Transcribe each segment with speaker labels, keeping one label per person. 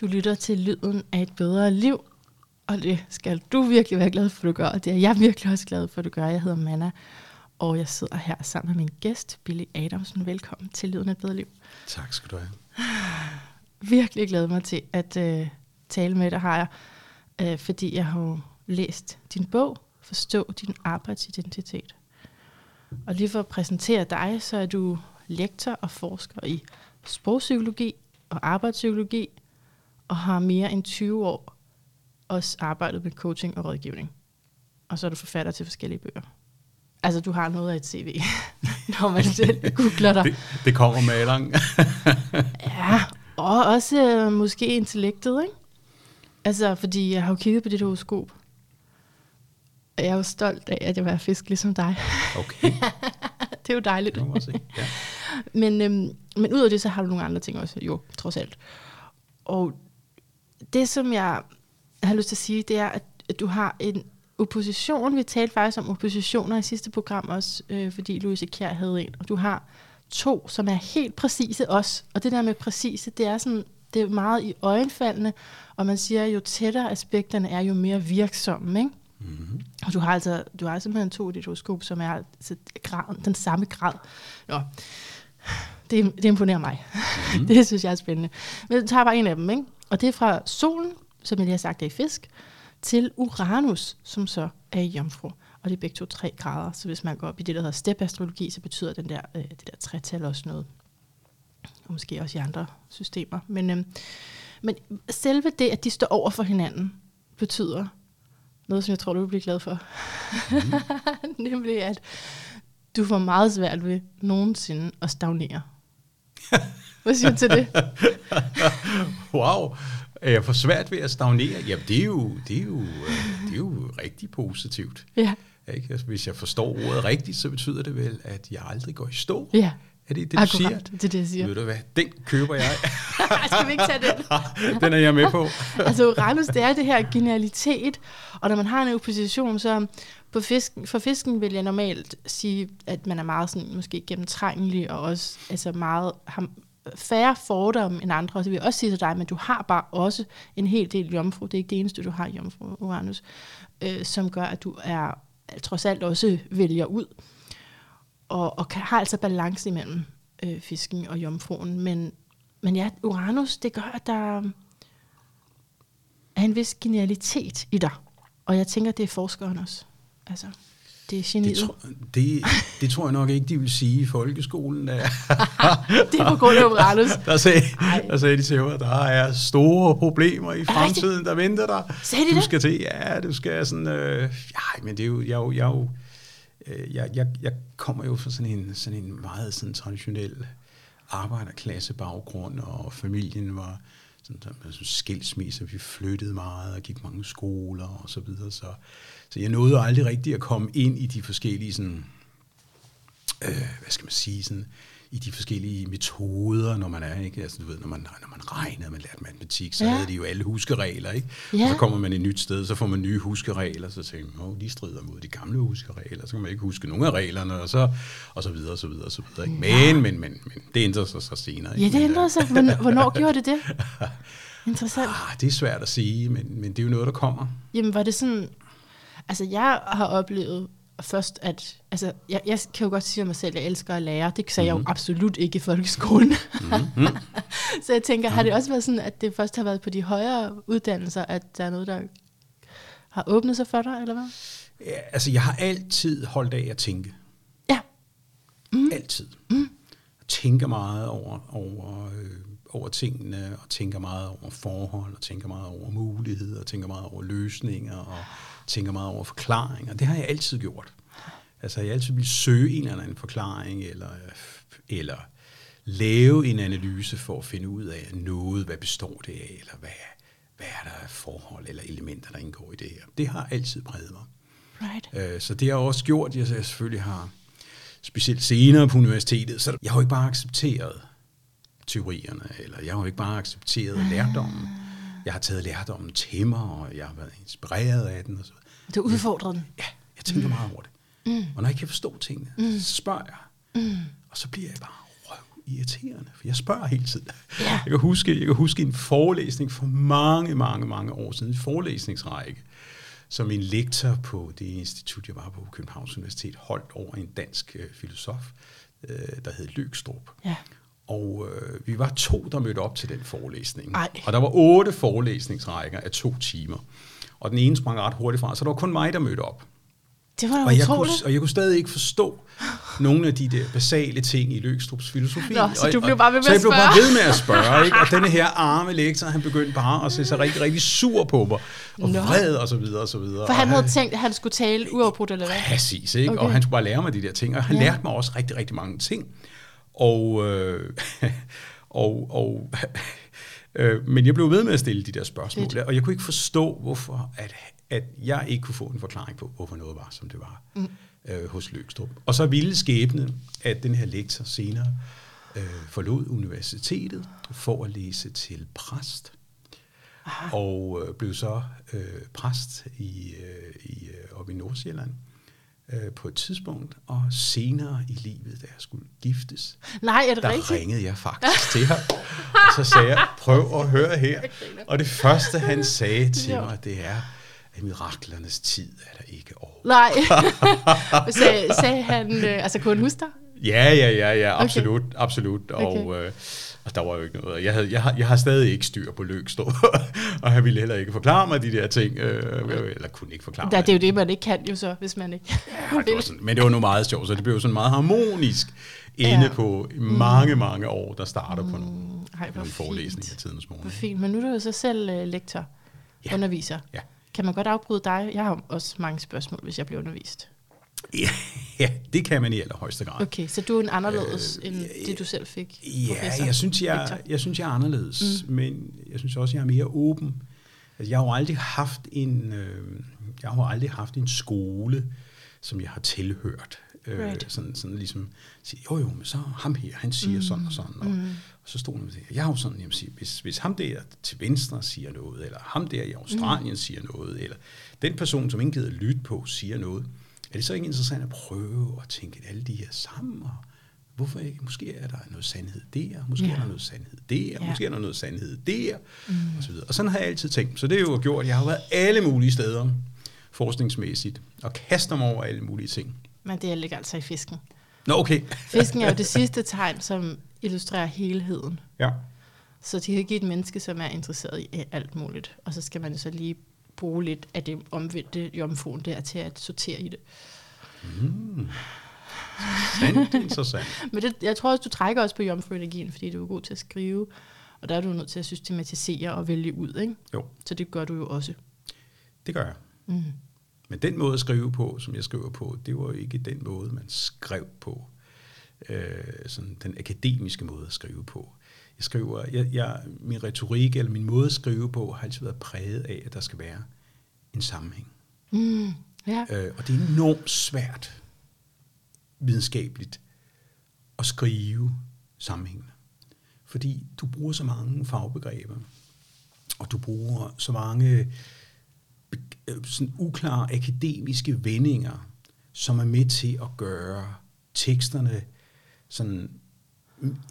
Speaker 1: Du lytter til Lyden af et bedre liv, og det skal du virkelig være glad for, at du gør, og det er jeg virkelig også glad for, at du gør. Jeg hedder Manna, og jeg sidder her sammen med min gæst, Billy Adamsen. Velkommen til Lyden af et bedre liv.
Speaker 2: Tak skal du have.
Speaker 1: Virkelig glæder mig til at øh, tale med dig, har jeg, øh, fordi jeg har læst din bog, Forstå din arbejdsidentitet. Og lige for at præsentere dig, så er du lektor og forsker i sprogpsykologi og arbejdspsykologi, og har mere end 20 år også arbejdet med coaching og rådgivning. Og så er du forfatter til forskellige bøger. Altså, du har noget af et CV, når man selv googler dig.
Speaker 2: Det, det kommer med lang.
Speaker 1: ja, og også øh, måske intellektet, ikke? Altså, fordi jeg har jo kigget på dit horoskop. Og jeg er jo stolt af, at jeg var fisk ligesom dig.
Speaker 2: Okay.
Speaker 1: det er jo dejligt.
Speaker 2: Det må sige. Ja.
Speaker 1: Men, øhm, men ud af det, så har du nogle andre ting også, jo, trods alt. Og det, som jeg har lyst til at sige, det er, at, at du har en opposition. Vi talte faktisk om oppositioner i sidste program også, øh, fordi Louise Kjær havde en. Og du har to, som er helt præcise også. Og det der med præcise, det er sådan, det er meget i øjenfaldene, og man siger, jo tættere aspekterne er, jo mere virksomme, ikke?
Speaker 2: Mm-hmm.
Speaker 1: Og du har altså du har simpelthen to i dit horoskop, som er altså, graden, den samme grad. Nå, det, det imponerer mig. Mm. det synes jeg er spændende. Men jeg tager bare en af dem, ikke? Og det er fra solen, som jeg lige har sagt er i fisk, til Uranus, som så er i jomfru. Og det er begge to tre grader. Så hvis man går op i det, der hedder stepastrologi, så betyder den der, øh, det der tretal også noget. Og måske også i andre systemer. Men, øh, men selve det, at de står over for hinanden, betyder noget, som jeg tror, du vil blive glad for. Mm. Nemlig, at du får meget svært ved nogensinde at stagnere. Hvad siger du til det?
Speaker 2: wow. Jeg for svært ved at stagnere? Jamen, det er jo, det er jo, øh, det er jo rigtig positivt.
Speaker 1: Ja.
Speaker 2: Ikke? Altså, hvis jeg forstår ordet rigtigt, så betyder det vel, at jeg aldrig går i stå.
Speaker 1: Ja.
Speaker 2: Er det det, du
Speaker 1: Akkurat,
Speaker 2: siger?
Speaker 1: det er det, jeg siger.
Speaker 2: Ved du hvad? Den køber jeg.
Speaker 1: Skal vi ikke tage den?
Speaker 2: den er jeg med på.
Speaker 1: altså Uranus, det er det her genialitet, og når man har en opposition, så på fisken, for fisken vil jeg normalt sige, at man er meget sådan, måske gennemtrængelig, og også altså meget, har færre fordomme end andre, og så vil jeg også sige til dig, men du har bare også en hel del jomfru, det er ikke det eneste, du har jomfru, Uranus, øh, som gør, at du er trods alt også vælger ud, og, og kan, har altså balance imellem øh, fisken og jomfruen, men, men ja, Uranus, det gør, at der er en vis genialitet i dig, og jeg tænker, det er forskeren også. Altså, det er geniet.
Speaker 2: Det, tro, det, det tror jeg nok ikke, de vil sige i folkeskolen.
Speaker 1: det er på grund af Uranus.
Speaker 2: der, sagde, der sagde de til mig, at der er store problemer i fremtiden, der venter dig.
Speaker 1: Sagde de
Speaker 2: du
Speaker 1: det?
Speaker 2: skal til, ja, du skal sådan, øh, ja, men det er jo, jeg, jeg, jo, øh, jeg, jeg, jeg kommer jo fra sådan en, sådan en meget sådan traditionel arbejderklasse baggrund, og familien var sådan, sådan skilsmisse, vi flyttede meget og gik mange skoler og så videre, så, så jeg nåede aldrig rigtigt at komme ind i de forskellige sådan, øh, hvad skal man sige, sådan, i de forskellige metoder, når man er, ikke? Altså, du ved, når man, når man regnede, man lærte matematik, så
Speaker 1: Ja.
Speaker 2: ja. havde de jo alle huskeregler, ikke?
Speaker 1: Ja.
Speaker 2: Og så kommer man et nyt sted, så får man nye huskeregler, så tænker man, oh, de strider mod de gamle huskeregler, så kan man ikke huske nogen af reglerne, og så, og så videre, og så videre, og så videre, ikke? Men, men, men, men, det ændrer sig så senere,
Speaker 1: Ja,
Speaker 2: ikke?
Speaker 1: det
Speaker 2: Men,
Speaker 1: ændrede
Speaker 2: øh,
Speaker 1: sig. Hvornår, hvornår gjorde det det? Interessant.
Speaker 2: Ah, det er svært at sige, men, men det er jo noget, der kommer.
Speaker 1: Jamen, var det sådan... Altså, jeg har oplevet først, at... Altså, jeg, jeg kan jo godt sige om mig selv, at jeg elsker at lære. Det sagde mm-hmm. jeg jo absolut ikke i folkeskolen.
Speaker 2: Mm-hmm.
Speaker 1: Så jeg tænker, har det også været sådan, at det først har været på de højere uddannelser, at der er noget, der har åbnet sig for dig, eller hvad?
Speaker 2: Ja, altså, jeg har altid holdt af at tænke.
Speaker 1: Ja.
Speaker 2: Mm. Altid. Mm. Jeg tænker meget over, over, øh, over tingene, og tænker meget over forhold, og tænker meget over muligheder, og tænker meget over løsninger, og tænker meget over forklaringer. Det har jeg altid gjort. Altså, jeg altid vil søge en eller anden forklaring, eller, eller lave en analyse for at finde ud af noget, hvad består det af, eller hvad, hvad er der af forhold eller elementer, der indgår i det her. Det har altid præget mig.
Speaker 1: Right.
Speaker 2: Øh, Så det har også gjort, at jeg selvfølgelig har, specielt senere på universitetet, så jeg har jo ikke bare accepteret teorierne, eller jeg har jo ikke bare accepteret lærdommen. Jeg har taget lærdommen til mig, og jeg har været inspireret af den. Og så.
Speaker 1: Du udfordrede den.
Speaker 2: Ja, jeg tænker mm. meget over det. Mm. Og når jeg kan forstå tingene, mm. så spørger jeg. Mm. Og så bliver jeg bare røv irriterende, for jeg spørger hele tiden.
Speaker 1: Ja.
Speaker 2: Jeg, kan huske, jeg kan huske en forelæsning for mange, mange, mange år siden, en forelæsningsrække, som en lektor på det institut, jeg var på Københavns Universitet, holdt over en dansk øh, filosof, øh, der hed Løgstrup.
Speaker 1: Ja.
Speaker 2: Og øh, vi var to, der mødte op til den forelæsning.
Speaker 1: Ej.
Speaker 2: Og der var otte forelæsningsrækker af to timer. Og den ene sprang ret hurtigt fra, så der var kun mig, der mødte op.
Speaker 1: Det var da
Speaker 2: Og jeg, kunne, og jeg kunne stadig ikke forstå nogle af de der basale ting i Løgstrups filosofi.
Speaker 1: Nå, så du blev bare ved med
Speaker 2: så
Speaker 1: at
Speaker 2: jeg blev bare
Speaker 1: spørge.
Speaker 2: ved med at spørge. Ikke? Og denne her arme lektor, han begyndte bare at se sig rigtig, rigtig sur på mig. Og
Speaker 1: Nå.
Speaker 2: vred og så videre og så videre.
Speaker 1: For han
Speaker 2: og
Speaker 1: havde tænkt, at han skulle tale uafbrudt, eller hvad?
Speaker 2: Præcis, ikke? Okay. Og han skulle bare lære mig de der ting, og han
Speaker 1: ja.
Speaker 2: lærte mig også rigtig, rigtig mange ting. Og, øh, og, og øh, men jeg blev ved med at stille de der spørgsmål,
Speaker 1: Fedt.
Speaker 2: og jeg kunne ikke forstå, hvorfor at, at jeg ikke kunne få en forklaring på, hvorfor noget var, som det var mm. øh, hos Løgstrup. Og så ville skæbne, at den her lektor senere øh, forlod universitetet for at læse til præst og øh, blev så øh, præst i, øh, i, øh, oppe i Nordsjælland øh, på et tidspunkt, og senere i livet, da jeg skulle giftes,
Speaker 1: Nej, er det
Speaker 2: der
Speaker 1: rigtigt?
Speaker 2: ringede jeg faktisk til ham, og så sagde jeg, prøv at høre her. Og det første, han sagde til
Speaker 1: Jo.
Speaker 2: mig, det er, at miraklernes tid er der ikke over.
Speaker 1: Nej. sagde, sagde han, øh, altså kunne han huske dig?
Speaker 2: Ja, ja, ja, ja, absolut, okay. absolut. Og,
Speaker 1: Okay.
Speaker 2: øh, og der var jo ikke noget. Jeg, havde, jeg, har, jeg har stadig ikke styr på Løgstrup, og han ville heller ikke forklare mig de der ting, øh, eller kunne ikke forklare
Speaker 1: Ja,
Speaker 2: mig.
Speaker 1: det er jo det, man ikke kan jo så, hvis man ikke
Speaker 2: Ja, det var sådan, men det var nu meget sjovt, så det blev sådan meget harmonisk ende
Speaker 1: Ja.
Speaker 2: på mange, mange år, der starter på nogle,
Speaker 1: Ej, hvor
Speaker 2: nogle forelæsninger
Speaker 1: fint.
Speaker 2: i tidens morgen.
Speaker 1: Hvor fint, men nu er du jo så selv uh, lektor,
Speaker 2: Ja.
Speaker 1: underviser.
Speaker 2: Ja.
Speaker 1: Kan man godt afbryde dig? Jeg har også mange spørgsmål, hvis jeg bliver undervist.
Speaker 2: Ja, ja, det kan man i allerhøjeste grad.
Speaker 1: Okay, så du er en anderledes øh, end det, du selv fik?
Speaker 2: Ja,
Speaker 1: professor,
Speaker 2: jeg synes, jeg, jeg synes, jeg er anderledes, mm. men jeg synes også, jeg er mere åben. Altså, jeg har jo aldrig haft en, øh, jeg har aldrig haft en skole, som jeg har tilhørt. Øh,
Speaker 1: Right.
Speaker 2: sådan, sådan ligesom sige, jo jo, men så ham her, han siger mm. sådan og sådan. Og, mm. og så stod han og sagde, jeg har jo sådan, jamen, sige, hvis, hvis ham der til venstre siger noget, eller ham der i Australien mm. siger noget, eller den person, som ingen gider lytte på, siger noget, er det så ikke interessant at prøve at tænke alle de her sammen, og hvorfor ikke? Måske er der noget sandhed der, måske
Speaker 1: Ja.
Speaker 2: er der noget sandhed der,
Speaker 1: Ja.
Speaker 2: måske er der noget sandhed der, mm. og så videre. Og sådan har jeg altid tænkt. Så det er jo gjort, jeg har været alle mulige steder forskningsmæssigt, og kaster mig over alle mulige ting.
Speaker 1: Men det ligger altså i fisken.
Speaker 2: Nå, okay.
Speaker 1: Fisken er jo det sidste tegn, som illustrerer helheden.
Speaker 2: Ja.
Speaker 1: Så de kan give et menneske, som er interesseret i alt muligt. Og så skal man jo så lige bruge lidt af det omvendte jomfruen der til at sortere i det.
Speaker 2: Sandt, interessant.
Speaker 1: Men det, jeg tror også, du trækker også på jomfruenergien, fordi du er god til at skrive. Og der er du nødt til at systematisere og vælge ud, ikke?
Speaker 2: Jo,
Speaker 1: Så det gør du jo også.
Speaker 2: det gør jeg.
Speaker 1: Mm.
Speaker 2: Men den måde at skrive på, som jeg skriver på, det var jo ikke den måde, man skrev på. Øh, sådan den akademiske måde at skrive på. Jeg skriver, jeg, jeg, min retorik eller min måde at skrive på har altid været præget af, at der skal være en sammenhæng.
Speaker 1: Mm. Ja.
Speaker 2: Øh, og det er enormt svært videnskabeligt at skrive sammenhængende. Fordi du bruger så mange fagbegreber, og du bruger så mange øh, sådan uklare akademiske vendinger, som er med til at gøre teksterne sådan,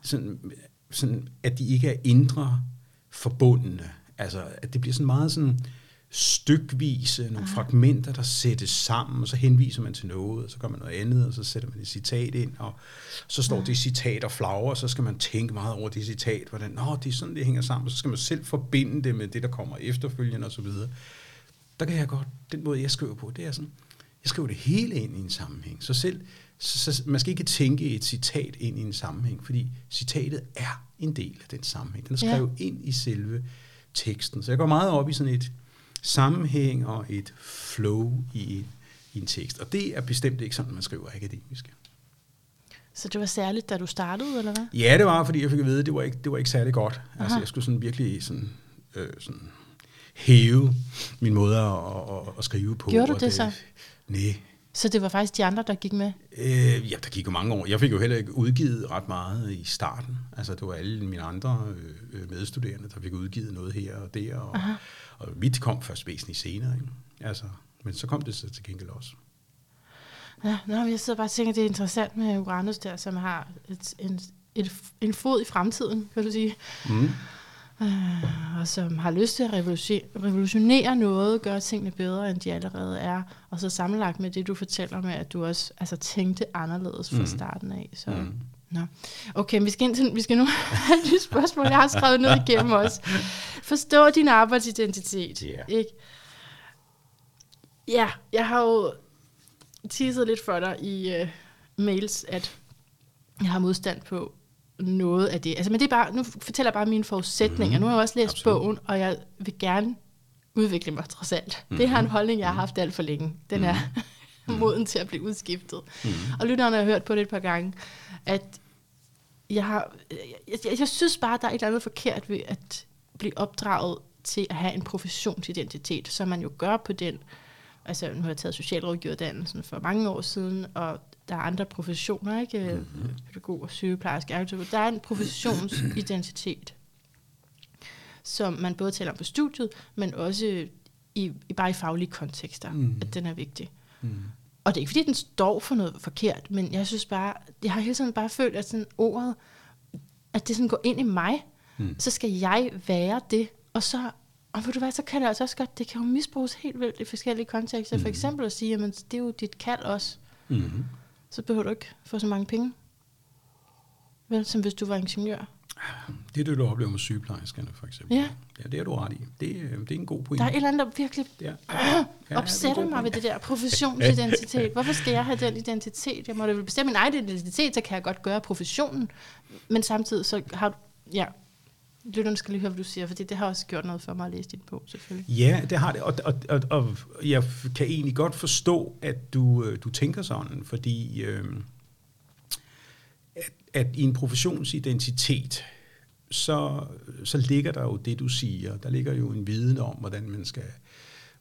Speaker 2: sådan, sådan at de ikke er indre forbundne. Altså, at det bliver sådan meget sådan stykvise, nogle fragmenter, der sættes sammen, og så henviser man til noget, og så gør man noget andet, og så sætter man et citat ind, og så står det citat og flagrer, og så skal man tænke meget over det citat, hvordan, nå, det er sådan, det hænger sammen, og så skal man selv forbinde det med det, der kommer efterfølgende, og så videre. Der kan jeg godt, den måde, jeg skriver på, det er sådan, jeg skriver det hele ind i en sammenhæng. Så selv, så, så, man skal ikke tænke et citat ind i en sammenhæng, fordi citatet er en del af den sammenhæng. Den er skrevet ja. ind i selve teksten. Så jeg går meget op i sådan et sammenhæng og et flow i, en- i en tekst. Og det er bestemt ikke sådan, man skriver akademisk.
Speaker 1: Så det var særligt, da du startede, eller hvad?
Speaker 2: Ja, det var, fordi jeg fik at vide, at det var ikke, det var ikke særlig godt. Aha. Altså, jeg skulle sådan virkelig sådan, øh, sådan hæve min måde at, at, at skrive på.
Speaker 1: Gjorde du
Speaker 2: og
Speaker 1: det så?
Speaker 2: Nej.
Speaker 1: Så det var faktisk de andre, der gik med?
Speaker 2: Øh, ja, der gik jo mange år. Jeg fik jo heller ikke udgivet ret meget i starten. Altså, det var alle mine andre øh, øh, medstuderende, der fik udgivet noget her og der. Og, og mit kom først væsentligt senere. Ikke? Altså, men så kom det så til gengæld også.
Speaker 1: Ja, nå, jeg sidder bare og tænker, det er interessant med Uranus der, som har et, en, et, en fod i fremtiden, kan du sige.
Speaker 2: Mm.
Speaker 1: Øh, og som har lyst til at revolutionere noget, gøre tingene bedre, end de allerede er. Og så sammenlagt med det, du fortæller med, at du også altså, tænkte anderledes fra mm. starten af. Så, mm. Nå. Okay, vi skal, ind til, vi skal nu have et spørgsmål, jeg har skrevet ned igennem også. Forstå din arbejdsidentitet.
Speaker 2: Yeah.
Speaker 1: Ikke? Ja, jeg har jo teaset lidt for dig i uh, mails, at jeg har modstand på noget af det. Altså, men det er bare, nu fortæller jeg bare mine forudsætninger. Mm, nu har jeg også læst absolut. bogen, og jeg vil gerne udvikle mig trods alt. Mm, det har en holdning, jeg har haft alt for længe. Den er mm, moden til at blive udskiftet. Mm. Og lytterne har hørt på det et par gange, at jeg, har, jeg, jeg, jeg synes bare, der er et eller andet forkert ved at blive opdraget til at have en professionsidentitet, som man jo gør på den altså nu har jeg taget socialrådgiveruddannelsen for mange år siden, og der er andre professioner, ikke? Mm-hmm. Pædagog, sygeplejerske, ergoterapeut. Der er en professionsidentitet, som man både taler om på studiet, men også i, i bare i faglige kontekster, mm. at den er vigtig. Mm. Og det er ikke, fordi den står for noget forkert, men jeg synes bare, jeg har hele tiden bare følt, at sådan ordet, at det sådan går ind i mig, mm. så skal jeg være det, og så og ved du hvad, så kan det altså også godt, det kan jo misbruges helt vildt i forskellige kontekster. Mm. For eksempel at sige, at det er jo dit kald også. Mm. Så behøver du ikke få så mange penge. Vel, som hvis du var ingeniør.
Speaker 2: Det er det, du oplever med sygeplejerskerne, for eksempel.
Speaker 1: Ja.
Speaker 2: Ja, det er du ret i. Det, øh, det er en god pointe.
Speaker 1: Der er et eller andet, der virkelig ja. ja, opsætter mig ved det der professionsidentitet. Hvorfor skal jeg have den identitet? Jeg må da vel bestemme min egen identitet, så kan jeg godt gøre professionen. Men samtidig så har du, ja, Lytterne skal lige høre, hvad du siger, for det har også gjort noget for mig at læse din bog, selvfølgelig.
Speaker 2: Ja, det har det, og, og, og, og jeg kan egentlig godt forstå, at du, øh, du tænker sådan, fordi øh, at, at i en professionsidentitet, så, så ligger der jo det, du siger. Der ligger jo en viden om, hvordan man skal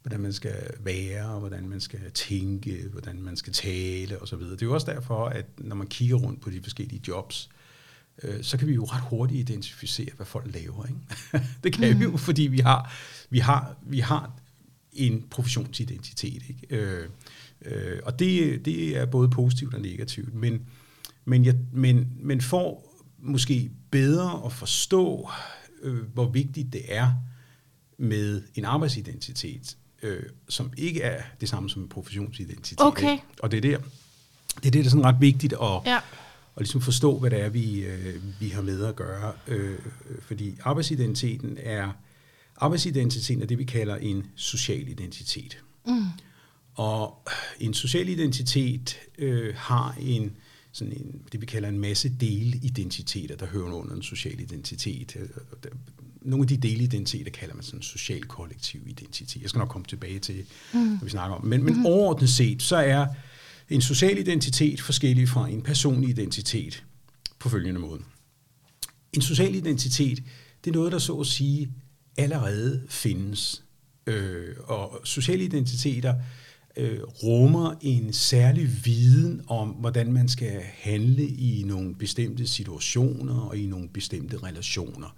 Speaker 2: hvordan man skal være, hvordan man skal tænke, hvordan man skal tale osv. Det er jo også derfor, at når man kigger rundt på de forskellige jobs, øh, så kan vi jo ret hurtigt identificere, hvad folk laver. Ikke? det kan mm. vi jo, fordi vi har, vi har, vi har en professionsidentitet. Ikke? Øh, øh, og det, det er både positivt og negativt. Men, men, jeg, men, men for måske bedre at forstå, øh, hvor vigtigt det er med en arbejdsidentitet, øh, som ikke er det samme som en professionsidentitet.
Speaker 1: Okay.
Speaker 2: Ikke? Og det er der, det er det, der er sådan ret vigtigt at,
Speaker 1: ja
Speaker 2: og ligesom forstå, hvad det er, vi, øh, vi har med at gøre. Øh, fordi arbejdsidentiteten er, arbejdsidentiteten er det, vi kalder en social identitet. Mm. Og en social identitet øh, har en, sådan en, det vi kalder en masse delidentiteter, der hører under en social identitet. Øh, nogle af de delidentiteter kalder man sådan en social kollektiv identitet. Jeg skal nok komme tilbage til, mm. når vi snakker om. Men, men mm. overordnet set, så er en social identitet forskellig fra en personlig identitet på følgende måde. En social identitet, det er noget, der så at sige allerede findes. Øh, og sociale identiteter øh, rummer en særlig viden om, hvordan man skal handle i nogle bestemte situationer og i nogle bestemte relationer.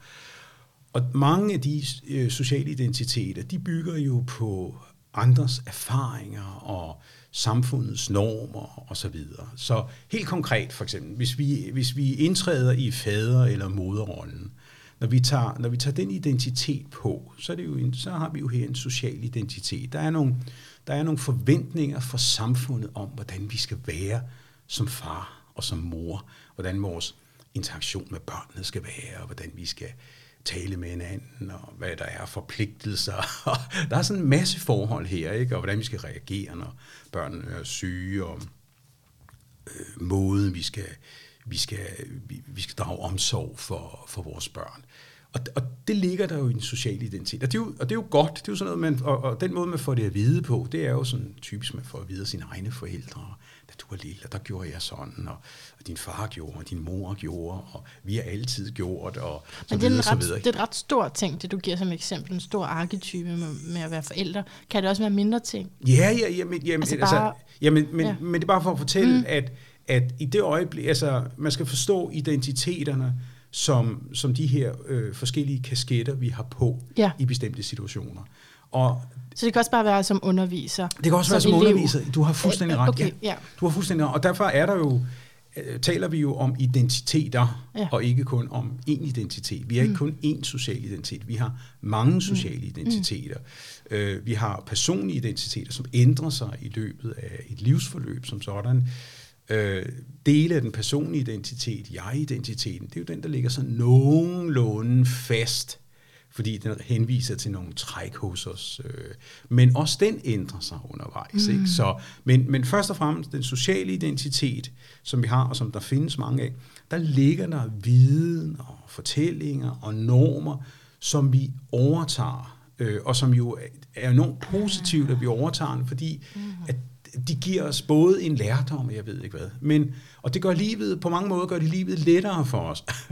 Speaker 2: Og mange af de øh, sociale identiteter, de bygger jo på andres erfaringer og samfundets normer osv. Så, så helt konkret for eksempel, hvis vi, hvis vi indtræder i fader- eller moderrollen, når vi, tager, når vi tager den identitet på, så, er det jo en, så har vi jo her en social identitet. Der er, nogle, der er nogle forventninger fra samfundet om, hvordan vi skal være som far og som mor, hvordan vores interaktion med børnene skal være, og hvordan vi skal tale med hinanden, og hvad der er forpligtelser. der er sådan en masse forhold her, ikke? og hvordan vi skal reagere, når børnene er syge, og øh, måden, vi skal, vi, skal, vi, vi skal drage omsorg for, for vores børn. Og, og det ligger der jo i den sociale identitet. Og det er jo, og det er jo godt. Det er jo sådan noget, man, og, og den måde, man får det at vide på, det er jo sådan typisk, man får at vide af sine egne forældre. Og du var lille, der gjorde jeg sådan, og, og din far gjorde, og din mor gjorde, og vi har altid gjort, og så
Speaker 1: Men det er,
Speaker 2: videre,
Speaker 1: ret,
Speaker 2: så videre.
Speaker 1: det er et ret stort ting, det du giver som eksempel, en stor arketype med, med at være forældre. Kan det også være mindre ting?
Speaker 2: Ja, ja, ja, men, jamen, altså, altså bare, altså, jamen, men, ja. men det er bare for at fortælle, mm. at, at i det øjeblik, altså man skal forstå identiteterne, som, som de her øh, forskellige kasketter, vi har på
Speaker 1: ja.
Speaker 2: i bestemte situationer. Og
Speaker 1: så det kan også bare være som underviser?
Speaker 2: Det kan også
Speaker 1: som
Speaker 2: være som elev. underviser. Du har fuldstændig ret.
Speaker 1: Okay, ja.
Speaker 2: Du har fuldstændig ret. Og derfor er der jo øh, taler vi jo om identiteter,
Speaker 1: Ja.
Speaker 2: og ikke kun om én identitet. Vi har ikke kun én social identitet, vi har mange sociale identiteter. Øh, vi har personlige identiteter, som ændrer sig i løbet af et livsforløb som sådan. Øh, dele af den personlige identitet, jeg-identiteten, det er jo den, der ligger så nogenlunde fast, fordi den henviser til nogle træk hos os. Øh, men også den ændrer sig undervejs. Mm. Ikke? Så, men, men først og fremmest den sociale identitet, som vi har, og som der findes mange af, der ligger der viden og fortællinger og normer, som vi overtager, øh, og som jo er enormt positivt, at vi overtager den, fordi at de giver os både en lærdom, jeg ved ikke hvad, men, og det gør livet, på mange måder gør det livet lettere for os.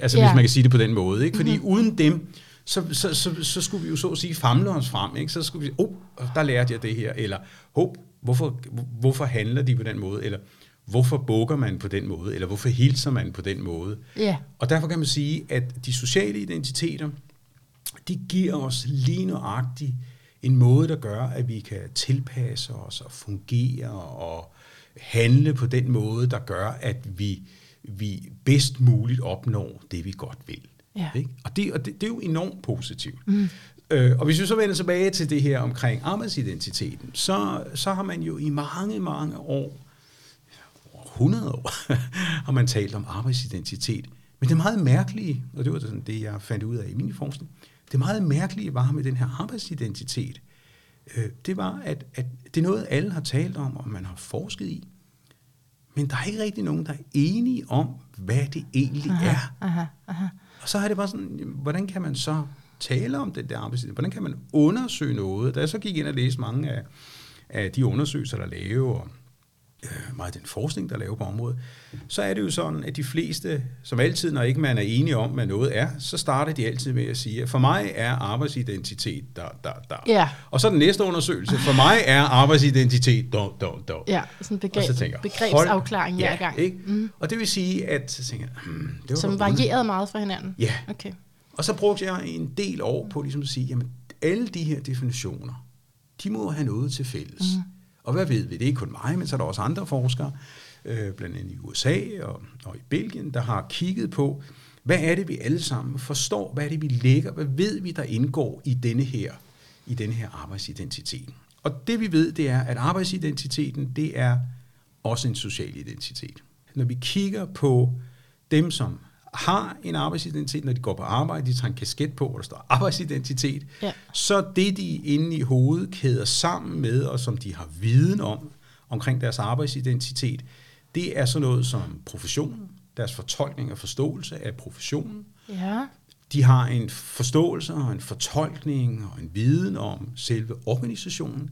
Speaker 2: altså
Speaker 1: Ja.
Speaker 2: hvis man kan sige det på den måde, ikke? Fordi mm-hmm. uden dem, så, så, så, så skulle vi jo så at sige famle os frem, ikke? Så skulle vi sige, oh, der lærte jeg det her, eller, hov, hvorfor, hvorfor handler de på den måde, eller hvorfor bukker man på den måde, eller hvorfor hilser man på den måde.
Speaker 1: Ja.
Speaker 2: Og derfor kan man sige, at de sociale identiteter, de giver os lige nøjagtigt en måde, der gør, at vi kan tilpasse os og fungere og handle på den måde, der gør, at vi, vi bedst muligt opnår det, vi godt vil.
Speaker 1: Ja.
Speaker 2: Ikke? Og, det, og det, det er jo enormt positivt. Mm. Øh, og hvis vi så vender tilbage til det her omkring arbejdsidentiteten, så, så har man jo i mange, mange år, over 100 år, har man talt om arbejdsidentitet. Men det meget mærkelige, og det var sådan det, jeg fandt ud af i min forskning, det meget mærkelige var med den her arbejdsidentitet, øh, det var, at, at det er noget, alle har talt om, og man har forsket i. Men der er ikke rigtig nogen, der er enige om, hvad det egentlig
Speaker 1: Aha,
Speaker 2: er.
Speaker 1: aha, aha.
Speaker 2: Og så er det bare sådan, hvordan kan man så tale om den der arbejdsidentitet? Hvordan kan man undersøge noget? Da jeg så gik ind og læste mange af, af de undersøgelser, der laver, og øh, meget af den forskning, der laver på området, så er det jo sådan, at de fleste, som altid, når ikke man er enige om, hvad noget er, så starter de altid med at sige, at for mig er arbejdsidentitet der, der, der.
Speaker 1: Ja.
Speaker 2: Og så den næste undersøgelse, for mig er arbejdsidentitet der, der, der.
Speaker 1: Ja, sådan en begreb,
Speaker 2: så tænker
Speaker 1: begrebsafklaring hver gang.
Speaker 2: Ikke? Mm. Og det vil sige, at så tænker hmm, det var
Speaker 1: Som varierede meget fra hinanden.
Speaker 2: Ja.
Speaker 1: Okay.
Speaker 2: Og så brugte jeg en del år på ligesom at sige, jamen alle de her definitioner, de må have noget til fælles. Mm. Og hvad ved vi? Det er ikke kun mig, men så er der også andre forskere, øh, blandt andet i USA og, og i Belgien, der har kigget på, hvad er det, vi alle sammen forstår? Hvad er det, vi lægger? Hvad ved vi, der indgår i denne her, i denne her arbejdsidentitet? Og det vi ved, det er, at arbejdsidentiteten, det er også en social identitet. Når vi kigger på dem, som har en arbejdsidentitet, når de går på arbejde, de tager en kasket på, hvor der står arbejdsidentitet,
Speaker 1: Ja.
Speaker 2: så det, de inde i hovedet kæder sammen med, og som de har viden om, omkring deres arbejdsidentitet, det er sådan noget som professionen, deres fortolkning og forståelse af professionen.
Speaker 1: Ja.
Speaker 2: De har en forståelse og en fortolkning og en viden om selve organisationen,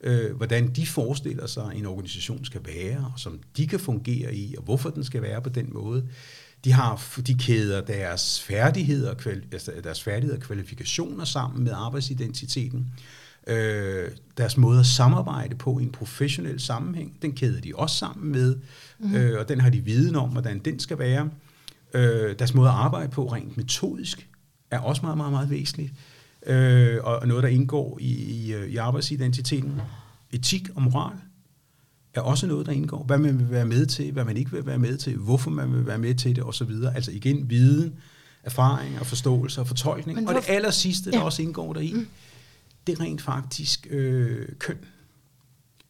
Speaker 2: øh, hvordan de forestiller sig, at en organisation skal være, og som de kan fungere i, og hvorfor den skal være på den måde. De har de kæder deres færdigheder, kvali- altså deres færdigheder og kvalifikationer sammen med arbejdsidentiteten. Øh, deres måde at samarbejde på i en professionel sammenhæng, den kæder de også sammen med, mm. øh, og den har de viden om, hvordan den skal være. Øh, deres måde at arbejde på rent metodisk er også meget, meget, meget væsentligt. Øh, og noget, der indgår i, i, øh, i arbejdsidentiteten. Etik og moral er også noget, der indgår. Hvad man vil være med til, hvad man ikke vil være med til, hvorfor man vil være med til det osv. Altså igen, viden, erfaring og forståelse og fortolkning.
Speaker 1: Men
Speaker 2: og det
Speaker 1: hvorfor-
Speaker 2: aller sidste, der
Speaker 1: Ja.
Speaker 2: også indgår deri, mm. det er rent faktisk øh, køn.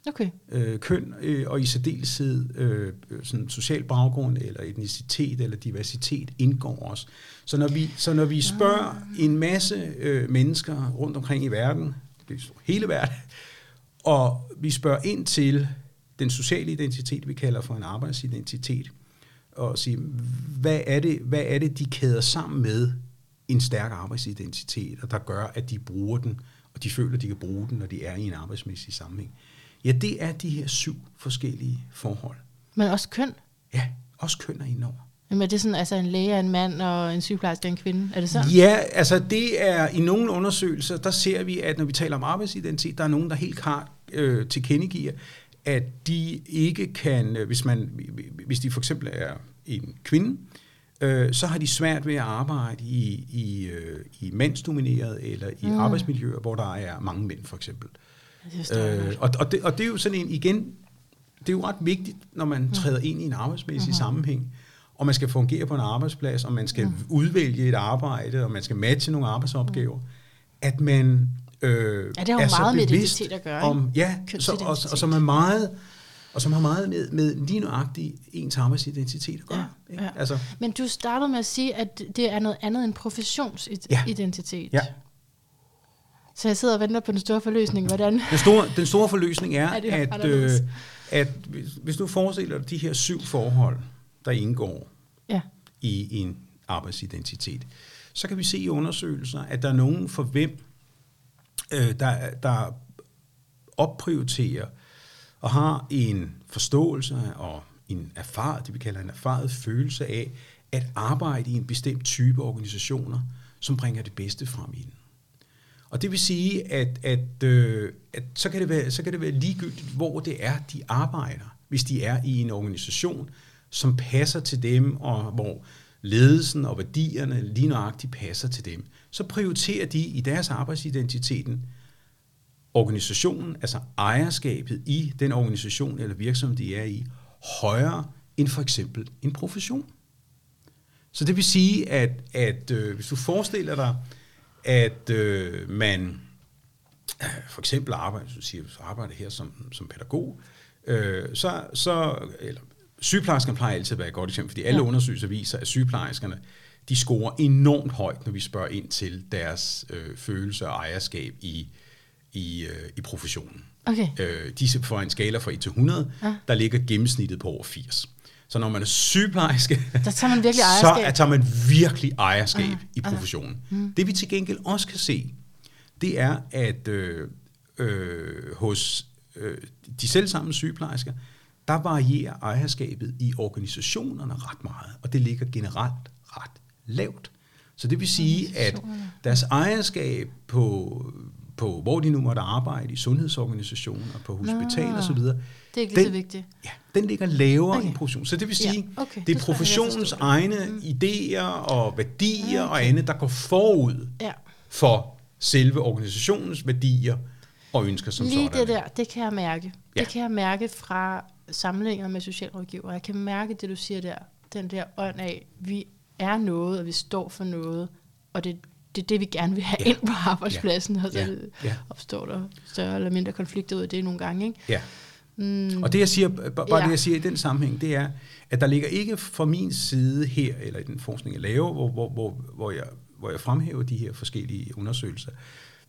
Speaker 1: Okay.
Speaker 2: Øh, køn øh, og i særdeleshed øh, sådan social baggrund eller etnicitet eller diversitet indgår også. Så når vi, så når vi spørger en masse øh, mennesker rundt omkring i verden, er hele verden, og vi spørger ind til den sociale identitet, vi kalder for en arbejdsidentitet, og sige, hvad er det, hvad er det de kæder sammen med en stærk arbejdsidentitet, og der gør, at de bruger den, og de føler, at de kan bruge den, når de er i en arbejdsmæssig sammenhæng. Ja, det er de her syv forskellige forhold.
Speaker 1: Men også køn.
Speaker 2: Ja, også køn er indover.
Speaker 1: Jamen er det sådan, altså en læge er en mand, og en sygeplejerske er en kvinde? Er det sådan?
Speaker 2: Ja, altså det er i nogle undersøgelser, der ser vi, at når vi taler om arbejdsidentitet, der er nogen, der helt klart øh, tilkendegiver, at de ikke kan, øh, hvis, man, hvis de for eksempel er en kvinde, øh, så har de svært ved at arbejde i, i, øh, i mandsdomineret eller i mm. arbejdsmiljøer, hvor der er mange mænd for eksempel. Øh, og, og, det, og det er jo sådan en, igen, det er jo ret vigtigt, når man mm. træder ind i en arbejdsmæssig mm-hmm. sammenhæng, og man skal fungere på en arbejdsplads, og man skal mm. udvælge et arbejde, og man skal matche nogle arbejdsopgaver, mm. at man øh,
Speaker 1: ja, det har jo meget med identitet at gøre.
Speaker 2: Om, ja, så, og, og som er meget og som har meget med, med lige nøjagtigt ens arbejdsidentitet at gøre. Ja, ikke? ja.
Speaker 1: Altså. Men du startede med at sige, at det er noget andet end professionsidentitet. Ja. ja. Så jeg sidder og venter på den store forløsning. Hvordan?
Speaker 2: Den store, den store forløsning er, er at, øh, at hvis, hvis du forestiller dig de her syv forhold, der indgår ja. i en arbejdsidentitet, så kan vi se i undersøgelser, at der er nogen for hvem, øh, der, der opprioriterer og har en forståelse og en erfaret, det vi kalder en erfaret følelse af, at arbejde i en bestemt type organisationer, som bringer det bedste frem i den. Og det vil sige, at, at, øh, at så, kan det være, så kan det være ligegyldigt, hvor det er, de arbejder, hvis de er i en organisation, som passer til dem, og hvor ledelsen og værdierne lige nøjagtigt passer til dem. Så prioriterer de i deres arbejdsidentiteten organisationen, altså ejerskabet i den organisation eller virksomhed, de er i, højere end for eksempel en profession. Så det vil sige, at, at øh, hvis du forestiller dig, at øh, man øh, for eksempel arbejder, så siger, så arbejder her som, som pædagog, øh, så, så, eller sygeplejerskerne plejer altid at være et godt eksempel, fordi alle ja. undersøgelser viser, at sygeplejerskerne, de scorer enormt højt, når vi spørger ind til deres øh, følelse og ejerskab i, i, øh, i professionen. Okay. Øh, de får en skala fra 1 til 100, ja. der ligger gennemsnittet på over 80. Så når man er sygeplejerske,
Speaker 1: der tager man virkelig ejerskab.
Speaker 2: så tager man virkelig ejerskab uh, i professionen. Uh, mm. Det vi til gengæld også kan se, det er, at øh, øh, hos øh, de selvsamme sygeplejersker, der varierer ejerskabet i organisationerne ret meget, og det ligger generelt ret lavt. Så det vil sige, at deres ejerskab på på, hvor de nu måtte arbejde, i sundhedsorganisationer, på hospital og så videre. Det
Speaker 1: er ikke lige så vigtigt.
Speaker 2: Ja, den ligger lavere okay. i profession. Så det vil sige, ja, okay. det er professionens egne mm. idéer og værdier okay. og andet, der går forud ja. for selve organisationens værdier og ønsker som
Speaker 1: Lige
Speaker 2: sådan.
Speaker 1: det der, det kan jeg mærke. Ja. Det kan jeg mærke fra samlinger med socialrådgiver. Jeg kan mærke det, du siger der. Den der ånd af, vi er noget, og vi står for noget, og det det er det, vi gerne vil have ja. ind på arbejdspladsen, ja. og så ja. Ja. opstår der større eller mindre konflikter ud af det nogle gange. Ikke?
Speaker 2: Ja. Mm. Og det jeg siger, bare ja. det jeg siger i den sammenhæng, det er, at der ligger ikke fra min side her, eller i den forskning jeg laver, hvor, hvor, hvor, hvor, jeg, hvor jeg fremhæver de her forskellige undersøgelser,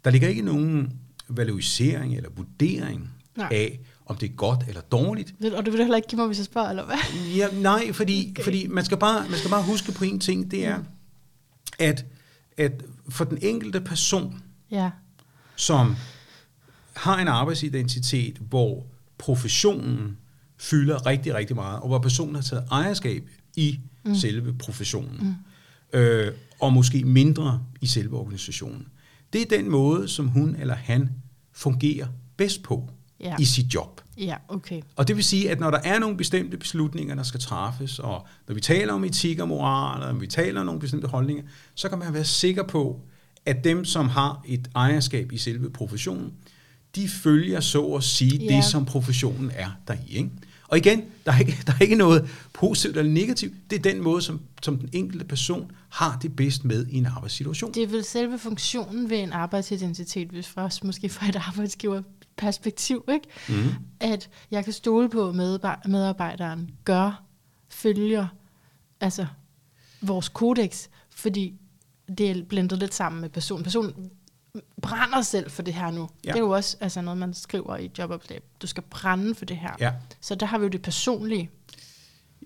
Speaker 2: der ligger ikke nogen valorisering eller vurdering nej. af, om det er godt eller dårligt.
Speaker 1: Og du vil heller ikke give mig, hvis jeg spørger, eller hvad?
Speaker 2: Ja, nej, fordi, okay. fordi man, skal bare, man skal bare huske på en ting, det er, at at for den enkelte person, ja. som har en arbejdsidentitet, hvor professionen fylder rigtig, rigtig meget, og hvor personen har taget ejerskab i mm. selve professionen, mm. øh, og måske mindre i selve organisationen. Det er den måde, som hun eller han fungerer bedst på ja. i sit job.
Speaker 1: Ja, okay.
Speaker 2: Og det vil sige, at når der er nogle bestemte beslutninger, der skal træffes, og når vi taler om etik og moral, og når vi taler om nogle bestemte holdninger, så kan man være sikker på, at dem, som har et ejerskab i selve professionen, de følger så at sige ja. det, som professionen er deri. Ikke? Og igen, der er, ikke, der er ikke noget positivt eller negativt. Det er den måde, som, som den enkelte person har det bedst med i en arbejdssituation.
Speaker 1: Det er vel selve funktionen ved en arbejdsidentitet, hvis fra, måske fra et arbejdsgiver perspektiv, ikke? Mm. at jeg kan stole på, at medarbejderen gør, følger altså vores kodex, fordi det er blendet lidt sammen med personen. Personen brænder selv for det her nu. Ja. Det er jo også altså, noget, man skriver i jobopslag. Du skal brænde for det her. Ja. Så der har vi jo det personlige.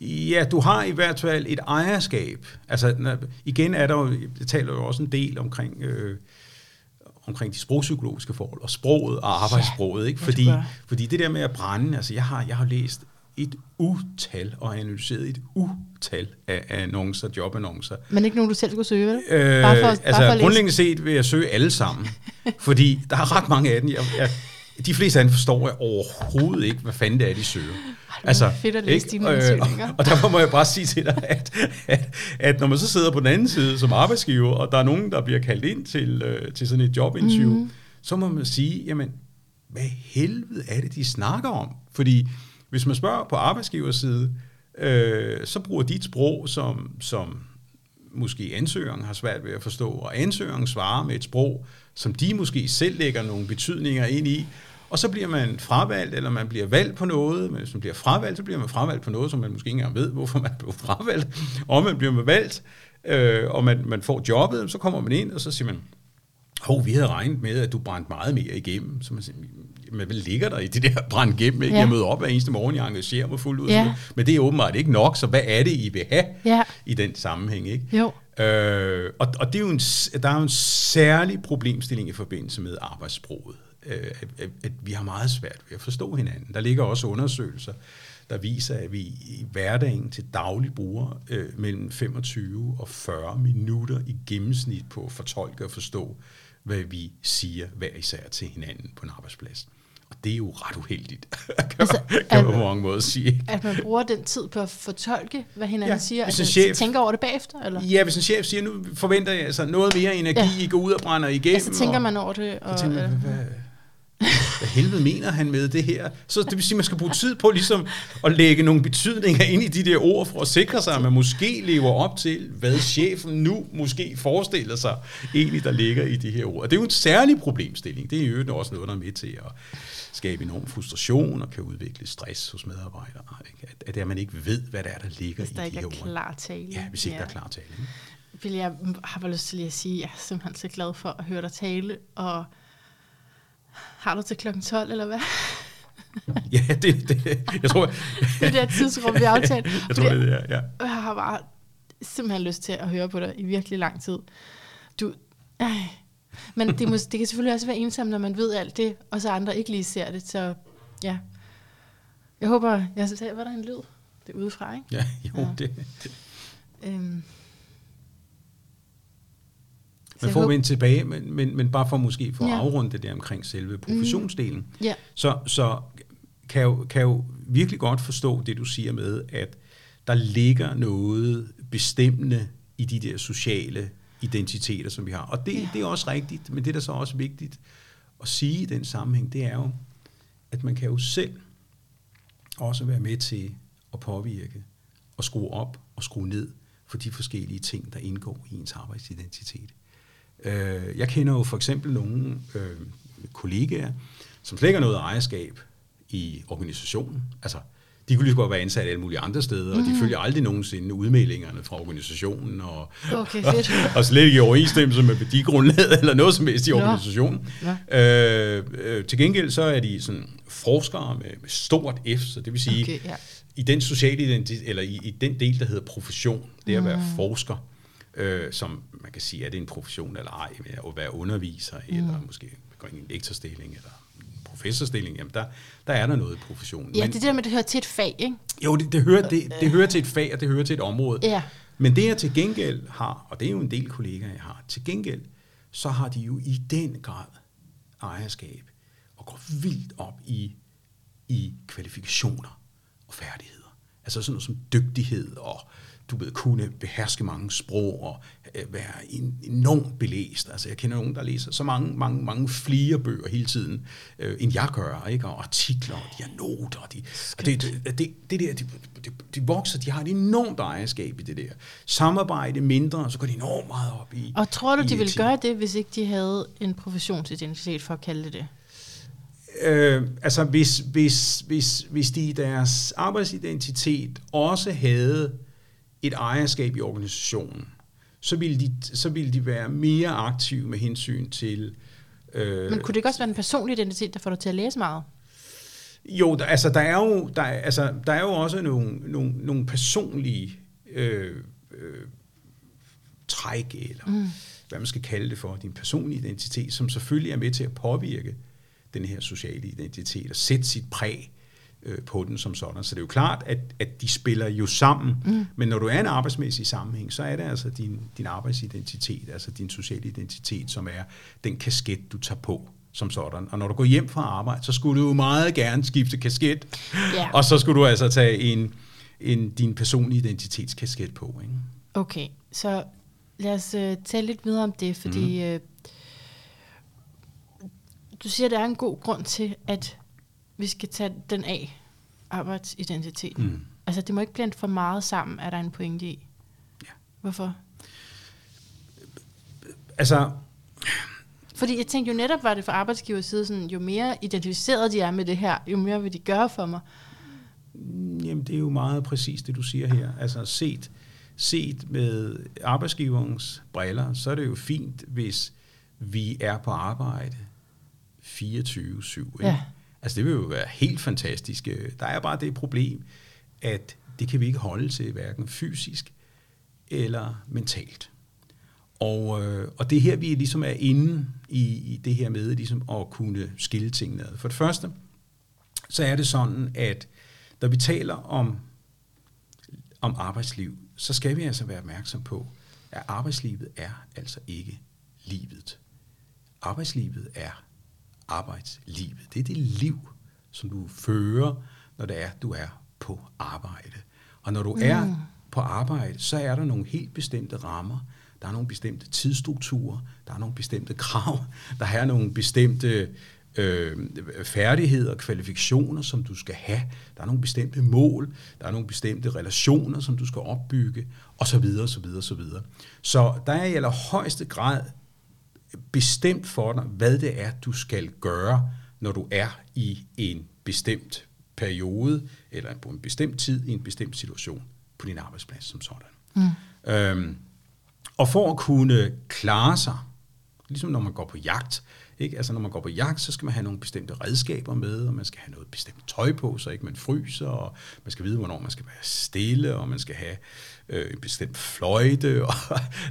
Speaker 2: Ja, du har i hvert fald et ejerskab. Altså, igen er der jo, jeg taler jo også en del omkring øh, omkring de sprogpsykologiske forhold, og sproget og arbejdssproget. Ikke? Fordi, fordi det der med at brænde, altså jeg har, jeg har læst et utal og analyseret et utal af, af annoncer, jobannoncer.
Speaker 1: Men ikke nogen, du selv skulle søge, vel?
Speaker 2: Øh, bare for, altså, bare for grundlæggende set vil jeg søge alle sammen, fordi der er ret mange af dem. Jeg, jeg, de fleste af dem forstår jeg overhovedet ikke, hvad fanden det er, de søger.
Speaker 1: Ej, altså, fedt at læse dine øh,
Speaker 2: og, og derfor må jeg bare sige til dig, at, at, at når man så sidder på den anden side som arbejdsgiver, og der er nogen, der bliver kaldt ind til, øh, til sådan et jobinterview, mm. så må man sige, jamen, hvad helvede er det, de snakker om? Fordi hvis man spørger på arbejdsgiverside, øh, så bruger de et sprog, som, som måske ansøgeren har svært ved at forstå, og ansøgeren svarer med et sprog, som de måske selv lægger nogle betydninger ind i, og så bliver man fravalgt, eller man bliver valgt på noget, men hvis man bliver fravalgt, så bliver man fravalgt på noget, som man måske ikke engang ved, hvorfor man blev fravalgt, og man bliver valgt, øh, og man, man får jobbet, så kommer man ind, og så siger man, hov, vi havde regnet med, at du brændte meget mere igennem. Så man siger, men hvad ligger der i det der brændt igennem? Ikke? Ja. Jeg møder op hver eneste morgen, jeg engagerer mig fuldt ud. Ja. Men det er åbenbart ikke nok, så hvad er det, I vil have ja. i den sammenhæng? Ikke?
Speaker 1: Jo.
Speaker 2: Øh, og og det er jo en, der er jo en særlig problemstilling i forbindelse med arbejdssproget. Øh, at, at, at vi har meget svært ved at forstå hinanden. Der ligger også undersøgelser, der viser, at vi i hverdagen til daglig bruger øh, mellem 25 og 40 minutter i gennemsnit på at fortolke og forstå, hvad vi siger hver især til hinanden på en arbejdsplads. Det er jo ret uheldigt, kan, altså, man, kan man på mange måder sige.
Speaker 1: At man bruger den tid på at fortolke, hvad hinanden ja, siger, altså,
Speaker 2: chef,
Speaker 1: tænker over det bagefter? Eller?
Speaker 2: Ja, hvis en chef siger, nu forventer jeg altså noget mere energi, ja. I går ud og brænder igennem. Ja,
Speaker 1: så tænker og, man over det.
Speaker 2: Og, tænker man, hvad, hvad helvede mener han med det her? Så det vil sige, at man skal bruge tid på ligesom at lægge nogle betydninger ind i de der ord, for at sikre sig, at man måske lever op til, hvad chefen nu måske forestiller sig, egentlig der ligger i de her ord. Og det er jo en særlig problemstilling. Det er jo også noget, der er med til at skabe enorm frustration og kan udvikle stress hos medarbejdere. Ikke? At, at man ikke ved, hvad der er, der ligger
Speaker 1: i de
Speaker 2: her ord. Hvis
Speaker 1: der ikke er klar tale.
Speaker 2: Ja, hvis ikke ja. der er klar tale. Ikke?
Speaker 1: Vil jeg har bare lyst til lige at sige, at jeg er simpelthen så glad for at høre dig tale, og har du til klokken 12, eller hvad?
Speaker 2: ja, det, det, jeg tror...
Speaker 1: det er det tidsrum, vi har aftalt.
Speaker 2: jeg tror, det er, ja.
Speaker 1: Jeg har bare simpelthen lyst til at høre på dig i virkelig lang tid. Du, øh. Men det, må, det kan selvfølgelig også være ensomt, når man ved alt det, og så andre ikke lige ser det. Så ja, jeg håber, jeg sagde, var der en lyd? Det er udefra, ikke?
Speaker 2: Ja, jo, ja. det. det. Øhm, men får en tilbage, men, men, men bare for måske for ja. at afrunde det der omkring selve professionsdelen, mm. yeah. så, så kan, jeg jo, kan jeg jo virkelig godt forstå det, du siger med, at der ligger noget bestemmende i de der sociale identiteter, som vi har. Og det, ja. det er også rigtigt, men det, der så også vigtigt at sige i den sammenhæng, det er jo, at man kan jo selv også være med til at påvirke og skrue op og skrue ned for de forskellige ting, der indgår i ens arbejdsidentitet. Øh, jeg kender jo for eksempel nogle øh, kollegaer, som slet ikke har noget ejerskab i organisationen. Altså, de kunne lige så godt være ansat alle mulige andre steder, mm. og de mhm. følger aldrig nogensinde udmeldingerne fra organisationen, og,
Speaker 1: okay, fedt.
Speaker 2: og, og slet ikke i overensstemmelse med værdigrundlaget, eller noget som helst i organisationen. Ja. Øh, øh, til gengæld så er de sådan forskere med, med stort F, så det vil sige, okay, ja. i den sociale identitet, eller i, i den del, der hedder profession, det er at være mm. forsker, øh, som man kan sige, er det en profession eller ej, med at være underviser, mm. eller måske gå i en lektorstilling, eller professorstilling, jamen der, der er der noget i professionen.
Speaker 1: Ja, Men, det er det med, at det hører til et fag, ikke?
Speaker 2: Jo, det, det, hører, det, det hører til et fag, og det hører til et område. Ja. Men det jeg til gengæld har, og det er jo en del kollegaer, jeg har, til gengæld, så har de jo i den grad ejerskab, og går vildt op i, i kvalifikationer og færdigheder. Altså sådan noget som dygtighed og du ved, kunne beherske mange sprog og øh, være enormt belæst. Altså, jeg kender nogen, der læser så mange, mange, mange flere bøger hele tiden, øh, end jeg gør, ikke? og artikler, og de har noter, og, de, og det, det, det, det der, de, de, de vokser, de har et enormt ejerskab i det der. Samarbejde mindre, så går de enormt meget op i
Speaker 1: Og tror du, de ville gøre det, hvis ikke de havde en professionsidentitet, for at kalde det det?
Speaker 2: Øh, altså hvis, hvis, hvis, hvis de i deres arbejdsidentitet også havde et ejerskab i organisationen, så ville de, så ville de være mere aktive med hensyn til...
Speaker 1: Øh, Men kunne det ikke også være en personlig identitet, der får dig til at læse meget?
Speaker 2: Jo, der, altså, der, er jo, der, altså, der er jo også nogle, nogle, nogle personlige øh, øh, træk, eller mm. hvad man skal kalde det for, din personlige identitet, som selvfølgelig er med til at påvirke den her sociale identitet og sætte sit præg øh, på den som sådan. Så det er jo klart, at, at de spiller jo sammen, mm. men når du er en arbejdsmæssig sammenhæng, så er det altså din, din arbejdsidentitet, altså din sociale identitet, som er den kasket, du tager på som sådan. Og når du går hjem fra arbejde, så skulle du jo meget gerne skifte kasket, yeah. og så skulle du altså tage en, en, din personlige identitetskasket på. Ikke?
Speaker 1: Okay, så lad os uh, tale lidt videre om det, fordi mm. uh, du siger, at der er en god grund til, at vi skal tage den af arbejdsidentitet. Mm. Altså, det må ikke blande for meget sammen, er der en pointe i.
Speaker 2: Ja.
Speaker 1: Hvorfor?
Speaker 2: Altså,
Speaker 1: Fordi jeg tænkte jo netop, var det fra arbejdsgivers side, sådan, jo mere identificeret de er med det her, jo mere vil de gøre for mig.
Speaker 2: Jamen, det er jo meget præcis det, du siger her. Altså, set, set med arbejdsgiverens briller, så er det jo fint, hvis vi er på arbejde 24-7. Ikke?
Speaker 1: Ja.
Speaker 2: Altså, det vil jo være helt fantastisk. Øh, der er bare det problem, at det kan vi ikke holde til, hverken fysisk eller mentalt. Og, øh, og det er her, vi ligesom er inde i, i det her med ligesom at kunne skille tingene ad. For det første, så er det sådan, at når vi taler om, om arbejdsliv, så skal vi altså være opmærksom på, at arbejdslivet er altså ikke livet. Arbejdslivet er arbejdslivet. Det er det liv, som du fører, når det er, du er på arbejde. Og når du mm. er på arbejde, så er der nogle helt bestemte rammer. Der er nogle bestemte tidsstrukturer, der er nogle bestemte krav, der er nogle bestemte øh, færdigheder og kvalifikationer, som du skal have. Der er nogle bestemte mål, der er nogle bestemte relationer, som du skal opbygge, og så videre, så videre, så videre. Så der er i allerhøjeste grad bestemt for dig, hvad det er, du skal gøre, når du er i en bestemt periode, eller på en bestemt tid, i en bestemt situation på din arbejdsplads som sådan. Mm. Øhm, og for at kunne klare sig, ligesom når man går på jagt, ikke? Altså når man går på jagt, så skal man have nogle bestemte redskaber med, og man skal have noget bestemt tøj på, så ikke man fryser, og man skal vide, hvornår man skal være stille, og man skal have øh, en bestemt fløjte, og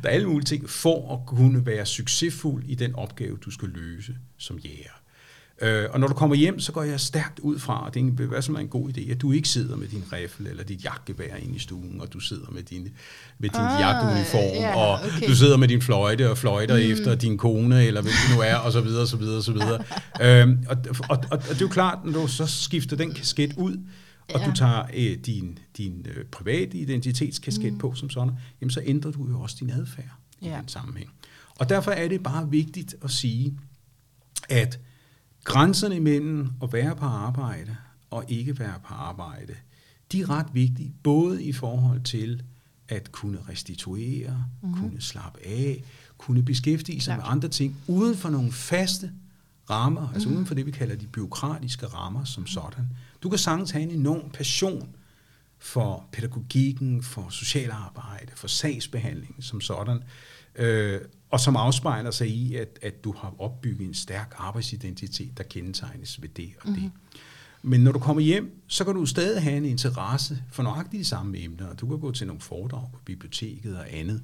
Speaker 2: der er alle mulige ting, for at kunne være succesfuld i den opgave, du skal løse som jæger. Øh, og når du kommer hjem, så går jeg stærkt ud fra, og det vil være som en god idé, at du ikke sidder med din rifle eller dit jagtgevær inde i stuen, og du sidder med din, med din ah, jagtuniform, yeah, og okay. du sidder med din fløjte og fløjter mm. efter din kone, eller hvem du nu er, og så videre, og så videre, og så videre. øhm, og, og, og, og det er jo klart, når du så skifter den kasket ud, og ja. du tager øh, din, din øh, private identitetskasket mm. på som sådan, jamen så ændrer du jo også din adfærd ja. i den sammenhæng. Og derfor er det bare vigtigt at sige, at Grænserne imellem at være på arbejde og ikke være på arbejde, de er ret vigtige, både i forhold til at kunne restituere, mm-hmm. kunne slappe af, kunne beskæftige sig Klart. med andre ting, uden for nogle faste rammer, altså mhm. uden for det, vi kalder de byråkratiske rammer som sådan. Du kan sagtens have en enorm passion for pædagogikken, for socialarbejde, for sagsbehandling som sådan, øh, og som afspejler sig i, at, at du har opbygget en stærk arbejdsidentitet, der kendetegnes ved det og det. Mm-hmm. Men når du kommer hjem, så kan du stadig have en interesse for nøjagtigt de samme emner. Du kan gå til nogle foredrag på biblioteket og andet.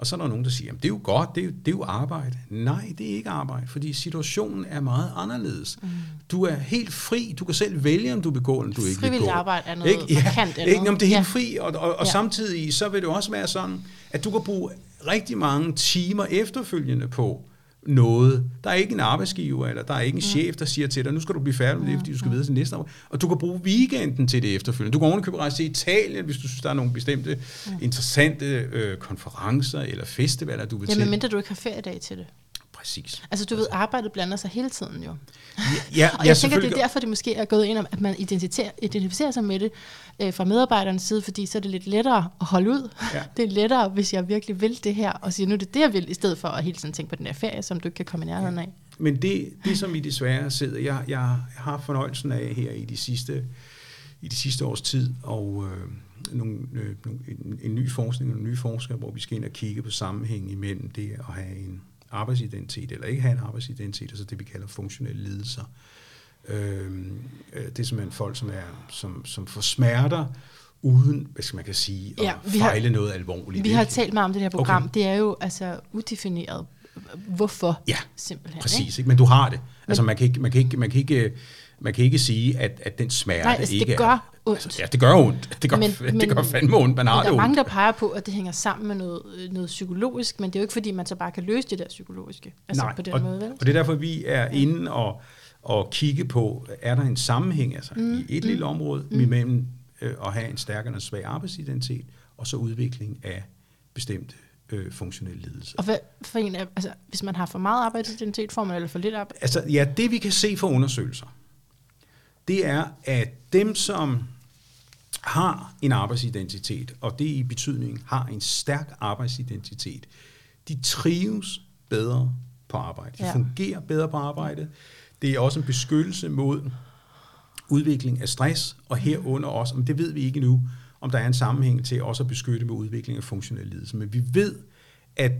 Speaker 2: Og så er der nogen, der siger, at det er jo godt, det er jo, det er jo arbejde. Nej, det er ikke arbejde, fordi situationen er meget anderledes. Mm. Du er helt fri, du kan selv vælge, om du begår, eller du ikke
Speaker 1: Frivillig
Speaker 2: begår.
Speaker 1: arbejde er noget ikke? Ja, markant.
Speaker 2: Ikke? Jamen, det er helt ja. fri, og, og, og ja. samtidig så vil det også være sådan, at du kan bruge rigtig mange timer efterfølgende på noget. Der er ikke en arbejdsgiver, eller der er ikke en chef, der siger til dig, nu skal du blive færdig med det, fordi du skal videre til næste år. Og du kan bruge weekenden til det efterfølgende. Du kan ovenikøbet rejse til Italien, hvis du synes, der er nogle bestemte interessante øh, konferencer eller festivaler, du vil
Speaker 1: til. Jamen, mindre du ikke har feriedag til det.
Speaker 2: Præcis.
Speaker 1: Altså du ved, arbejdet blander sig hele tiden jo.
Speaker 2: Ja, ja,
Speaker 1: og jeg tænker, det er derfor, det måske er gået ind om, at man identificerer, identificerer sig med det øh, fra medarbejdernes side, fordi så er det lidt lettere at holde ud. Ja. Det er lettere, hvis jeg virkelig vil det her, og siger, nu er det det, jeg vil, i stedet for at hele tiden tænke på den her ferie, som du ikke kan komme i nærheden af.
Speaker 2: Men det, det som vi desværre sidder, jeg, jeg har fornøjelsen af her i de sidste, i de sidste års tid, og øh, nogle, øh, en, en ny forskning og nogle nye forskere, hvor vi skal ind og kigge på sammenhæng imellem det at have en arbejdsidentitet, eller ikke have en arbejdsidentitet, altså det vi kalder funktionelle lidelser. Øhm, øh, det er simpelthen folk, som, er, som, som får smerter, uden, hvad skal man kan sige, at ja, fejle har, noget alvorligt.
Speaker 1: Vi ikke? har talt meget om det her program. Okay. Det er jo altså udefineret. Hvorfor?
Speaker 2: Ja, simpelthen, præcis. Ikke? Men du har det. Altså man kan ikke, man kan ikke, man kan ikke, man kan ikke sige, at, at den smerte
Speaker 1: Nej, altså,
Speaker 2: ikke
Speaker 1: det gør ondt.
Speaker 2: Altså, ja, det gør ondt. Det gør, men, det gør fandme ondt. Man har
Speaker 1: der
Speaker 2: det
Speaker 1: er mange, der peger på, at det hænger sammen med noget, noget psykologisk, men det er jo ikke, fordi man så bare kan løse det der psykologiske. Altså
Speaker 2: Nej,
Speaker 1: på den
Speaker 2: og,
Speaker 1: måde, vel?
Speaker 2: og det er derfor, vi er ja. inde og, og kigge på, er der en sammenhæng altså, mm. i et mm. lille område mm. imellem øh, at have en stærkere og svag arbejdsidentitet, og så udvikling af bestemte øh, funktionelle lidelser.
Speaker 1: Og hvad for en af, altså, hvis man har for meget arbejdsidentitet, får man eller for lidt arbejde?
Speaker 2: Altså, ja, det vi kan se fra undersøgelser, det er, at dem, som har en arbejdsidentitet, og det i betydning har en stærk arbejdsidentitet, de trives bedre på arbejde. De ja. fungerer bedre på arbejde. Det er også en beskyttelse mod udvikling af stress, og herunder også, men det ved vi ikke nu, om der er en sammenhæng til også at beskytte med udvikling af funktionel lidelse. Men vi ved, at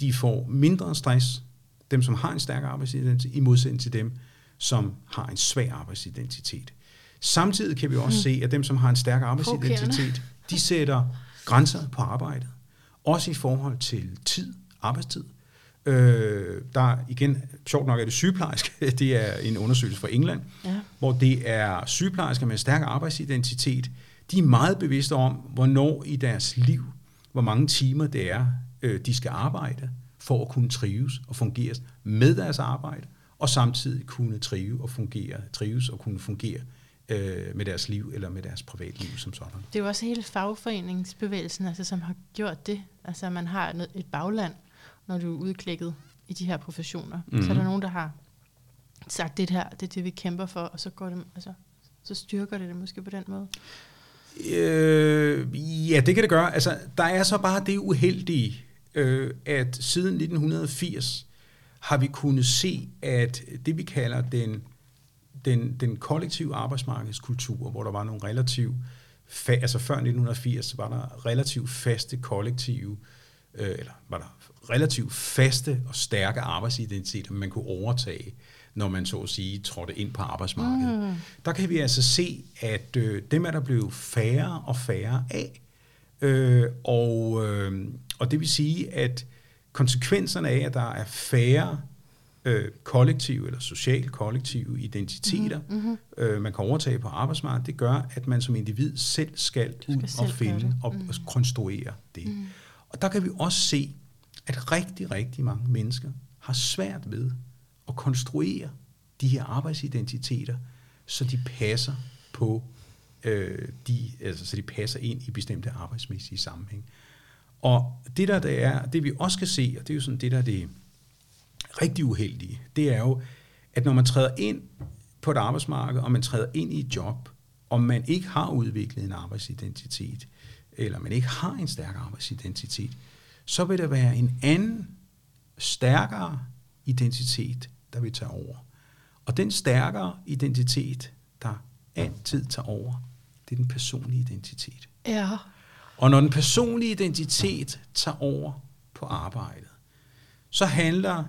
Speaker 2: de får mindre stress, dem som har en stærk arbejdsidentitet, i modsætning til dem, som har en svag arbejdsidentitet. Samtidig kan vi også hmm. se, at dem, som har en stærk arbejdsidentitet, de sætter grænser på arbejdet. Også i forhold til tid, arbejdstid. Øh, der igen, sjovt nok er det sygeplejerske, det er en undersøgelse fra England, ja. hvor det er sygeplejersker med stærk arbejdsidentitet, de er meget bevidste om, hvornår i deres liv, hvor mange timer det er, øh, de skal arbejde, for at kunne trives og fungere med deres arbejde, og samtidig kunne trive og fungere, trives og kunne fungere øh, med deres liv eller med deres privatliv som sådan.
Speaker 1: Det er jo også hele fagforeningsbevægelsen, altså, som har gjort det. Altså man har et bagland, når du er udklikket i de her professioner. Mm-hmm. Så er der mhm. nogen, der har sagt, det her, det er det, vi kæmper for, og så går det, altså, så styrker det det måske på den måde.
Speaker 2: Øh, ja, det kan det gøre. Altså, der er så bare det uheldige, øh, at siden 1980 har vi kunnet se, at det vi kalder den, den, den kollektive arbejdsmarkedskultur, hvor der var nogle relativt, fa- altså før 1980 var der relativt faste kollektive, øh, eller var der relativt faste og stærke arbejdsidentiteter, man kunne overtage, når man så at sige trådte ind på arbejdsmarkedet. Mm. Der kan vi altså se, at øh, dem er der blevet færre og færre af. Øh, og, øh, og det vil sige, at konsekvenserne af, at der er færre øh, kollektive eller socialt kollektive identiteter, mm-hmm. øh, man kan overtage på arbejdsmarkedet, det gør, at man som individ selv skal ud og finde og, mm. konstruere det. Mm. Og der kan vi også se, at rigtig, rigtig mange mennesker har svært ved at konstruere de her arbejdsidentiteter, så de passer på øh, de, altså, så de passer ind i bestemte arbejdsmæssige sammenhæng. Og det der, det er, det vi også kan se, og det er jo sådan det der det rigtig uheldige, det er jo, at når man træder ind på et arbejdsmarked, og man træder ind i et job, og man ikke har udviklet en arbejdsidentitet, eller man ikke har en stærk arbejdsidentitet, så vil der være en anden, stærkere identitet, der vil tage over. Og den stærkere identitet, der altid tager over, det er den personlige identitet.
Speaker 1: Ja.
Speaker 2: Og når den personlige identitet tager over på arbejdet, så handler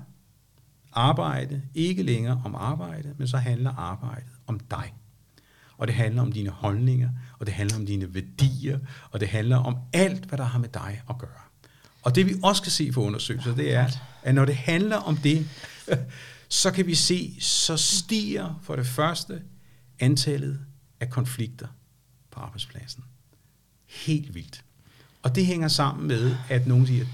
Speaker 2: arbejde ikke længere om arbejde, men så handler arbejdet om dig. Og det handler om dine holdninger, og det handler om dine værdier, og det handler om alt, hvad der har med dig at gøre. Og det vi også kan se på undersøgelser, det er, at når det handler om det, så kan vi se, så stiger for det første antallet af konflikter på arbejdspladsen. Helt vildt. Og det hænger sammen med, at nogen siger,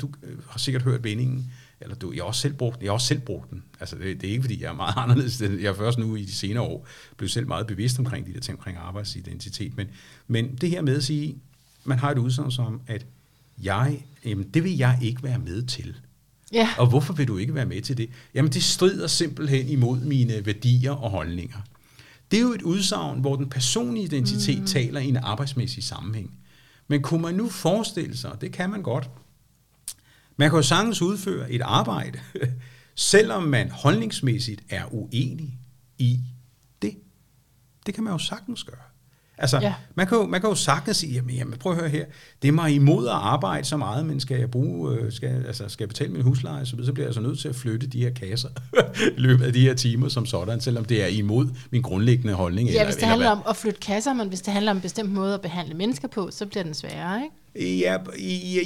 Speaker 2: du har sikkert hørt vendingen, eller du, jeg har også selv brugt, jeg har også selv brugt den. Altså det, det er ikke fordi, jeg er meget anderledes. Jeg er først nu i de senere år blevet selv meget bevidst omkring de der ting omkring arbejdsidentitet. Men, men det her med at sige, man har et udsagn som, at jeg, jamen det vil jeg ikke være med til.
Speaker 1: Ja.
Speaker 2: Og hvorfor vil du ikke være med til det? Jamen det strider simpelthen imod mine værdier og holdninger. Det er jo et udsagn, hvor den personlige identitet mm. taler i en arbejdsmæssig sammenhæng. Men kunne man nu forestille sig, og det kan man godt, man kan jo sagtens udføre et arbejde, selvom man holdningsmæssigt er uenig i det. Det kan man jo sagtens gøre. Altså, ja. man, kan jo, man kan jo sagtens sige, jamen, jamen prøv at høre her, det er mig imod at arbejde så meget, men skal jeg bruge, øh, skal, altså, skal jeg betale min husleje, så, så bliver jeg altså nødt til at flytte de her kasser i løbet af de her timer som sådan, selvom det er imod min grundlæggende holdning.
Speaker 1: Ja, eller, hvis det handler om at flytte kasser, men hvis det handler om en bestemt måde at behandle mennesker på, så bliver den sværere, ikke?
Speaker 2: Ja,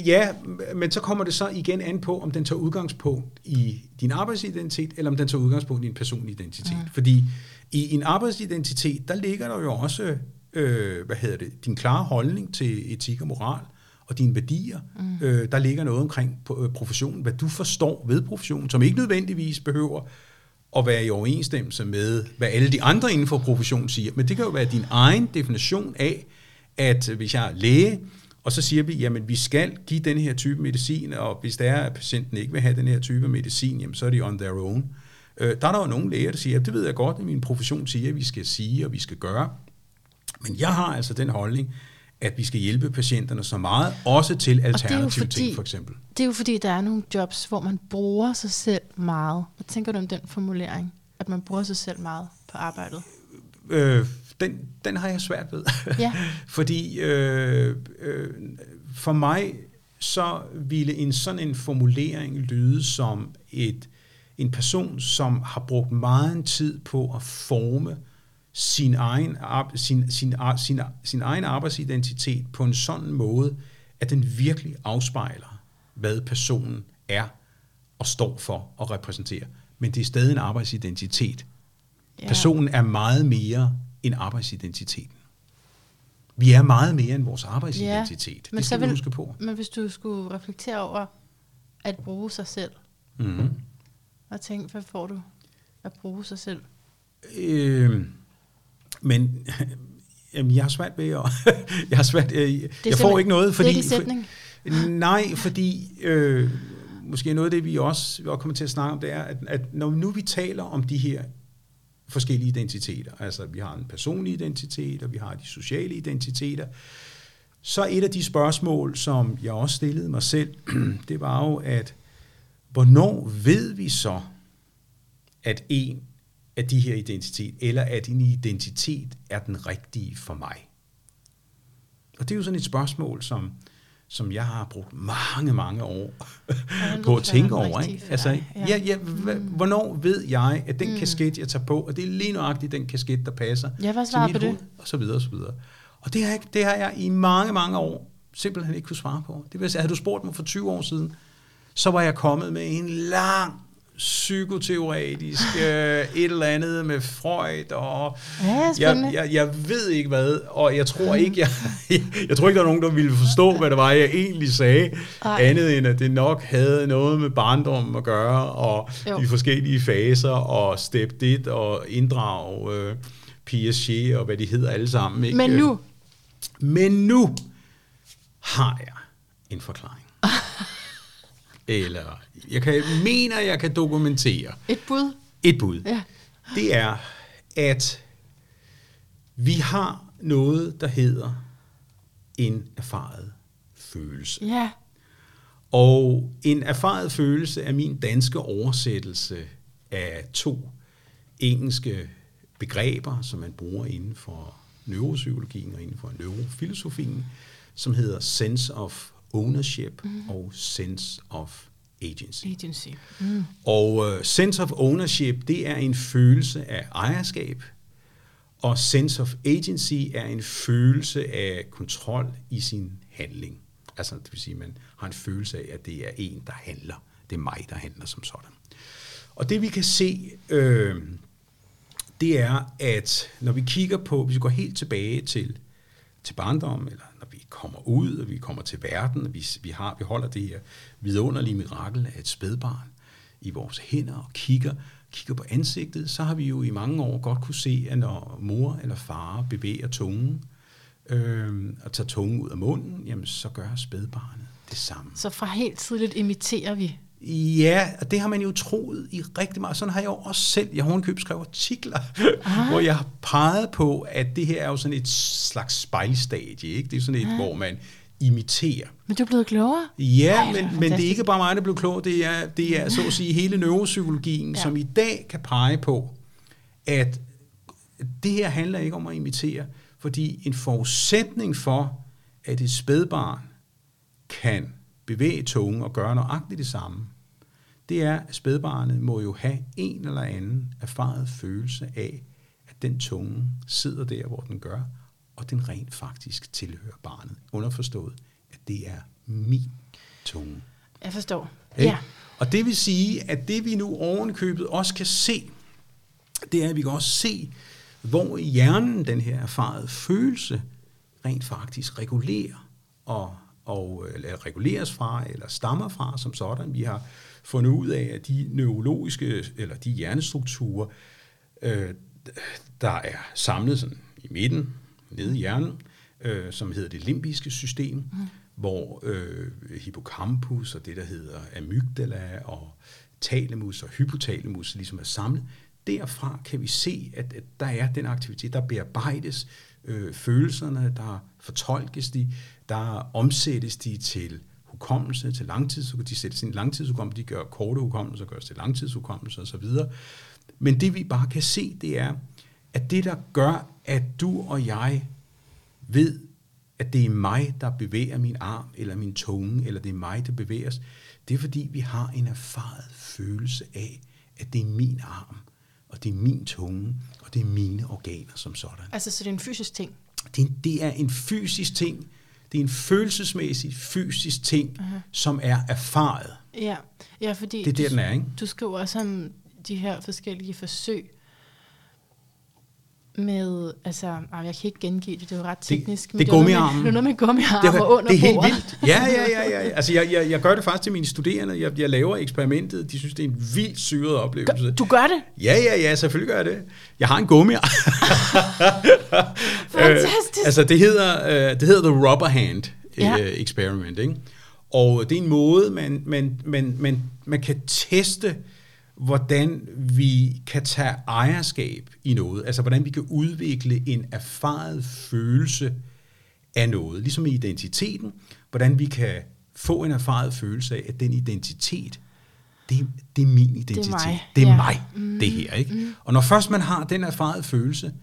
Speaker 2: ja, men så kommer det så igen an på, om den tager udgangspunkt i din arbejdsidentitet, eller om den tager udgangspunkt i din personlige identitet. Mm. Fordi i en arbejdsidentitet, der ligger der jo også øh, hvad hedder det, din klare holdning til etik og moral og dine værdier. Mm. Øh, der ligger noget omkring øh, professionen, hvad du forstår ved professionen, som ikke nødvendigvis behøver at være i overensstemmelse med, hvad alle de andre inden for professionen siger. Men det kan jo være din egen definition af, at hvis jeg er læge, og så siger vi, jamen vi skal give den her type medicin, og hvis det er, at patienten ikke vil have den her type medicin, jamen så er de on their own. Øh, der er der jo nogle læger, der siger, at det ved jeg godt, at min profession siger, at vi skal sige, og vi skal gøre. Men jeg har altså den holdning, at vi skal hjælpe patienterne så meget, også til alternative
Speaker 1: fordi-
Speaker 2: ting, for eksempel.
Speaker 1: Det er jo fordi, der er nogle jobs, hvor man bruger sig selv meget. Hvad tænker du om den formulering? At man bruger sig selv meget på arbejdet?
Speaker 2: Øh, den, den har jeg svært ved.
Speaker 1: Ja.
Speaker 2: Fordi øh, øh, for mig, så ville en sådan en formulering lyde som et, en person, som har brugt meget tid på at forme sin egen, sin, sin, sin, sin egen arbejdsidentitet på en sådan måde, at den virkelig afspejler, hvad personen er og står for og repræsenterer. Men det er stadig en arbejdsidentitet.
Speaker 1: Ja.
Speaker 2: Personen er meget mere end arbejdsidentiteten. Vi er meget mere end vores arbejdsidentitet.
Speaker 1: men
Speaker 2: det skal vi
Speaker 1: vil-
Speaker 2: huske på.
Speaker 1: Men hvis du skulle reflektere over at bruge sig selv,
Speaker 2: Mm-hmm.
Speaker 1: hvad, tænk, hvad får du at bruge sig selv?
Speaker 2: Øh, men jamen, jeg har svært ved at... jeg har svært, øh, jeg får ikke noget, fordi...
Speaker 1: det er sætning.
Speaker 2: nej, fordi... Øh, måske noget af det, vi også, vi kommer til at snakke om, det er, at, at når nu vi taler om de her forskellige identiteter, altså vi har en personlig identitet, og vi har de sociale identiteter, så et af de spørgsmål, som jeg også stillede mig selv, det var jo, at hvornår ved vi så, at en af de her identitet, eller at en identitet er den rigtige for mig? Og det er jo sådan et spørgsmål, som, som jeg har brugt mange, mange år på at tænke
Speaker 1: er
Speaker 2: over. Ikke? Altså, ja. Ja, hva- hvornår ved jeg, at den
Speaker 1: Mm.
Speaker 2: kasket, jeg tager på, og det er lige nøjagtigt den kasket, der passer
Speaker 1: Ja, hvad
Speaker 2: til mit
Speaker 1: på det?
Speaker 2: hoved, og så videre, og så videre. Og det har, jeg, det har jeg i mange, mange år simpelthen ikke kunne svare på. Det vil sige, havde du spurgt mig for 20 år siden, så var jeg kommet med en lang psykoteoretisk øh, et eller andet med Freud og
Speaker 1: Ja,
Speaker 2: jeg, jeg, jeg ved ikke hvad, og jeg tror ikke, jeg, jeg tror ikke, der er nogen, der ville forstå, hvad det var, jeg egentlig sagde,
Speaker 1: Ej.
Speaker 2: andet end at det nok havde noget med barndommen at gøre, og
Speaker 1: Jo.
Speaker 2: de forskellige faser, og step 1, og inddrag øh, Piaget, og hvad de hedder alle sammen. Ikke?
Speaker 1: Men nu,
Speaker 2: Men nu har jeg en forklaring. Eller, jeg kan, mener, jeg kan dokumentere
Speaker 1: et bud.
Speaker 2: et bud.
Speaker 1: Ja.
Speaker 2: Det er, at vi har noget, der hedder en erfaret følelse.
Speaker 1: Ja,
Speaker 2: Og en erfaret følelse er min danske oversættelse af to engelske begreber, som man bruger inden for neuropsykologien og inden for neurofilosofien, som hedder sense of ownership mm. og sense of agency.
Speaker 1: agency. Mm.
Speaker 2: Og uh, sense of ownership, det er en følelse af ejerskab, og sense of agency er en følelse af kontrol i sin handling. Altså, det vil sige, at man har en følelse af, at det er en, der handler. Det er mig, der handler som sådan. Og det vi kan se, øh, det er, at når vi kigger på, hvis vi går helt tilbage til, til barndom, eller kommer ud, og vi kommer til verden, og vi, vi, har, vi holder det her vidunderlige mirakel af et spædbarn i vores hænder og kigger, kigger på ansigtet, så har vi jo i mange år godt kunne se, at når mor eller far bevæger tungen, øh, og tager tungen ud af munden, jamen så gør spædbarnet det samme.
Speaker 1: Så fra helt tidligt imiterer vi.
Speaker 2: Ja, og det har man jo troet i rigtig meget. Sådan har jeg jo også selv, jeg har ovenikøbet skrevet artikler, ah. hvor jeg har peget på, at det her er jo sådan et slags spejlstadie, ikke? Det er sådan et, ah. hvor man imiterer.
Speaker 1: Men du er blevet klogere?
Speaker 2: Ja,
Speaker 1: Ej,
Speaker 2: Ej,
Speaker 1: det
Speaker 2: men, men det er ikke bare mig, der blev klog, det er, det er så at sige hele neuropsykologien,
Speaker 1: ja.
Speaker 2: som i dag kan pege på, at det her handler ikke om at imitere, fordi en forudsætning for, at et spædbarn kan bevæge tungen og gøre nøjagtigt det samme, det er, at spædbarnet må jo have en eller anden erfaret følelse af, at den tunge sidder der, hvor den gør, og den rent faktisk tilhører barnet. Underforstået, at det er min tunge.
Speaker 1: Jeg forstår.
Speaker 2: Ikke?
Speaker 1: Ja.
Speaker 2: Og det vil sige, at det vi nu ovenkøbet også kan se, det er, at vi kan også se, hvor i hjernen den her erfarede følelse rent faktisk regulerer og, og eller reguleres fra, eller stammer fra som sådan. Vi har fundet ud af, at de neurologiske, eller de hjernestrukturer, øh, der er samlet sådan i midten, nede i hjernen, øh, som hedder det limbiske system, mm. hvor øh, hippocampus og det, der hedder amygdala og thalamus og hypotalamus ligesom er samlet. Derfra kan vi se, at, at der er den aktivitet, der bearbejdes øh, følelserne, der fortolkes de, der omsættes de til hukommelse, til langtidshukommelse, de sættes ind i langtidshukommelse, de gør korte hukommelse, gøres til langtidshukommelse osv. Men det vi bare kan se, det er, at det der gør, at du og jeg ved, at det er mig, der bevæger min arm, eller min tunge, eller det er mig, der bevæger det er fordi, vi har en erfaret følelse af, at det er min arm, og det er min tunge, og det er mine organer som sådan.
Speaker 1: Altså, så det er en fysisk ting?
Speaker 2: Det, det er en fysisk ting. Det er en følelsesmæssig, fysisk ting, uh-huh. som er erfaret.
Speaker 1: Ja, ja fordi
Speaker 2: det er der,
Speaker 1: du,
Speaker 2: den er, ikke?
Speaker 1: du skriver også om de her forskellige forsøg, med, altså, jeg kan ikke gengive det, det er jo ret teknisk.
Speaker 2: Det, det er gummiarmen.
Speaker 1: Det er noget med gummiarmen
Speaker 2: det,
Speaker 1: under
Speaker 2: Det er helt
Speaker 1: bordet.
Speaker 2: vildt. Ja, ja, ja. ja. Altså, jeg, jeg, jeg gør det faktisk til mine studerende. Jeg, jeg laver eksperimentet. De synes, det er en vildt syret oplevelse.
Speaker 1: Gør, du gør det?
Speaker 2: Ja, ja, ja. Selvfølgelig gør jeg det. Jeg har en gummiarm.
Speaker 1: Fantastisk.
Speaker 2: øh, altså, det hedder, øh, det hedder The Rubber Hand ja. øh, Experiment, ikke? Og det er en måde, man, man, man, man, man kan teste hvordan vi kan tage ejerskab i noget, altså hvordan vi kan udvikle en erfaret følelse af noget, ligesom i identiteten, hvordan vi kan få en erfaret følelse af, at den identitet, det, det er min identitet.
Speaker 1: Det er mig,
Speaker 2: det er
Speaker 1: ja.
Speaker 2: mig mm, det her. Ikke? Mm. Og når først man har den erfarede følelse,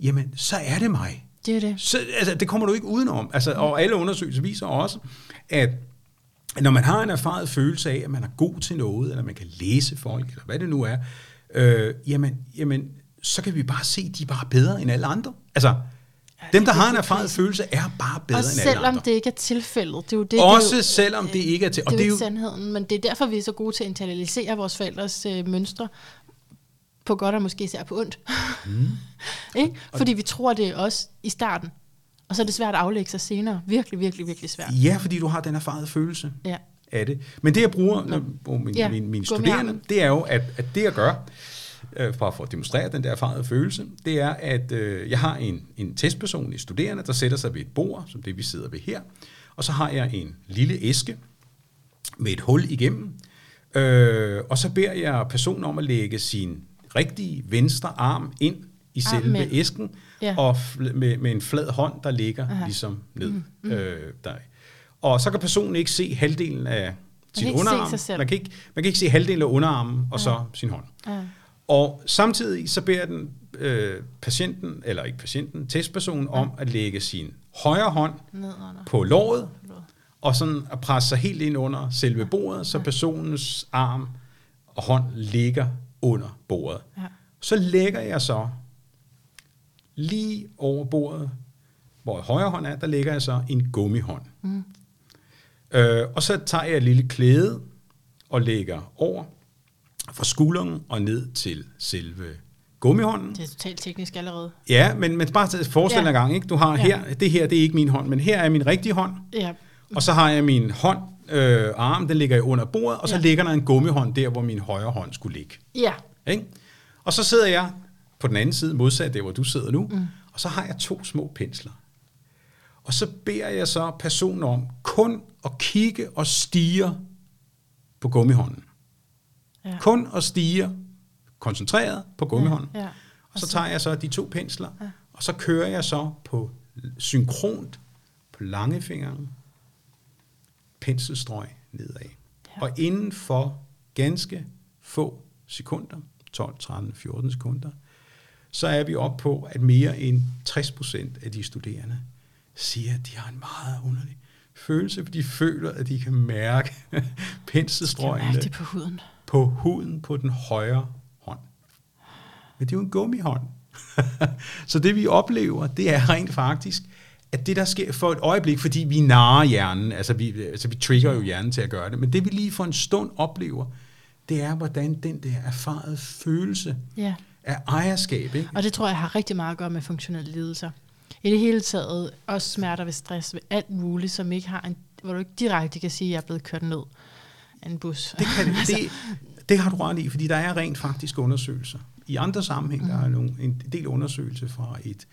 Speaker 2: jamen, så er det mig.
Speaker 1: Det er det.
Speaker 2: Så, altså, det kommer du ikke udenom. Altså, og alle undersøgelser viser også, at når man har en erfaret følelse af, at man er god til noget, eller man kan læse folk, eller hvad det nu er, øh, jamen, jamen, så kan vi bare se, at de er bare bedre end alle andre. Altså, ja, dem, der har en erfaret følelse, er bare bedre
Speaker 1: og
Speaker 2: end alle andre.
Speaker 1: selvom det ikke er tilfældet. Det er jo det,
Speaker 2: Også
Speaker 1: det er jo,
Speaker 2: selvom det ikke er til.
Speaker 1: Det er jo sandheden, men det er derfor, vi er så gode til at internalisere vores forældres øh, mønstre, på godt og måske især på ondt. Mm. ikke? Fordi vi tror, det er os i starten. Og så er det svært at aflægge sig senere. Virkelig, virkelig, virkelig svært.
Speaker 2: Ja, fordi du har den erfarede følelse
Speaker 1: ja.
Speaker 2: af det. Men det, jeg bruger når, min, ja, min, mine studerende, det er jo, at, at det, jeg gør, øh, bare for at demonstrere den der erfarede følelse, det er, at øh, jeg har en, en testperson i studerende, der sætter sig ved et bord, som det, vi sidder ved her. Og så har jeg en lille æske med et hul igennem. Øh, og så beder jeg personen om at lægge sin rigtige venstre arm ind i selve Amen. æsken, ja. og med, med en flad hånd, der ligger Aha. ligesom ned mm, mm. Øh, der. Og så kan personen ikke se halvdelen af sin underarm. Man kan, ikke, man kan ikke se halvdelen af underarmen, og Aha. så sin hånd. Aha. Og samtidig så beder den øh, patienten, eller ikke patienten, testpersonen ja. om at lægge sin højre hånd Nedunder. på låret, og sådan at presse sig helt ind under selve bordet, så personens arm og hånd ligger under bordet. Ja. Så lægger jeg så lige over bordet, hvor højre hånd er, der lægger jeg så en gummihånd. Mm. Øh, og så tager jeg et lille klæde og lægger over fra skulderen og ned til selve gummihånden.
Speaker 1: Det er totalt teknisk allerede.
Speaker 2: Ja, men, men bare forestil dig ja. en gang, ikke? Du har ja. her, det her, det er ikke min hånd, men her er min rigtige hånd. Ja. Og så har jeg min hånd, øh, arm, den ligger under bordet, og så ja. ligger der en gummihånd der, hvor min højre hånd skulle ligge.
Speaker 1: Ja.
Speaker 2: Ikke? Og så sidder jeg på den anden side, modsat der, hvor du sidder nu, mm. og så har jeg to små pensler. Og så beder jeg så personen om kun at kigge og stige på gummihånden. Ja. Kun at stige koncentreret på gummihånden. Ja, ja. Og, så tager jeg så de to pensler, ja. og så kører jeg så på synkront på langefingeren penselstrøg nedad. Ja. Og inden for ganske få sekunder, 12, 13, 14 sekunder, så er vi oppe på, at mere end 60% af de studerende siger, at de har en meget underlig følelse, for de føler, at de kan mærke penselstrøgene
Speaker 1: mærke det på huden.
Speaker 2: På huden på den højre hånd. Men det er jo en gummihånd. så det vi oplever, det er rent faktisk, at det der sker for et øjeblik, fordi vi narer hjernen, altså vi, altså vi trigger jo hjernen til at gøre det, men det vi lige for en stund oplever, det er, hvordan den der erfarede følelse ja. Af ejerskab. Ikke?
Speaker 1: Og det tror jeg har rigtig meget at gøre med funktionelle lidelser. I det hele taget, også smerter ved stress, ved alt muligt, som ikke har en, hvor du ikke direkte kan sige, at jeg er blevet kørt ned af en bus.
Speaker 2: Det, kan, altså. det, det har du ret i, fordi der er rent faktisk undersøgelser. I andre sammenhæng, mm. der er nogle, en del undersøgelser fra et,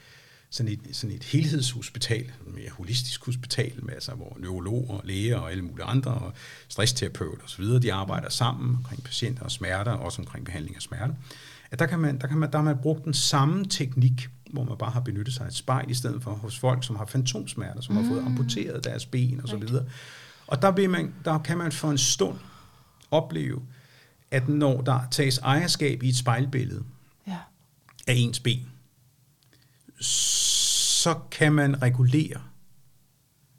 Speaker 2: sådan et, sådan et helhedshospital, et mere holistisk hospital, med, altså, hvor neurologer, læger og alle mulige andre, og stressterapeuter osv., de arbejder sammen omkring patienter og smerter, også omkring behandling af smerter, at der, kan man, der, kan man, der har man brugt den samme teknik, hvor man bare har benyttet sig af et spejl, i stedet for hos folk, som har fantomsmerter, som mm. har fået amputeret deres ben og så videre. Og der, vil man, der kan man for en stund opleve, at når der tages ejerskab i et spejlbillede
Speaker 1: Ja.
Speaker 2: af ens ben, så kan man regulere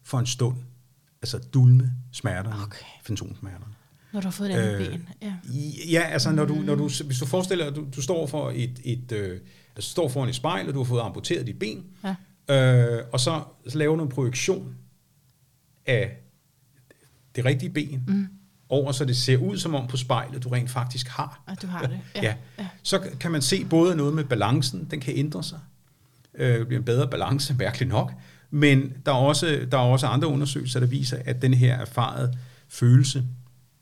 Speaker 2: for en stund, altså dulme smerterne,
Speaker 1: Okay.
Speaker 2: fantomsmerterne.
Speaker 1: Når du har fået et andet
Speaker 2: Øh,
Speaker 1: ben. Ja.
Speaker 2: Ja, altså når du, når du, hvis du forestiller dig, at du, du står for et, et øh, altså, står foran et spejl, og du har fået amputeret dit ben,
Speaker 1: Ja.
Speaker 2: øh, og så, så laver du en projektion af det rigtige ben mm. over, så det ser ud som om på spejlet, du rent faktisk har.
Speaker 1: Og du har det.
Speaker 2: Ja.
Speaker 1: Ja.
Speaker 2: ja. Så kan man se både noget med balancen, den kan ændre sig. Øh, bliver en bedre balance, mærkeligt nok. Men der er, også, der er også andre undersøgelser, der viser, at den her erfarede følelse,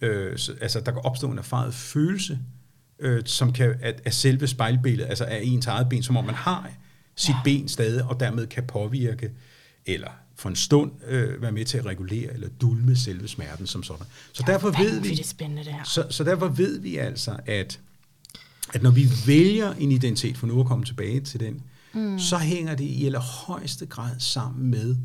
Speaker 2: øh, så- altså der kan opstå en erfaret følelse, øh, som kan, at, af selve spejlbilledet, altså af ens eget ben, som om man har sit ja. ben stadig, og dermed kan påvirke, eller for en stund øh, være med til at regulere, eller dulme selve smerten som sådan. Så
Speaker 1: Ja,
Speaker 2: derfor ved vi,
Speaker 1: vanvittigt spændende det her.
Speaker 2: så, så derfor ved vi altså, at, at når vi vælger en identitet, for nu at komme tilbage til den, mm. så hænger det i allerhøjeste grad sammen med,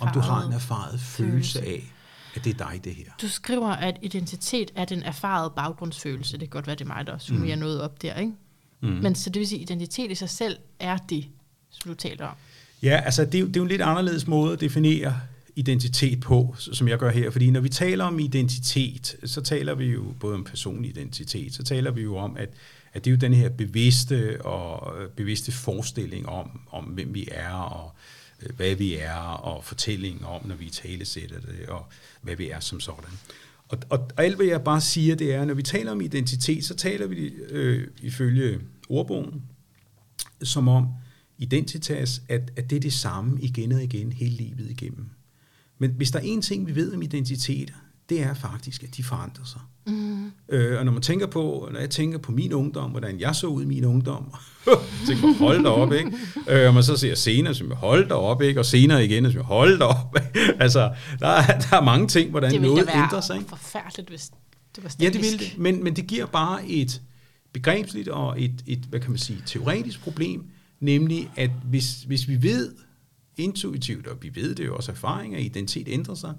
Speaker 2: om du har en erfaret følelse af, at det er dig, det her.
Speaker 1: Du skriver, at identitet er den erfarede baggrundsfølelse. Det kan godt være, det er mig, der summerer mm. noget op der, ikke? Mm. Men så det vil sige, at identitet i sig selv er det, som du taler om.
Speaker 2: Ja, altså det, er jo- det er jo en lidt anderledes måde at definere identitet på, som jeg gør her. Fordi når vi taler om identitet, så taler vi jo både om personlig identitet, så taler vi jo om, at, at det er jo den her bevidste og øh, bevidste forestilling om, om hvem vi er, og Øh, hvad vi er, og fortællingen om, når vi talesætter det, øh, og hvad vi er som sådan. Og, og, og alt, hvad jeg bare siger, det er, når vi taler om identitet, så taler vi øh, ifølge ordbogen, som om identitas, at, at det er det samme igen og igen hele livet igennem. Men hvis der er en ting, vi ved om identiteter, det er faktisk, at de forandrer sig. Mm. Øh, og når man tænker på, når jeg tænker på min ungdom, hvordan jeg så ud i min ungdom, tænker man, hold da op, ikke? Øh, og man så ser senere, som hold da op, ikke? Og senere igen, som hold da op. altså, der er, der er mange ting, hvordan
Speaker 1: Det ville
Speaker 2: noget ændrer sig, ikke?
Speaker 1: forfærdeligt, hvis det var
Speaker 2: Ja,
Speaker 1: statisk.
Speaker 2: det vil det. Men, men det giver bare et begrebsligt og et, et, hvad kan man sige, teoretisk problem, nemlig at hvis, hvis vi ved intuitivt, og vi ved det jo også af erfaring, at identitet ændrer sig,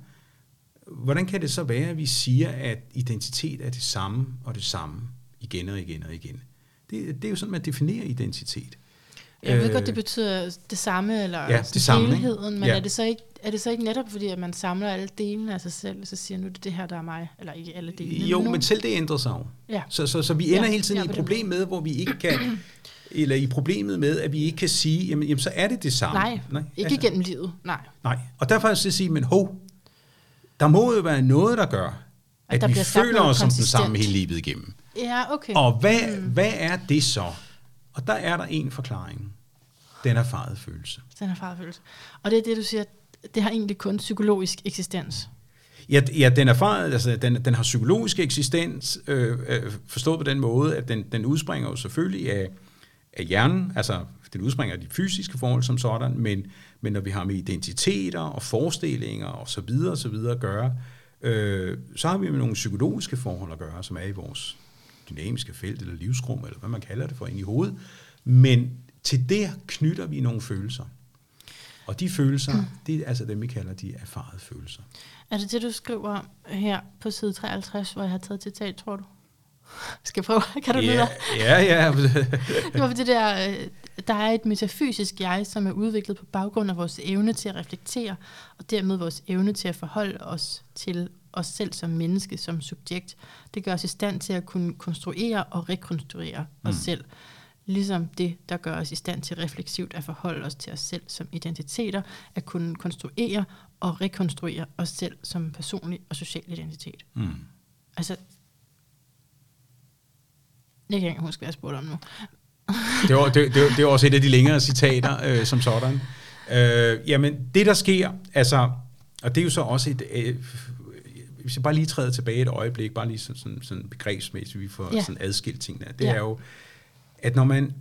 Speaker 2: hvordan kan det så være, at vi siger, at identitet er det samme og det samme igen og igen og igen? Det, det er jo sådan, man definerer identitet.
Speaker 1: Jeg ved
Speaker 2: Øh,
Speaker 1: godt, det betyder det samme, eller
Speaker 2: ja, det samme, ikke?
Speaker 1: helheden, men
Speaker 2: Ja.
Speaker 1: er, det så ikke, er det så ikke netop, fordi at man samler alle delene af sig selv, og så siger nu er det det her, der er mig, eller ikke alle delene?
Speaker 2: Jo,
Speaker 1: nogle?
Speaker 2: men selv det ændrer sig jo.
Speaker 1: Ja.
Speaker 2: Så, så, så vi ender
Speaker 1: Ja,
Speaker 2: hele tiden
Speaker 1: ja,
Speaker 2: i et problem med, hvor vi ikke kan, eller i problemet med, at vi ikke kan sige, jamen, jamen så er det det samme.
Speaker 1: Nej, Nej ikke
Speaker 2: altså,
Speaker 1: igennem livet, nej.
Speaker 2: Nej, og derfor er det at sige, men hov, der må jo være noget, der gør, at,
Speaker 1: der
Speaker 2: vi føler os som den samme hele livet igennem.
Speaker 1: Ja, okay.
Speaker 2: Og hvad, mm. hvad er det så? Og der er der en forklaring. Den erfarede følelse.
Speaker 1: Den er farfølelse. Og det er det, du siger, det har egentlig kun psykologisk eksistens.
Speaker 2: Ja, ja den, erfarede, altså, den, den har psykologisk eksistens, øh, øh, forstået på den måde, at den, den udspringer jo selvfølgelig af, af hjernen, altså den udspringer af de fysiske forhold som sådan, men, men når vi har med identiteter og forestillinger og så videre og så videre at gøre, øh, så har vi med nogle psykologiske forhold at gøre, som er i vores dynamiske felt eller livsrum, eller hvad man kalder det for, ind i hovedet. Men til det knytter vi nogle følelser. Og de følelser, mm. det er altså dem, vi kalder de erfarede følelser.
Speaker 1: Er det det, du skriver her på side 53, hvor jeg har taget citat, tror du? Skal jeg prøve? Kan du
Speaker 2: ja,
Speaker 1: lyde?
Speaker 2: ja, ja.
Speaker 1: Det var det der, øh, der er et metafysisk jeg, som er udviklet på baggrund af vores evne til at reflektere, og dermed vores evne til at forholde os til os selv som menneske, som subjekt. Det gør os i stand til at kunne konstruere og rekonstruere os selv. Ligesom det, der gør os i stand til refleksivt at forholde os til os selv som identiteter, at kunne konstruere og rekonstruere os selv som personlig og social identitet.
Speaker 2: Mm.
Speaker 1: Altså, jeg kan ikke huske, hvad jeg spurgte om nu.
Speaker 2: Det, var, det, det, det var også et af de længere citater øh, som sådan. Øh, jamen, det der sker, altså, og det er jo så også et, øh, hvis jeg bare lige træder tilbage et øjeblik, bare lige sådan, sådan, sådan begrebsmæssigt, vi får
Speaker 1: Ja.
Speaker 2: sådan adskilt tingene, det
Speaker 1: Ja.
Speaker 2: er jo, at når man,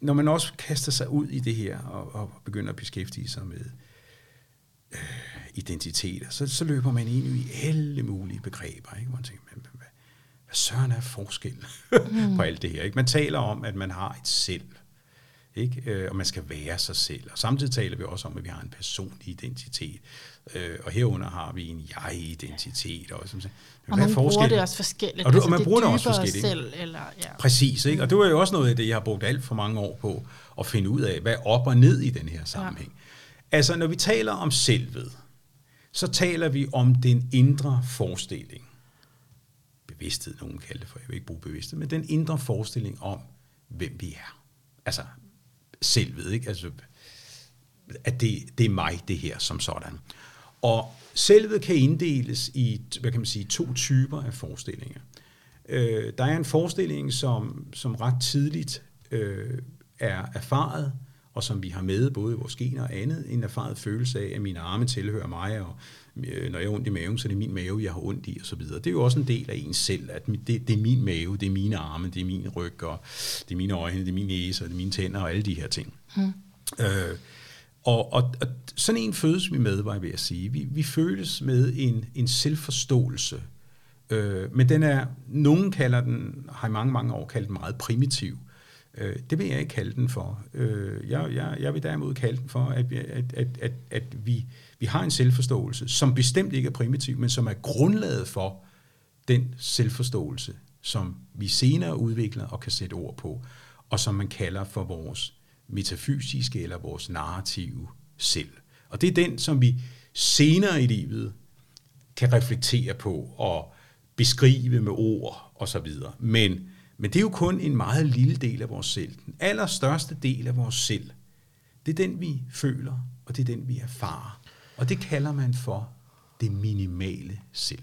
Speaker 2: når man også kaster sig ud i det her, og, og begynder at beskæftige sig med øh, identiteter, så, så løber man ind i alle mulige begreber, ikke? man tænker, hvad, søren er forskel mm. på alt det her? Ikke? Man taler om, at man har et selv, ikke? Øh, og man skal være sig selv. Og samtidig taler vi også om, at vi har en personlig identitet. Øh, og herunder har vi en jeg-identitet. Og,
Speaker 1: som, og man bruger det også forskelligt.
Speaker 2: Og, du, altså, og man bruger det, det også forskelligt.
Speaker 1: Selv, eller, ja.
Speaker 2: Præcis, ikke? og det var jo også noget af det, jeg har brugt alt for mange år på, at finde ud af, hvad op og ned i den her sammenhæng. Ja. Altså, når vi taler om selvet, så taler vi om den indre forestilling. Bevidsthed, nogen kalder det for, jeg vil ikke bruge bevidsthed, men den indre forestilling om, hvem vi er. Altså, selvet, ikke? Altså, at det, det er mig, det her, som sådan. Og selvet kan inddeles i, hvad kan man sige, to typer af forestillinger. Øh, der er en forestilling, som, som ret tidligt øh, er erfaret, og som vi har med både i vores gener og andet, en erfaret følelse af, at mine arme tilhører mig, og når jeg har ondt i maven, så er det min mave, jeg har ondt i, og så videre. Det er jo også en del af ens selv, at det, det er min mave, det er mine arme, det er min ryg, og det er mine øjne, det er min næse, og det er mine tænder, og alle de her ting. Hmm. Øh, og, og, og sådan en fødes vi med, var jeg ved at sige. Vi, vi føles med en, en selvforståelse, øh, men den er, nogen kalder den, har i mange, mange år kaldt den meget primitiv. Øh, Øh, det vil jeg ikke kalde den for. Øh, jeg, jeg, jeg vil derimod kalde den for, at, at, at, at, at vi, vi har en selvforståelse, som bestemt ikke er primitiv, men som er grundlaget for den selvforståelse, som vi senere udvikler og kan sætte ord på, og som man kalder for vores metafysiske eller vores narrative selv. Og det er den, som vi senere i livet kan reflektere på og beskrive med ord og så videre. Men, men det er jo kun en meget lille del af vores selv. Den allerstørste del af vores selv, det er den, vi føler, og det er den, vi erfarer. Og det kalder man for det minimale selv.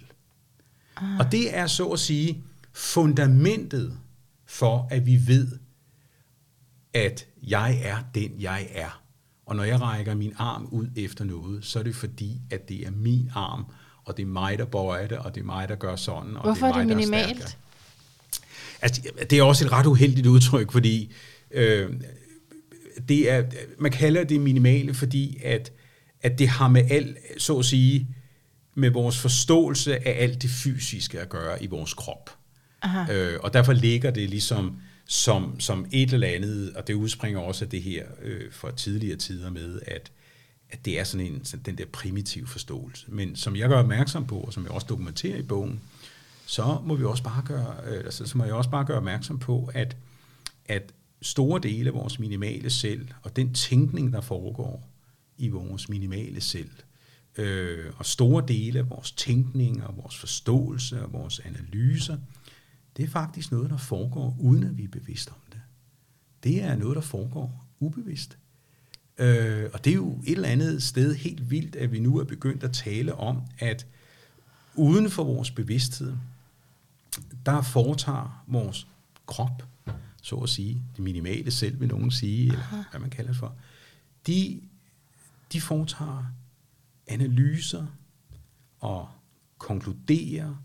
Speaker 2: Ah. Og det er så at sige fundamentet for, at vi ved, at jeg er den, jeg er. Og når jeg rækker min arm ud efter noget, så er det fordi, at det er min arm, og det er mig, der bøjer det, og det er mig, der gør sådan. Og
Speaker 1: Hvorfor
Speaker 2: det er,
Speaker 1: mig, er det minimalt?
Speaker 2: Der altså, det er også et ret uheldigt udtryk, fordi øh, det er, man kalder det minimale, fordi at, at det har med alt, så at sige, med vores forståelse af alt det fysiske at gøre i vores krop. Aha. Øh, og derfor ligger det ligesom som, som et eller andet, og det udspringer også af det her øh, fra tidligere tider med, at, at det er sådan en, sådan den der primitive forståelse. Men som jeg gør opmærksom på, og som jeg også dokumenterer i bogen, så må vi også bare gøre, øh, altså, så må jeg også bare gøre opmærksom på, at, at store dele af vores minimale selv, og den tænkning, der foregår i vores minimale selv, øh, og store dele af vores tænkning og vores forståelse og vores analyser, det er faktisk noget, der foregår, uden at vi er bevidste om det. Det er noget, der foregår ubevidst. Øh, og det er jo et eller andet sted helt vildt, at vi nu er begyndt at tale om, at uden for vores bevidsthed, der foretager vores krop, så at sige, det minimale selv, vil nogen sige, eller hvad man kalder det for, de, de foretager analyser og konkluderer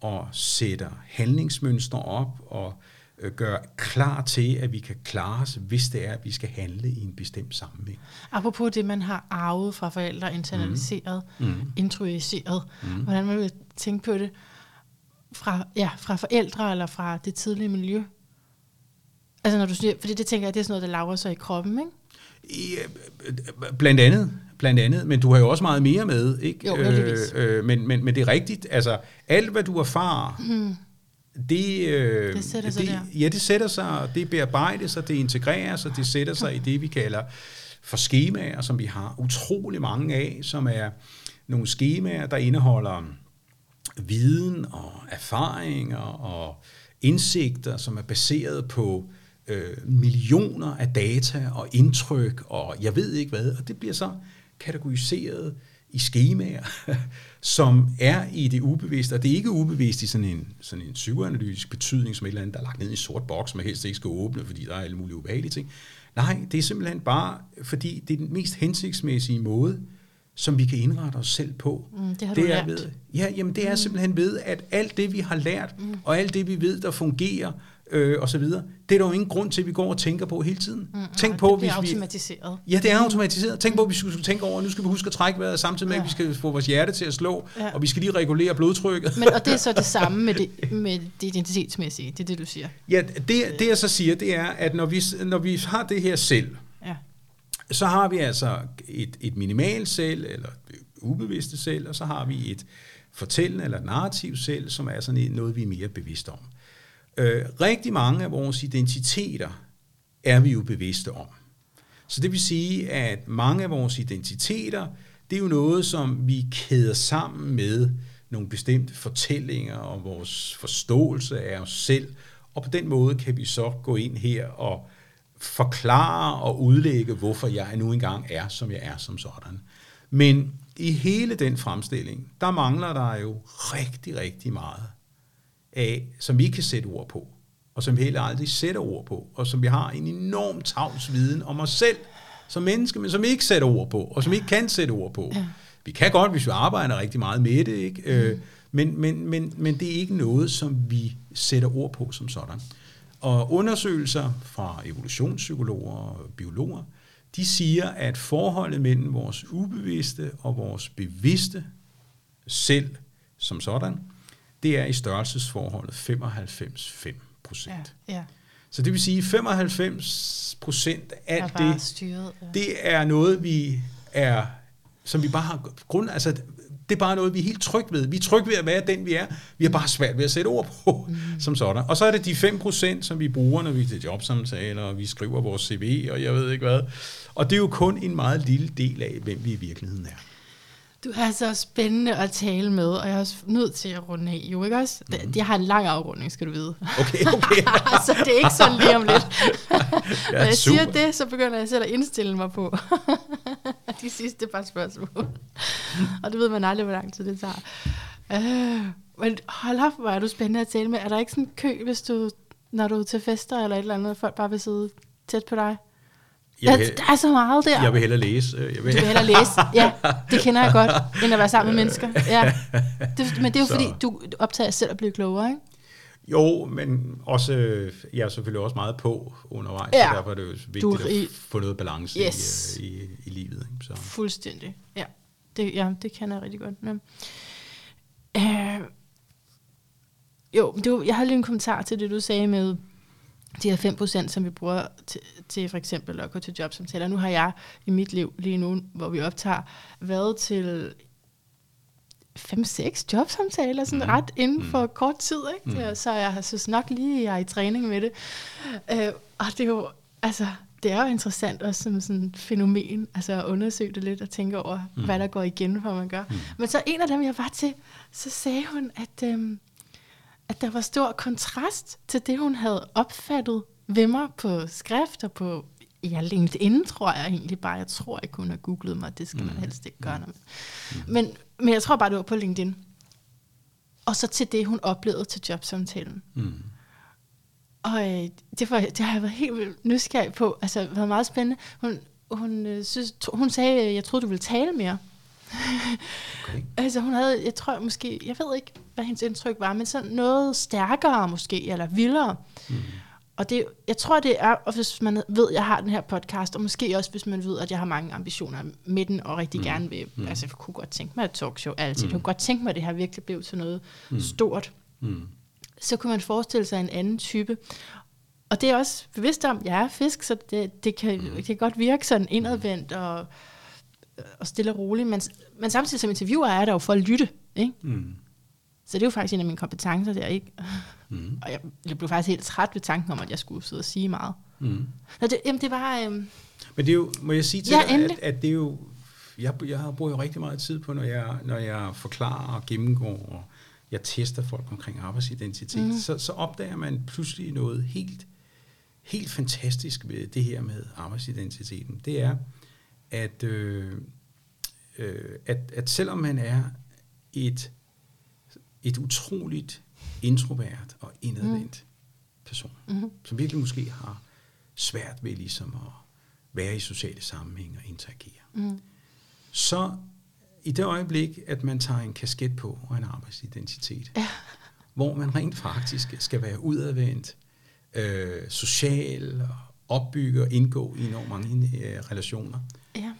Speaker 2: og sætter handlingsmønstre op og øh, gør klar til, at vi kan klare os, hvis det er, at vi skal handle i en bestemt sammenhæng.
Speaker 1: Apropos det, man har arvet fra forældre, internaliseret, mm. Mm. introduceret, mm. hvordan man vil tænke på det fra, ja, fra forældre eller fra det tidlige miljø. Altså når du siger, fordi det tænker jeg, det er sådan noget, der laver sig i kroppen, ikke?
Speaker 2: Ja, blandt andet. Blandt andet, men du har jo også meget mere med, ikke?
Speaker 1: Jo, øh,
Speaker 2: øh, men, men, men det er rigtigt, altså alt hvad du erfarer, mm. det,
Speaker 1: øh, det sætter sig
Speaker 2: det,
Speaker 1: der.
Speaker 2: Ja, det sætter sig, det bearbejdes, og det integreres, og det sætter sig i det, vi kalder for skemaer, som vi har utrolig mange af, som er nogle skemaer, der indeholder viden og erfaringer og indsigter, som er baseret på øh, millioner af data og indtryk, og jeg ved ikke hvad, og det bliver så kategoriseret i skemaer, som er i det ubevidste, og det er ikke ubevidst i sådan en, sådan en psykoanalytisk betydning, som et eller andet, der er lagt ned i en sort boks, man helst ikke skal åbne, fordi der er alle mulige ubehagelige ting. Nej, det er simpelthen bare, fordi det er den mest hensigtsmæssige måde, som vi kan indrette os selv på.
Speaker 1: Mm, det har det
Speaker 2: du
Speaker 1: lært.
Speaker 2: Ved, ja, jamen det er mm. simpelthen ved, at alt det, vi har lært, mm. og alt det, vi ved, der fungerer, øh, og så videre. Det er der jo ingen grund til, at vi går og tænker på hele tiden.
Speaker 1: Mm,
Speaker 2: Tænk på,
Speaker 1: det
Speaker 2: hvis vi...
Speaker 1: automatiseret.
Speaker 2: Ja, det er automatiseret. Tænk på, at vi skulle tænke over, at nu skal vi huske at trække vejret, samtidig med, at vi skal få vores hjerte til at slå,
Speaker 1: Ja.
Speaker 2: og vi skal lige regulere blodtrykket.
Speaker 1: Men, og det er så det samme med det, med det identitetsmæssige, det er det, du siger.
Speaker 2: Ja, det, det jeg så siger, det er, at når vi, når vi har det her selv,
Speaker 1: Ja
Speaker 2: så har vi altså et, et minimal selv, eller et ubevidste selv, og så har vi et fortællende eller narrativ selv, som er sådan noget, vi er mere bevidste om. Øh, rigtig mange af vores identiteter er vi jo bevidste om. Så det vil sige, at mange af vores identiteter, det er jo noget, som vi kæder sammen med nogle bestemte fortællinger og vores forståelse af os selv, og på den måde kan vi så gå ind her og forklare og udlægge, hvorfor jeg nu engang er, som jeg er som sådan. Men i hele den fremstilling, der mangler der jo rigtig, rigtig meget af, som vi ikke kan sætte ord på, og som vi heller aldrig sætter ord på, og som vi har en enorm tavs viden om os selv som menneske, men som vi ikke sætter ord på, og som vi ikke kan sætte ord på. Ja. Vi kan godt, hvis vi arbejder rigtig meget med det, ikke? Mm. Øh, men, men, men, men det er ikke noget, som vi sætter ord på som sådan. Og undersøgelser fra evolutionspsykologer og biologer, de siger, at forholdet mellem vores ubevidste og vores bevidste selv som sådan, det er i størrelsesforholdet 95-5 procent.
Speaker 1: Ja, ja.
Speaker 2: Så det vil sige, 95 procent af alt det,
Speaker 1: styret. Ja.
Speaker 2: det er noget, vi er, som vi bare har grund, altså det er bare noget, vi er helt tryg ved. Vi er trygge ved at være den, vi er. Vi har bare svært ved at sætte ord på, mm. som sådan. Og så er det de 5%, som vi bruger, når vi er til jobsamtaler, og vi skriver vores CV, og jeg ved ikke hvad. Og det er jo kun en meget lille del af, hvem vi i virkeligheden er.
Speaker 1: Du er så spændende at tale med, og jeg er også nødt til at runde af, jo ikke også? Mm. Jeg har en lang afrunding, skal du vide.
Speaker 2: Okay, okay.
Speaker 1: så det er ikke sådan lige om lidt. Når
Speaker 2: Ja,
Speaker 1: jeg siger
Speaker 2: super.
Speaker 1: det, så begynder jeg selv at indstille mig på de sidste par spørgsmål. og det ved man aldrig, hvor lang tid det tager. Øh, men hold op, hvor er du spændende at tale med. Er der ikke sådan en kø, hvis du, når du er til fester eller et eller andet, folk bare vil sidde tæt på dig?
Speaker 2: Jeg vil,
Speaker 1: der er så meget der.
Speaker 2: jeg vil hellere læse. øh, Jeg vil,
Speaker 1: Du vil hellere læse. Ja, det kender jeg godt, end at være sammen med mennesker. Ja. Det, men det er jo
Speaker 2: Så.
Speaker 1: fordi, du optager selv at blive klogere, ikke?
Speaker 2: Jo, men også, jeg er selvfølgelig også meget på undervejs,
Speaker 1: Ja.
Speaker 2: så derfor er det jo vigtigt
Speaker 1: Du
Speaker 2: at
Speaker 1: i-
Speaker 2: få noget balance
Speaker 1: Yes.
Speaker 2: i, øh, i, i livet. Ikke? Så.
Speaker 1: Fuldstændig. Ja, det, ja, det kan jeg rigtig godt. Ja. Øh, jo, det var, jeg havde lige en kommentar til det, du sagde med de her 5%, som vi bruger til, til for eksempel at gå til jobsamtaler. Nu har jeg i mit liv lige nu, hvor vi optager, været til 5-6 jobsamtaler, sådan mm. ret inden for kort tid. Ikke? Mm. Så jeg synes nok lige, jeg er i træning med det. Øh, og det er jo, altså, det er jo interessant også som sådan et fænomen, altså at undersøge det lidt og tænke over, mm. hvad der går igen, for man gør. Mm. Men så en af dem, jeg var til, så sagde hun, at, øhm, at der var stor kontrast til det, hun havde opfattet ved mig på skrift og på ja, LinkedIn, tror jeg egentlig bare. Jeg tror ikke, hun har googlet mig. Det skal man helst ikke gøre. Man. Men, men jeg tror bare, det var på LinkedIn. Og så til det, hun oplevede til jobsamtalen.
Speaker 2: Mm.
Speaker 1: Og øh, det, var, det har jeg været helt vildt nysgerrig på. Altså, det har meget spændende. Hun, hun, øh, synes, to, hun sagde, jeg troede, du ville tale mere.
Speaker 2: Okay.
Speaker 1: Altså, hun havde, jeg tror måske, jeg ved ikke, hvad hendes indtryk var, men sådan noget stærkere måske, eller vildere. Mm. Og det, jeg tror, det er, og hvis man ved, at jeg har den her podcast, og måske også, hvis man ved, at jeg har mange ambitioner med den, og rigtig mm. gerne vil, mm. altså jeg kunne godt tænke mig et talkshow, altid. Mm. Jeg kunne godt tænke mig, at det her virkelig blev til noget mm. stort.
Speaker 2: Mm.
Speaker 1: Så kunne man forestille sig en anden type. Og det er også bevidst om, jeg er fisk, så det, det, kan, det kan godt virke sådan indadvendt og, og stille og roligt, men, men samtidig som interviewer er der jo for at lytte, ikke?
Speaker 2: Mm.
Speaker 1: Så det er jo faktisk en af mine kompetencer der, ikke?
Speaker 2: Mm.
Speaker 1: Og jeg, jeg blev faktisk helt træt ved tanken om, at jeg skulle sidde og sige meget.
Speaker 2: Mm.
Speaker 1: Nå, det, jamen, det var... Øhm,
Speaker 2: Men det er jo, må jeg sige til
Speaker 1: Ja,
Speaker 2: dig,
Speaker 1: endelig.
Speaker 2: at, at det er jo, jeg, jeg bruger jo rigtig meget tid på, når jeg, når jeg forklarer og gennemgår, og jeg tester folk omkring arbejdsidentitet, mm. så, så opdager man pludselig noget helt, helt fantastisk ved det her med arbejdsidentiteten. Det er, at, øh, øh, at, at selvom man er et, et utroligt introvert og indadvendt mm. person,
Speaker 1: mm-hmm.
Speaker 2: som virkelig måske har svært ved ligesom at være i sociale sammenhæng og interagere.
Speaker 1: Mm.
Speaker 2: Så i det øjeblik, at man tager en kasket på og en arbejdsidentitet,
Speaker 1: Ja.
Speaker 2: hvor man rent faktisk skal være udadvendt, øh, social, opbygge og indgå i enormt mange øh, relationer,
Speaker 1: Ja.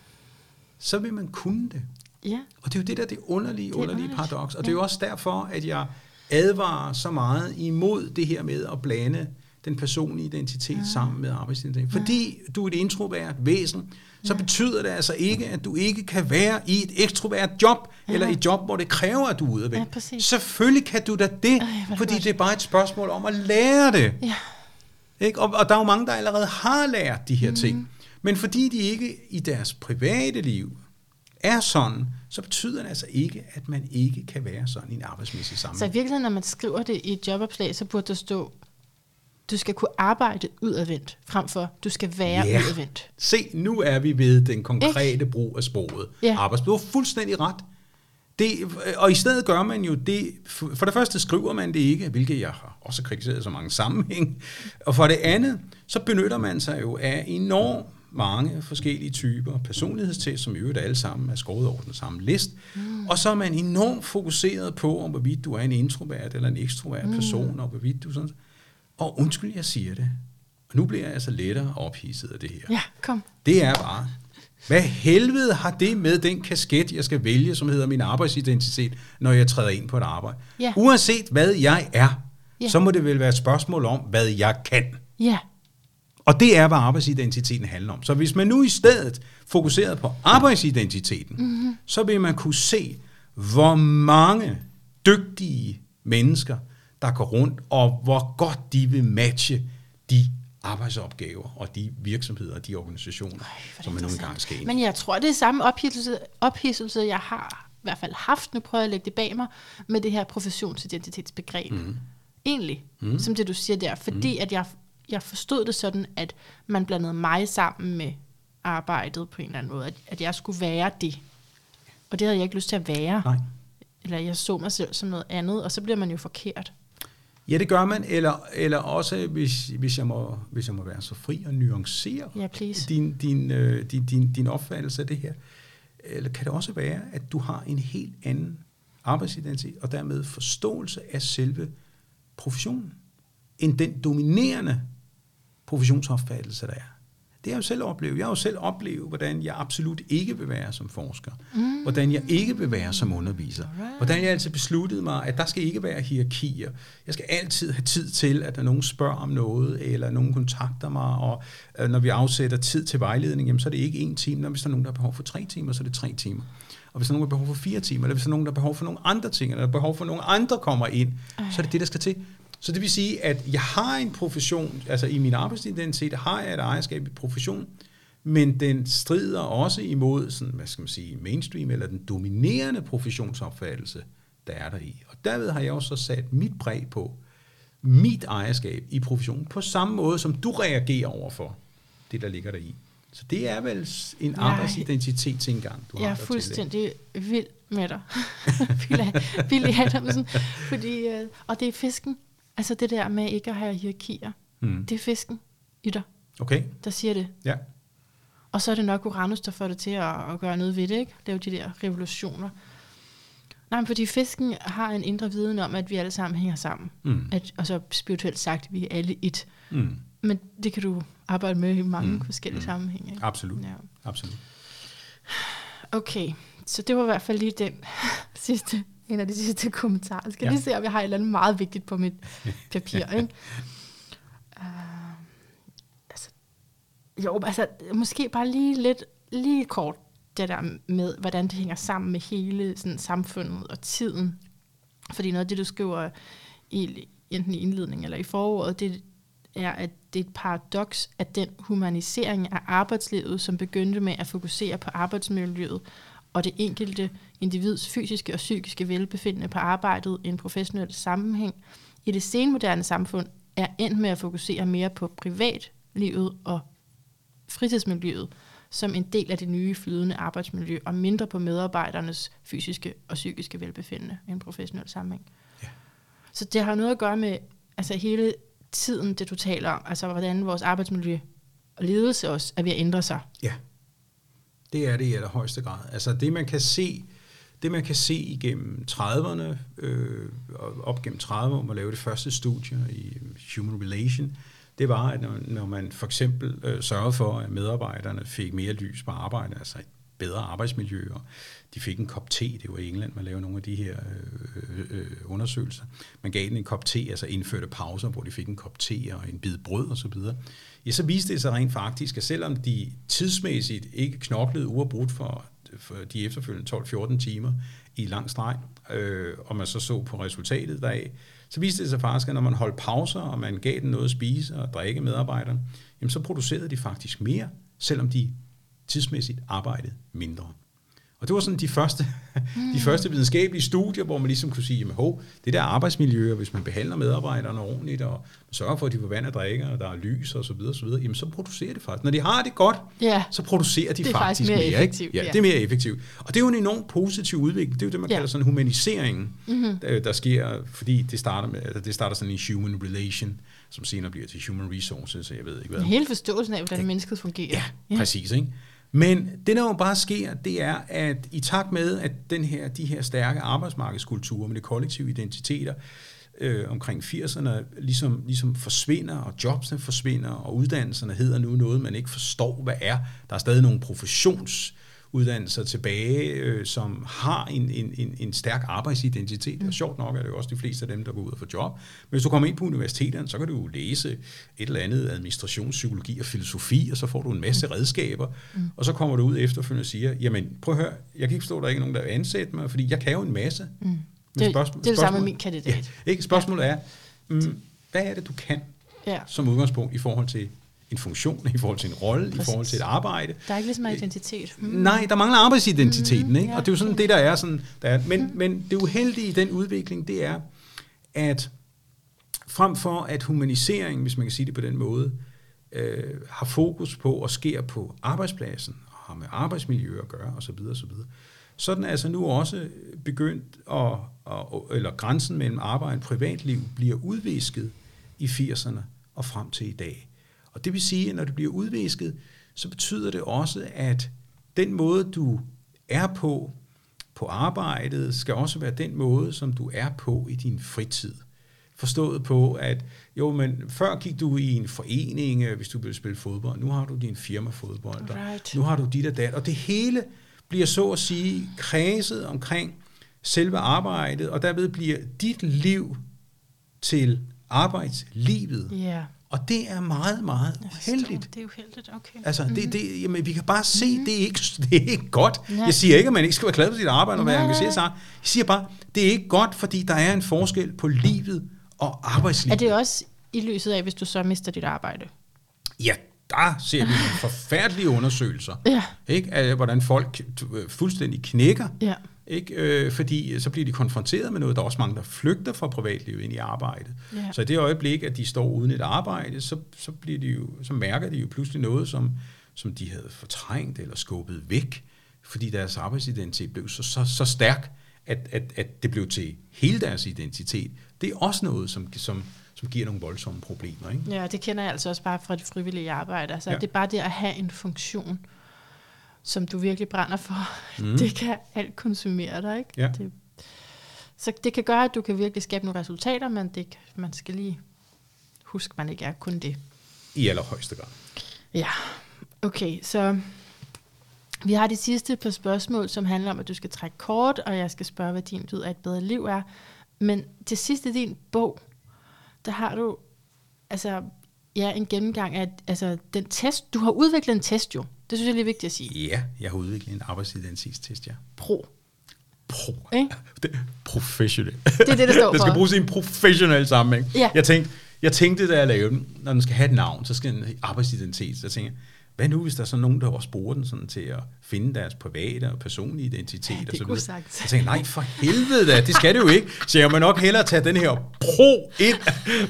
Speaker 2: så vil man kunne det.
Speaker 1: Ja.
Speaker 2: Og det er jo det der det underlige,
Speaker 1: er
Speaker 2: underlige
Speaker 1: underligt.
Speaker 2: paradoks. Og det er jo også derfor, at jeg advarer så meget imod det her med at blande den personlige identitet
Speaker 1: Ah.
Speaker 2: sammen med arbejdsidentitet. Fordi du er et introvert væsen, så betyder det altså ikke, at du ikke kan være i et ekstrovert job, eller et job, hvor det kræver, at du er udadvendt.
Speaker 1: Ja, præcis.
Speaker 2: Selvfølgelig kan du da det,
Speaker 1: hvor
Speaker 2: fordi
Speaker 1: godt.
Speaker 2: det er bare et spørgsmål om at lære det.
Speaker 1: Ja.
Speaker 2: Ikke? Og, og der er jo mange, der allerede har lært de her
Speaker 1: Mhm.
Speaker 2: ting. Men fordi de ikke i deres private liv er sådan, så betyder det altså ikke, at man ikke kan være sådan i en arbejdsmæssig
Speaker 1: Så i
Speaker 2: sammenhæng.
Speaker 1: virkeligheden, når man skriver det i et jobopslag, så burde der stå, du skal kunne arbejde udadvendt, frem for du skal være
Speaker 2: Ja.
Speaker 1: udadvendt.
Speaker 2: Se, nu er vi ved den konkrete brug af sproget.
Speaker 1: Ja.
Speaker 2: Arbejds. Du har fuldstændig ret. Det, og i stedet gør man jo det, for det første skriver man det ikke, hvilket jeg har også kritiseret så mange sammenhæng, og for det andet, så benytter man sig jo af enormt mange forskellige typer personlighedstest, som i øvrigt alle sammen er skåret over den samme list, mm. og så er man enormt fokuseret på, om hvorvidt du er en introvert eller en ekstrovert mm. person, og hvorvidt du sådan... Og undskyld, jeg siger det, og nu bliver jeg altså lettere ophidset af det her.
Speaker 1: Ja, kom.
Speaker 2: Det er bare, hvad helvede har det med den kasket, jeg skal vælge, som hedder min arbejdsidentitet, når jeg træder ind på et arbejde?
Speaker 1: Ja.
Speaker 2: Uanset hvad jeg er,
Speaker 1: Ja.
Speaker 2: så må det vel være et spørgsmål om, hvad jeg kan.
Speaker 1: Ja.
Speaker 2: Og det er, hvad arbejdsidentiteten handler om. Så hvis man nu i stedet fokuserede på arbejdsidentiteten, mm-hmm. så vil man kunne se, hvor mange dygtige mennesker, der går rundt, og hvor godt de vil matche de arbejdsopgaver og de virksomheder og de organisationer,
Speaker 1: er
Speaker 2: som man
Speaker 1: interessant.
Speaker 2: engang skal ind.
Speaker 1: Men jeg tror, det er samme ophidselse, ophidselse, jeg har i hvert fald haft, nu prøver jeg at lægge det bag mig, med det her professionsidentitetsbegreb. Mm. Egentlig, mm. som det du siger der, fordi mm. at jeg, jeg forstod det sådan, at man blandede mig sammen med arbejdet på en eller anden måde, at, at jeg skulle være det. Og det havde jeg ikke lyst til at være.
Speaker 2: Nej.
Speaker 1: Eller jeg så mig selv som noget andet, og så bliver man jo forkert.
Speaker 2: Ja, det gør man, eller, eller også, hvis, hvis, jeg må, hvis jeg må være så fri og nuancere
Speaker 1: Ja, please.
Speaker 2: din, din, øh, din, din, din opfattelse af det her, eller kan det også være, at du har en helt anden arbejdsidentitet, og dermed forståelse af selve professionen, end den dominerende professionsopfattelse, der er. Det har jeg jo selv oplevet. Jeg har jo selv oplevet, hvordan jeg absolut ikke vil være som forsker. Mm. Hvordan jeg ikke vil være som underviser.
Speaker 1: Alright.
Speaker 2: Hvordan jeg altid besluttede mig, at der skal ikke være hierarkier. Jeg skal altid have tid til, at der er nogen spørger om noget, eller nogen kontakter mig, og øh, når vi afsætter tid til vejledning, jamen, så er det ikke en time. Når hvis der er nogen, der har behov for tre timer, så er det tre timer. Og hvis der er nogen, der har behov for fire timer, eller hvis der er nogen, der har behov for nogle andre ting, eller der er behov for nogle andre kommer ind, så er det det, der skal til. Så det vil sige, at jeg har en profession, altså i min arbejdsidentitet har jeg et ejerskab i profession, men den strider også imod, sådan, hvad skal man sige, mainstream, eller den dominerende professionsopfattelse, der er der i. Og derved har jeg også så sat mit præg på mit ejerskab i professionen, på samme måde, som du reagerer over for det, der ligger der i. Så det er vel en
Speaker 1: Nej.
Speaker 2: arbejdsidentitetsindgang, du
Speaker 1: Jeg
Speaker 2: har
Speaker 1: er
Speaker 2: der til.
Speaker 1: fuldstændig vild med dig. Billy- Billy Adamsen. Fordi, øh, og det er fisken. Altså det der med ikke at have hierarkier.
Speaker 2: Mm.
Speaker 1: Det er fisken i dig,
Speaker 2: Okay,
Speaker 1: der siger det.
Speaker 2: ja.
Speaker 1: Og så er det nok Uranus, der får det til at, at gøre noget ved det, ikke? Lave de der revolutioner. Nej, men fordi fisken har en indre viden om, at vi alle sammen hænger sammen.
Speaker 2: Mm.
Speaker 1: At, og så spirituelt sagt, vi er alle et.
Speaker 2: Mm.
Speaker 1: Men det kan du arbejde med i mange
Speaker 2: Mm.
Speaker 1: forskellige
Speaker 2: Mm.
Speaker 1: mm. sammenhænge. Ikke?
Speaker 2: Absolut,
Speaker 1: Ja.
Speaker 2: absolut.
Speaker 1: Okay, så det var i hvert fald lige den sidste, en af de sidste kommentarer. Jeg skal
Speaker 2: Ja.
Speaker 1: lige se, om jeg har et eller andet meget vigtigt på mit papir. ikke? Uh, altså, jo, altså, måske bare lige lidt, lige kort, det der med, hvordan det hænger sammen med hele sådan, samfundet og tiden. Fordi noget af det, du skriver i, enten i indledningen eller i foråret, det er, at det er et paradoks, at den humanisering af arbejdslivet, som begyndte med at fokusere på arbejdsmiljøet og det enkelte individs fysiske og psykiske velbefindende på arbejdet i en professionel sammenhæng, i det senmoderne samfund er endt med at fokusere mere på privatlivet og fritidsmiljøet som en del af det nye flydende arbejdsmiljø, og mindre på medarbejdernes fysiske og psykiske velbefindende i en professionel sammenhæng.
Speaker 2: Ja.
Speaker 1: Så det har noget at gøre med altså hele tiden, det du taler om, altså hvordan vores arbejdsmiljø og ledelse også er ved at ændre sig.
Speaker 2: Ja, det er det i allerhøjeste grad. Altså det man kan se, det man kan se igennem 30'erne, øh, op gennem 30'erne, hvor man lavede det første studie i Human Relation, det var, at når, når man for eksempel øh, sørgede for, at medarbejderne fik mere lys på arbejde, altså et bedre arbejdsmiljø, og de fik en kop te, det var i England, man lavede nogle af de her øh, øh, øh, undersøgelser. Man gav den en kop te, altså indførte pauser, hvor de fik en kop te og en bid brød osv. Ja, så viste det sig rent faktisk, at selvom de tidsmæssigt ikke knoklede uafbrudt for, for de efterfølgende 12-14 timer i lang streg, øh, og man så så på resultatet deraf, så viste det sig faktisk, at når man holdt pauser, og man gav dem noget at spise og drikke medarbejderne, jamen så producerede de faktisk mere, selvom de tidsmæssigt arbejdede mindre. Og det var sådan de første, mm. de første videnskabelige studier, hvor man ligesom kunne sige, jamen hov, det der arbejdsmiljø, hvis man behandler medarbejderne ordentligt, og sørger for, at de får vand og drikker, og der er lys og så videre, og så videre, jamen så producerer det faktisk. Når de har det godt,
Speaker 1: Ja.
Speaker 2: så producerer de
Speaker 1: Det er
Speaker 2: faktisk,
Speaker 1: faktisk mere
Speaker 2: mere.
Speaker 1: effektivt,
Speaker 2: ikke? Ja,
Speaker 1: ja.
Speaker 2: det er mere effektivt. Og det er jo en enormt positiv udvikling. Det er jo det, man
Speaker 1: Ja.
Speaker 2: kalder sådan humaniseringen,
Speaker 1: Mm-hmm.
Speaker 2: der, der sker, fordi det starter, med, altså det starter sådan en human relation, som senere bliver til human resources, så jeg ved ikke hvad.
Speaker 1: Hele forståelsen af, hvordan mennesket fungerer.
Speaker 2: Ja, ja. præcis. Ikke? Men det, der jo bare sker, det er, at i takt med, at den her, de her stærke arbejdsmarkedskulturer med de kollektive identiteter øh, omkring 80'erne ligesom, ligesom forsvinder, og jobsene forsvinder, og uddannelserne hedder nu noget, man ikke forstår, hvad er. Der er stadig nogle professionsuddannelser tilbage, øh, som har en, en, en, en stærk arbejdsidentitet. Og sjovt nok er det jo også de fleste af dem, der går ud og får job. Men hvis du kommer ind på universiteterne, så kan du jo læse et eller andet administration, psykologi og filosofi, og så får du en masse redskaber, mm. og så kommer du ud efterfølgende og siger, jamen prøv at høre, jeg kan ikke forstå, at der ikke er nogen, der vil ansætte mig, fordi jeg kan jo en masse.
Speaker 1: Mm.
Speaker 2: Men
Speaker 1: Det,
Speaker 2: spørgsmål-
Speaker 1: det er det samme med min kandidat.
Speaker 2: Ja, ikke? Spørgsmålet er, mm, hvad er det, du kan
Speaker 1: Ja.
Speaker 2: som udgangspunkt i forhold til en funktion, i forhold til en rolle, i forhold til et arbejde?
Speaker 1: Der er ikke lige så meget identitet. Mm.
Speaker 2: Nej, der mangler arbejdsidentiteten,
Speaker 1: Mhm,
Speaker 2: ikke?
Speaker 1: ja,
Speaker 2: Og det er jo sådan
Speaker 1: okay.
Speaker 2: det, der er sådan. Der er. Men, men det uheldige i den udvikling, det er, at frem for at humanisering, hvis man kan sige det på den måde, øh, har fokus på og sker på arbejdspladsen, og har med arbejdsmiljø at gøre, osv., osv., så er den altså nu også begyndt, at, at, eller grænsen mellem arbejde og privatliv bliver udvisket i 80'erne og frem til i dag. Og det vil sige, at når det bliver udvisket, så betyder det også, at den måde, du er på på arbejdet, skal også være den måde, som du er på i din fritid. Forstået på, at jo, men før gik du i en forening, øh, hvis du ville spille fodbold. Nu har du din firmafodbold. og
Speaker 1: Right.
Speaker 2: Nu har du dit og dat. Og det hele bliver så at sige kredset omkring selve arbejdet, og derved bliver dit liv til arbejdslivet.
Speaker 1: Ja.
Speaker 2: Og det er meget, meget uheldigt.
Speaker 1: Det er jo heldigt, okay.
Speaker 2: Altså, mm-hmm. det, det, jamen, vi kan bare se, mm-hmm. det, er ikke, det er ikke godt.
Speaker 1: Nej.
Speaker 2: Jeg siger ikke, at man ikke skal være glad for sit arbejde og være engageret sig. Jeg siger bare, det er ikke godt, fordi der er en forskel på livet og arbejdslivet.
Speaker 1: Er det også i lyset af, hvis du så mister dit arbejde?
Speaker 2: Ja, der ser vi nogle forfærdelige undersøgelser.
Speaker 1: Ja.
Speaker 2: Ikke? Af, hvordan folk øh, fuldstændig knækker.
Speaker 1: Ja.
Speaker 2: Ikke? Øh, fordi så bliver de konfronteret med noget. Der er også mange, der flygter fra privatlivet ind i arbejdet.
Speaker 1: Ja.
Speaker 2: Så i det øjeblik, at de står uden et arbejde, så, så, bliver de jo, så mærker de jo pludselig noget, som, som de havde fortrængt eller skubbet væk, fordi deres arbejdsidentitet blev så, så, så stærk, at, at, at det blev til hele deres identitet. Det er også noget, som, som, som giver nogle voldsomme problemer. Ikke?
Speaker 1: Ja, det kender jeg altså også bare fra det frivillige arbejde. Altså,
Speaker 2: ja.
Speaker 1: Det er bare det at have en funktion, som du virkelig brænder for.
Speaker 2: Mm.
Speaker 1: Det kan alt konsumere dig, ikke?
Speaker 2: Ja.
Speaker 1: Det, så det kan gøre, at du kan virkelig skabe nogle resultater, men det, man skal lige huske, man ikke er kun det.
Speaker 2: I allerhøjeste grad.
Speaker 1: Ja, okay, så vi har de sidste par spørgsmål, som handler om, at du skal trække kort, og jeg skal spørge, hvad din lyd af et bedre liv er. Men til sidst i din bog, der har du altså, ja, en gennemgang af altså, den test. Du har udviklet en test jo. Det synes jeg er lige vigtigt at sige.
Speaker 2: Ja, jeg har udviklet en arbejdsidentitetstest, ja.
Speaker 1: Pro.
Speaker 2: Pro.
Speaker 1: Ikke?
Speaker 2: Det er professionel.
Speaker 1: Det er det, der står
Speaker 2: det skal
Speaker 1: for.
Speaker 2: bruges i en professionel sammenhæng.
Speaker 1: Ja.
Speaker 2: Jeg, tænkte, jeg tænkte, da jeg lavede den, når den skal have et navn, så skal den have arbejdsidentitet. Så jeg tænkte, hvad nu, hvis der er så nogen, der også bruger den sådan til at finde deres private og personlige identitet
Speaker 1: Ja, det
Speaker 2: og så
Speaker 1: kunne sagtens.
Speaker 2: Jeg tænkte, nej, for helvede da, det skal det jo ikke. Så jeg må nok hellere tage den her pro ind,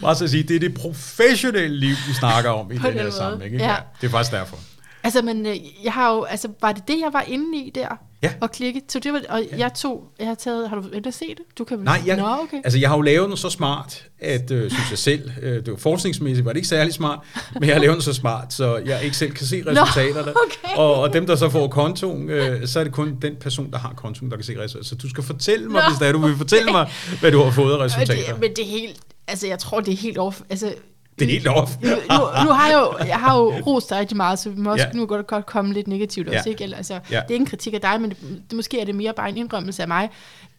Speaker 2: bare så at sige, det er det professionelle liv, vi snakker om i
Speaker 1: På
Speaker 2: den
Speaker 1: den
Speaker 2: her sammenhæng. ikke?
Speaker 1: Ja.
Speaker 2: Det er faktisk derfor.
Speaker 1: Altså, men øh, jeg har jo, altså, var det det, jeg var inde i der?
Speaker 2: Ja.
Speaker 1: Og klikke? Så det var, og jeg tog, jeg har taget, har du ellers set det? Du kan
Speaker 2: Nej, jeg,
Speaker 1: Nå, okay.
Speaker 2: altså jeg har jo lavet den så smart, at øh, synes jeg selv, øh, det var forskningsmæssigt, var det ikke særlig smart, men jeg har lavet den så smart, så jeg ikke selv kan se resultaterne.
Speaker 1: okay.
Speaker 2: og, og dem, der så får kontoen, øh, så er det kun den person, der har kontoen, der kan se resultaterne. Så du skal fortælle mig,
Speaker 1: Nå,
Speaker 2: hvis det er, du vil fortælle mig, hvad du har fået af resultater.
Speaker 1: det, men det er helt, altså jeg tror, det er helt over, altså
Speaker 2: Det er helt off.
Speaker 1: nu, nu har jeg jo, jeg har jo rost dig rigtig meget, så vi må også
Speaker 2: Ja.
Speaker 1: ja. nu godt, godt komme lidt negativt
Speaker 2: Ja.
Speaker 1: også, ikke? Eller, altså,
Speaker 2: Ja.
Speaker 1: ja. Det er ikke en kritik af dig, men det, det, måske er det mere bare en indrømmelse af mig.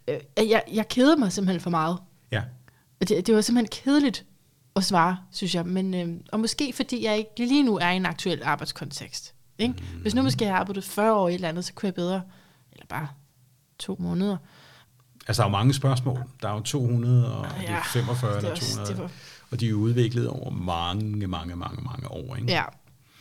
Speaker 1: Øh, Jeg, jeg keder mig simpelthen for meget.
Speaker 2: Ja.
Speaker 1: Det, det var simpelthen kedeligt at svare, synes jeg. Men, øh, og måske fordi jeg ikke lige nu er i en aktuel arbejdskontekst. Ikke? Hvis nu måske jeg har arbejdet 40 år i et eller andet, så kunne jeg bedre, eller bare to måneder.
Speaker 2: Altså, der er jo mange spørgsmål. Der er jo 200 og ja, det er
Speaker 1: Ja,
Speaker 2: 45
Speaker 1: det
Speaker 2: eller
Speaker 1: er også-
Speaker 2: 200.
Speaker 1: det var-
Speaker 2: Og de er jo udviklet over mange, mange, mange, mange år. Ikke?
Speaker 1: Ja,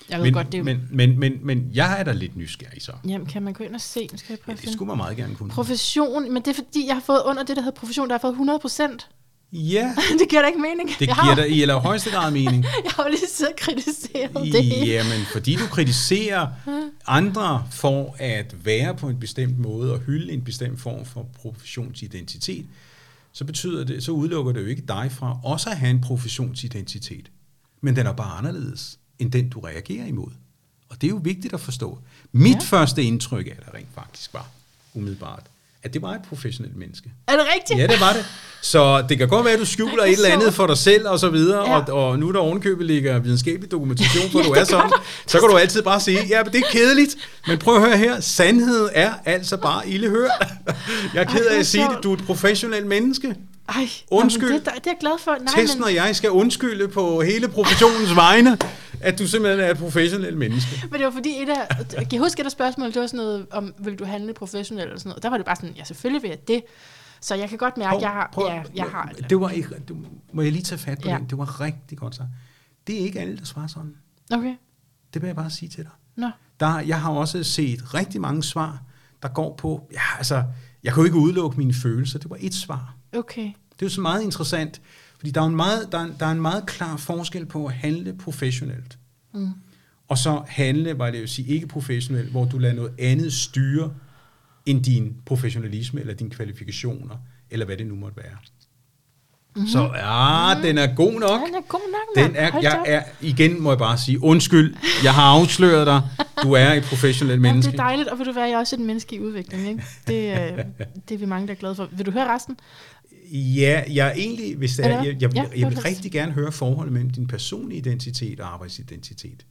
Speaker 1: jeg ved
Speaker 2: men,
Speaker 1: godt, det er
Speaker 2: men, men, men, men jeg er da lidt nysgerrig så.
Speaker 1: Jamen, kan man gå ind og se? Skal jeg prøve
Speaker 2: Ja, det skulle man meget gerne kunne.
Speaker 1: Profession, men det er fordi, jeg har fået under det, der hedder profession, der har fået 100 procent.
Speaker 2: Ja,
Speaker 1: det giver da ikke mening.
Speaker 2: det
Speaker 1: jeg
Speaker 2: giver
Speaker 1: har,
Speaker 2: dig i allerhøjeste grad mening.
Speaker 1: Jeg har jo lige siddet og kritiseret det.
Speaker 2: Jamen, fordi du kritiserer andre for at være på en bestemt måde og hylde en bestemt form for professionsidentitet, så betyder det, så udelukker det jo ikke dig fra også at have en professionsidentitet. Men den er bare anderledes end den, du reagerer imod. Og det er jo vigtigt at forstå. Mit ja. Første indtryk af det rent faktisk var, umiddelbart, at det var et professionelt menneske.
Speaker 1: Er det rigtigt?
Speaker 2: Ja, det var det. Så det kan godt være, at du skjuler et eller andet for dig selv og så videre,
Speaker 1: Ja.
Speaker 2: og, og nu der ovenkøbet ligger videnskabelig dokumentation for, at
Speaker 1: Ja,
Speaker 2: du er sådan, så kan du altid bare sige, ja, men det er kedeligt, men prøv at høre her, sandheden er altså bare ildehørt. Jeg er ked af at sige det, du er et professionelt menneske.
Speaker 1: Ej,
Speaker 2: Undskyld.
Speaker 1: Jamen, det, det er jeg glad for. Nej,
Speaker 2: Testen
Speaker 1: men,
Speaker 2: og jeg skal undskylde på hele professionens vegne, at du simpelthen er et professionelt menneske.
Speaker 1: men det var fordi, et af, kan jeg huske et af spørgsmålet, det var sådan noget, om vil du handle professionelt eller sådan noget. Der var det bare sådan, ja, selvfølgelig vil jeg det. Så jeg kan godt mærke, at jeg har,
Speaker 2: Prøv-
Speaker 1: ja, jeg har det.
Speaker 2: Var ikke, du, må jeg lige tage fat på
Speaker 1: Ja.
Speaker 2: den? Det var rigtig godt så. Det er ikke alle, der svarer sådan.
Speaker 1: Okay,
Speaker 2: Det vil jeg bare sige til dig.
Speaker 1: nå.
Speaker 2: Der, jeg har også set rigtig mange svar, der går på, ja, altså, jeg kan jo ikke udelukke mine følelser. Det var et svar.
Speaker 1: Okay.
Speaker 2: Det er jo så meget interessant, fordi der er en meget, der er, der er en meget klar forskel på at handle professionelt.
Speaker 1: Mm.
Speaker 2: Og så handle, var det jo sige, ikke professionelt, hvor du lader noget andet styre end din professionalisme, eller dine kvalifikationer, eller hvad det nu måtte være. Mm-hmm. Så ja, den er god nok.
Speaker 1: Den er god nok, mand.
Speaker 2: Den er, jeg er, igen må jeg bare sige, undskyld, jeg har afsløret dig. Du er et professionelt
Speaker 1: Jamen,
Speaker 2: menneske.
Speaker 1: det er dejligt, og vil du være, jeg er også et menneske i udvikling, ikke? Det, øh, det er vi mange, der er glade for. Vil du høre resten?
Speaker 2: Ja, jeg er egentlig, hvis det er,
Speaker 1: hvad?
Speaker 2: jeg, jeg,
Speaker 1: Ja,
Speaker 2: jeg, jeg vil rigtig gerne høre forholdet mellem din personlige identitet og arbejdsidentitet.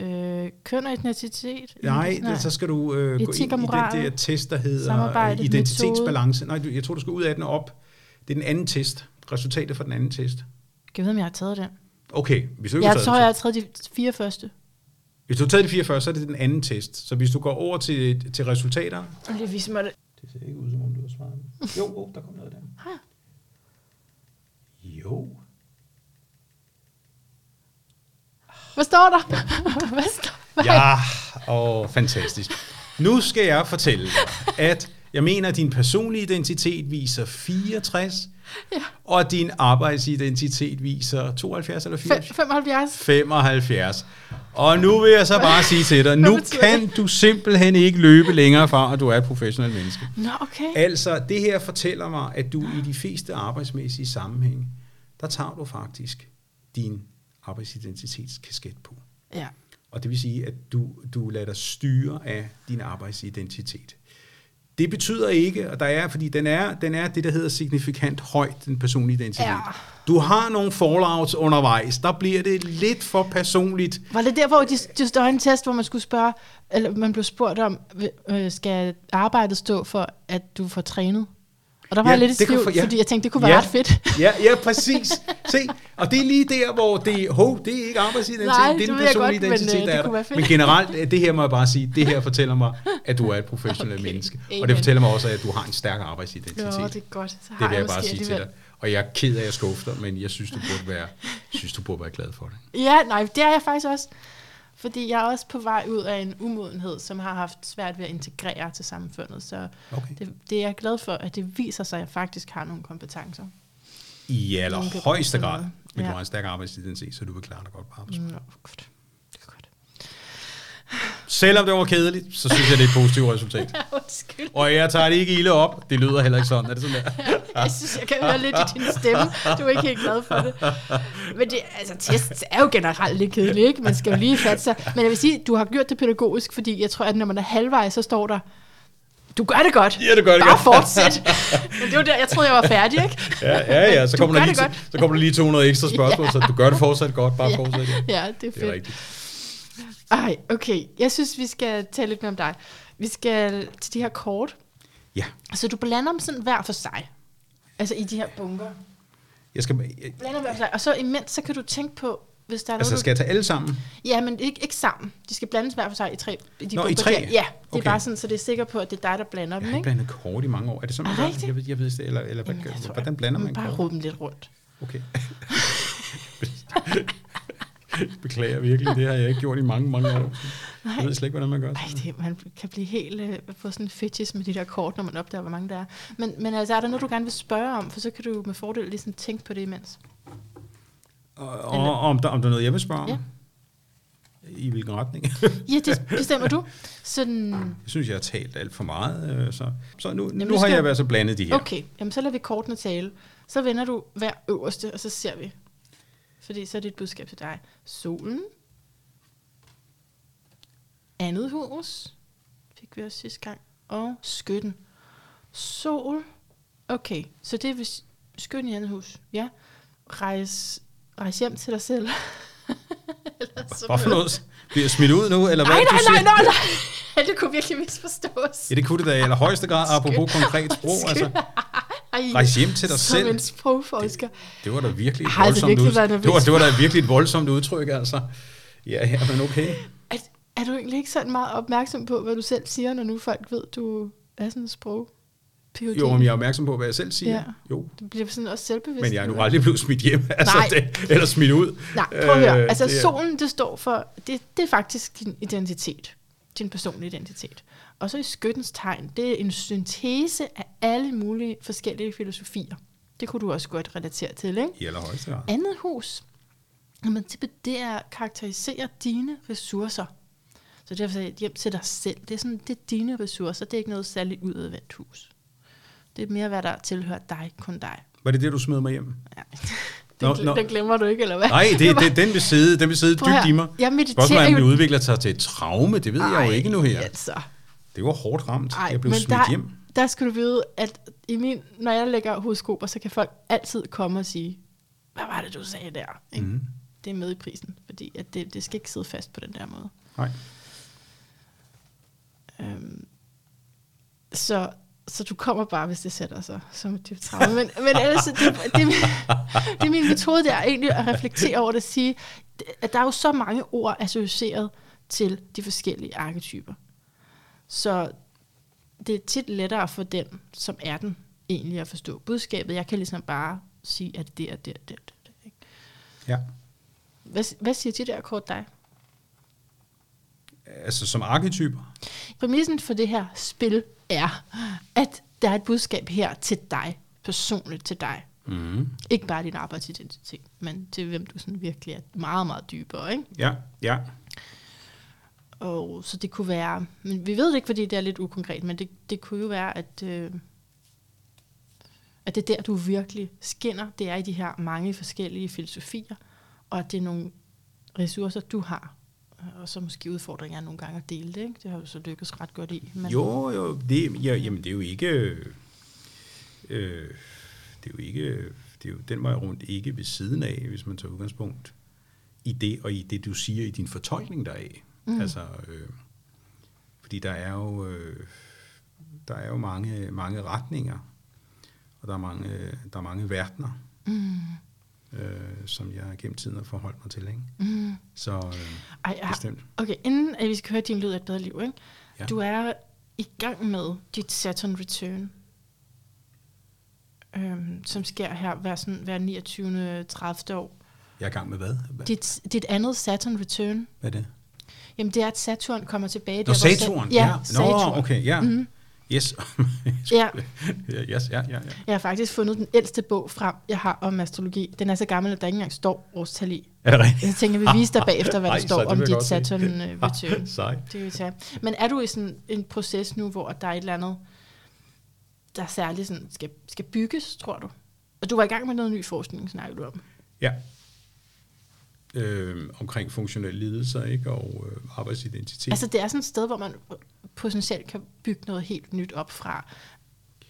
Speaker 1: Øh, køn og etnicitet?
Speaker 2: Nej, det, så skal du øh, gå ind i den der test, der hedder
Speaker 1: samarbejde,
Speaker 2: identitetsbalance. Nej, du, jeg tror, du skal ud af den op. Det er den anden test. Resultatet fra den anden test.
Speaker 1: Kan jeg vide, om jeg har taget den?
Speaker 2: Okay, hvis du ikke
Speaker 1: Jeg
Speaker 2: har taget
Speaker 1: tror,
Speaker 2: den,
Speaker 1: jeg
Speaker 2: så-
Speaker 1: har taget de fire første.
Speaker 2: Hvis du har taget de fire først, så er det den anden test. Så hvis du går over til, til resultater...
Speaker 1: Og lige vise mig det.
Speaker 2: Det ser ikke ud, som om du har svaret. Jo, oh, der kom noget der.
Speaker 1: Har jeg?
Speaker 2: Jo.
Speaker 1: Hvad står der? Hvad står hvad?
Speaker 2: Ja, åh, fantastisk. Nu skal jeg fortælle dig, at jeg mener, at din personlige identitet viser 64,
Speaker 1: Ja.
Speaker 2: og din arbejdsidentitet viser 72 eller
Speaker 1: Fe-
Speaker 2: 74?
Speaker 1: 75.
Speaker 2: 75. Og nu vil jeg så bare sige til dig, nu kan du simpelthen ikke løbe længere fra, at du er et professionelt menneske.
Speaker 1: Nå, okay.
Speaker 2: Altså, det her fortæller mig, at du i de fleste arbejdsmæssige sammenhænge, der tager du faktisk din arbejdsidentitetskasket på.
Speaker 1: Ja.
Speaker 2: Og det vil sige, at du, du lader dig styre af din arbejdsidentitet. Det betyder ikke, og der er, fordi den er, den er det, der hedder signifikant højt, den personlige identitet.
Speaker 1: Ja.
Speaker 2: Du har nogle fallouts undervejs, der bliver det lidt for personligt.
Speaker 1: Var det der, hvor de, de der var en test, hvor man skulle spørge, eller man blev spurgt om, øh, skal arbejdet stå for, at du får trænet? Og der var
Speaker 2: Ja,
Speaker 1: jeg lidt i tvivl,
Speaker 2: for- ja.
Speaker 1: fordi jeg tænkte, det kunne være
Speaker 2: Ja.
Speaker 1: ret fedt.
Speaker 2: Ja, ja, præcis. Se, og det er lige der, hvor det, hov, det er ikke arbejdsidentitet,
Speaker 1: Nej,
Speaker 2: det er den
Speaker 1: jeg
Speaker 2: personlige
Speaker 1: godt, men,
Speaker 2: identitet,
Speaker 1: øh,
Speaker 2: der er der. Men generelt, øh, det her må jeg bare sige, det her fortæller mig, at du er et professionelt
Speaker 1: Okay,
Speaker 2: menneske. Og det fortæller mig også, at du har en stærk arbejdsidentitet.
Speaker 1: Jo, det er godt. Så har
Speaker 2: Det vil jeg
Speaker 1: måske
Speaker 2: bare sige til
Speaker 1: alligevel.
Speaker 2: dig. Og jeg er ked af, at jeg skuffer men jeg synes, du burde være, synes, du burde være glad for det.
Speaker 1: Ja, nej, det er jeg faktisk også. Fordi jeg er også på vej ud af en umodenhed, som har haft svært ved at integrere til samfundet. Så
Speaker 2: Okay.
Speaker 1: det, det er jeg glad for, at det viser sig, at jeg faktisk har nogle kompetencer.
Speaker 2: I allerhøjeste grad
Speaker 1: kan-
Speaker 2: vil du
Speaker 1: Ja.
Speaker 2: have en stærk arbejdsidentitet, så du vil klare dig godt på arbejdsmarkedet.
Speaker 1: Nå, godt.
Speaker 2: Selvom det var kedeligt, så synes jeg, det er et positivt resultat.
Speaker 1: Undskyld.
Speaker 2: Og jeg tager det ikke ilde op. Det lyder heller ikke sådan. Er det sådan der?
Speaker 1: Jeg synes, jeg kan høre lidt i din stemme. Du er ikke helt glad for det. Men det, altså, test er jo generelt lidt kedeligt, ikke? Man skal jo lige fatte sig. Men jeg vil sige, du har gjort det pædagogisk, fordi jeg tror, at når man er halvvejs, så står der, Du gør det godt.
Speaker 2: Ja, du gør det
Speaker 1: Bare
Speaker 2: godt.
Speaker 1: fortsæt. Men det var der, jeg troede, jeg var færdig, ikke?
Speaker 2: Ja, ja, ja. Så kommer, der lige, så kommer der lige 200 ekstra spørgsmål,
Speaker 1: Ja.
Speaker 2: så du gør det fortsat godt. Bare
Speaker 1: Ja.
Speaker 2: fortsæt. Ja.
Speaker 1: Ja, det er
Speaker 2: Det er
Speaker 1: fedt.
Speaker 2: rigtigt.
Speaker 1: Ej, okay. Jeg synes, vi skal tale lidt mere om dig. Vi skal til de her kort.
Speaker 2: Ja.
Speaker 1: Så du blander dem sådan hver for sig. Altså i de her bunker.
Speaker 2: Jeg skal, jeg,
Speaker 1: Blander hver for sig. Og så imens, så kan du tænke på, hvis der er
Speaker 2: altså,
Speaker 1: noget,
Speaker 2: skal jeg tage alle sammen?
Speaker 1: Ja, men ikke, ikke sammen. De skal blandes hver for sig i tre. I de
Speaker 2: Nå, i tre?
Speaker 1: der. Ja, det er
Speaker 2: Okay.
Speaker 1: bare sådan, så det er sikker på, at det er dig, der blander
Speaker 2: Jeg
Speaker 1: dem,
Speaker 2: har ikke blandet kort i mange år. Er det sådan, man gør? Jeg ved, jeg ved det, eller, eller hvad,
Speaker 1: Jamen, jeg tror,
Speaker 2: hvordan blander man
Speaker 1: Bare
Speaker 2: kort?
Speaker 1: rode dem lidt rundt.
Speaker 2: Okay. Beklager virkelig, det har jeg ikke gjort i mange, mange år. Jeg ved slet ikke, hvordan man gør
Speaker 1: Ej,
Speaker 2: det.
Speaker 1: man kan blive helt øh, på sådan en fetish med de der kort, når man opdager, hvor mange der er. Men, men altså, er der noget, du gerne vil spørge om? For så kan du med fordel lige sådan tænke på det imens.
Speaker 2: Og, og om, der, om der er noget, jeg vil spørge om?
Speaker 1: Ja.
Speaker 2: I hvilken retning?
Speaker 1: Ja, det bestemmer du. Sådan,
Speaker 2: Jeg synes, jeg har talt alt for meget, øh, så, så nu,
Speaker 1: Jamen,
Speaker 2: nu har
Speaker 1: skal-
Speaker 2: jeg været så blandet de her.
Speaker 1: okay, jamen så lader vi kortene tale. Så vender du hver øverste, og så ser vi. Fordi så er det et budskab til dig. Solen. Andet hus. Fik vi også sidste gang. Og skytten. Sol. Okay, så det er hvis skytten i andet hus. Ja. Rejs, rejs hjem til dig selv. Eller sådan
Speaker 2: Hvad for noget? Bliver jeg smidt ud nu, eller hvad
Speaker 1: Nej, nej, nej, nej, nej. Det kunne virkelig misforstås.
Speaker 2: Ja, det kunne det da i allerhøjeste grad, apropos konkret sprog. Altså,
Speaker 1: Ej,
Speaker 2: rejs hjem til dig
Speaker 1: som
Speaker 2: selv.
Speaker 1: en sprogforsker.
Speaker 2: Det var da virkelig et
Speaker 1: altså
Speaker 2: voldsomt
Speaker 1: virkelig
Speaker 2: ud...
Speaker 1: været nervøs
Speaker 2: det, var, det var da virkelig et voldsomt udtryk, altså. Ja, ja, men okay.
Speaker 1: Er, er du egentlig ikke sådan meget opmærksom på, hvad du selv siger, når nu folk ved, du er sådan en sprog? PhD?
Speaker 2: Jo, men jeg er opmærksom på, hvad jeg selv siger.
Speaker 1: Ja.
Speaker 2: Jo,
Speaker 1: Du bliver sådan også selvbevidst.
Speaker 2: men jeg er nu aldrig blevet smidt hjem, altså,
Speaker 1: Nej.
Speaker 2: det, eller smidt ud.
Speaker 1: Nej, prøv at høre.
Speaker 2: Øh,
Speaker 1: Altså,
Speaker 2: det
Speaker 1: solen, det står for, det, det er faktisk din identitet. Din personlige identitet. Og så i skyttens tegn, det er en syntese af alle mulige forskellige filosofier. Det kunne du også godt relatere til, ikke?
Speaker 2: I allerhøjeste grad.
Speaker 1: Andet hus, jamen, det, det er karakteriserer dine ressourcer. Så derfor er hjem til dig selv. Det er, sådan, det er dine ressourcer. Det er ikke noget særligt udadvendt hus. Det er mere, hvad der tilhører dig, kun dig.
Speaker 2: Var det det, du smed mig hjem?
Speaker 1: Ja.
Speaker 2: Nå,
Speaker 1: Det,
Speaker 2: nå.
Speaker 1: det glemmer du ikke, eller hvad?
Speaker 2: Nej, det, det, den vil sidde, den vil sidde dybt i mig.
Speaker 1: Jeg
Speaker 2: Spørgsmålet er,
Speaker 1: mediterer
Speaker 2: om det udvikler sig til et traume, det ved jeg jo ikke nu her.
Speaker 1: Altså.
Speaker 2: Det var hårdt ramt.
Speaker 1: Ej,
Speaker 2: jeg blev smidt
Speaker 1: der,
Speaker 2: hjem.
Speaker 1: der skal du vide, at i min, når jeg lægger horoskoper, så kan folk altid komme og sige, hvad var det, du sagde der? Ikke?
Speaker 2: Mhm.
Speaker 1: Det er med i prisen, fordi at det, det skal ikke sidde fast på den der måde.
Speaker 2: Nej.
Speaker 1: Øhm, så, så du kommer bare, hvis det sætter sig som et dybt traume. Men, men ellers, det, det, det, er min, det er min metode, det er egentlig at reflektere over det og sige, at der er jo så mange ord associeret til de forskellige arketyper. Så det er tit lettere for den, som er den, egentlig at forstå budskabet. Jeg kan ligesom bare sige, at det er det, det, det, det. Ikke?
Speaker 2: Ja.
Speaker 1: Hvad, hvad siger de der kort dig?
Speaker 2: Altså som arketyper.
Speaker 1: Præmissen for det her spil er, at der er et budskab her til dig, personligt til dig.
Speaker 2: Mm.
Speaker 1: Ikke bare din arbejdsidentitet, men til hvem du sådan virkelig er meget, meget dybere. Ikke?
Speaker 2: Ja, ja.
Speaker 1: Og så det kunne være, men vi ved det ikke, fordi det er lidt ukonkret, men det, det kunne jo være, at, øh, at det er der, du virkelig skinner. Det er i de her mange forskellige filosofier, og at det er nogle ressourcer, du har. Og så måske udfordringer er nogle gange at dele det. Ikke? Det har jo så lykkes ret godt i. Men,
Speaker 2: Jo, jo, det, ja, jamen det er jo ikke, øh, det er jo ikke, det er jo den vej rundt ikke ved siden af, hvis man tager udgangspunkt i det, og i det, du siger i din fortolkning deraf. Mm. Altså, øh, fordi der er jo, øh, der er jo mange, mange retninger, og der er mange, der er mange verdener,
Speaker 1: Mm,
Speaker 2: øh, som jeg gennem tiden har forholdt mig til. Ikke?
Speaker 1: mm.
Speaker 2: Så øh,
Speaker 1: Ej, har,
Speaker 2: bestemt.
Speaker 1: okay, inden at vi skal høre din lyd af et bedre liv, ikke?
Speaker 2: Ja.
Speaker 1: du er i gang med dit Saturn Return, øhm, som sker her hver, sådan, hver 29. 30. år.
Speaker 2: Jeg er i gang med hvad? Hvad,
Speaker 1: Dit, dit andet Saturn Return,
Speaker 2: hvad er det?
Speaker 1: Jamen det er, at Saturn kommer tilbage.
Speaker 2: Nå,
Speaker 1: der, hvor
Speaker 2: Saturn.
Speaker 1: Ja,
Speaker 2: Nå,
Speaker 1: Saturn.
Speaker 2: okay, ja.
Speaker 1: Mhm.
Speaker 2: Yes.
Speaker 1: Ja.
Speaker 2: yes, ja, ja, ja.
Speaker 1: Jeg har faktisk fundet den ældste bog frem, jeg har om astrologi. Den er så gammel, at der ikke engang står årstal i.
Speaker 2: Er det rigtigt?
Speaker 1: Jeg tænker, jeg vil vise dig bagefter, hvad der
Speaker 2: Ej, så
Speaker 1: står om dit. Saturn øh, Return.
Speaker 2: Sej.
Speaker 1: Det vil vi tage. Men er du i sådan en proces nu, hvor der er et eller andet, der særligt sådan skal, skal bygges, tror du? Og du var i gang med noget ny forskning, snakker du om.
Speaker 2: Ja. Øh, omkring funktionelle lidelser, ikke? Og øh, arbejdsidentitet.
Speaker 1: Altså det er sådan et sted, hvor man potentielt kan bygge noget helt nyt op fra.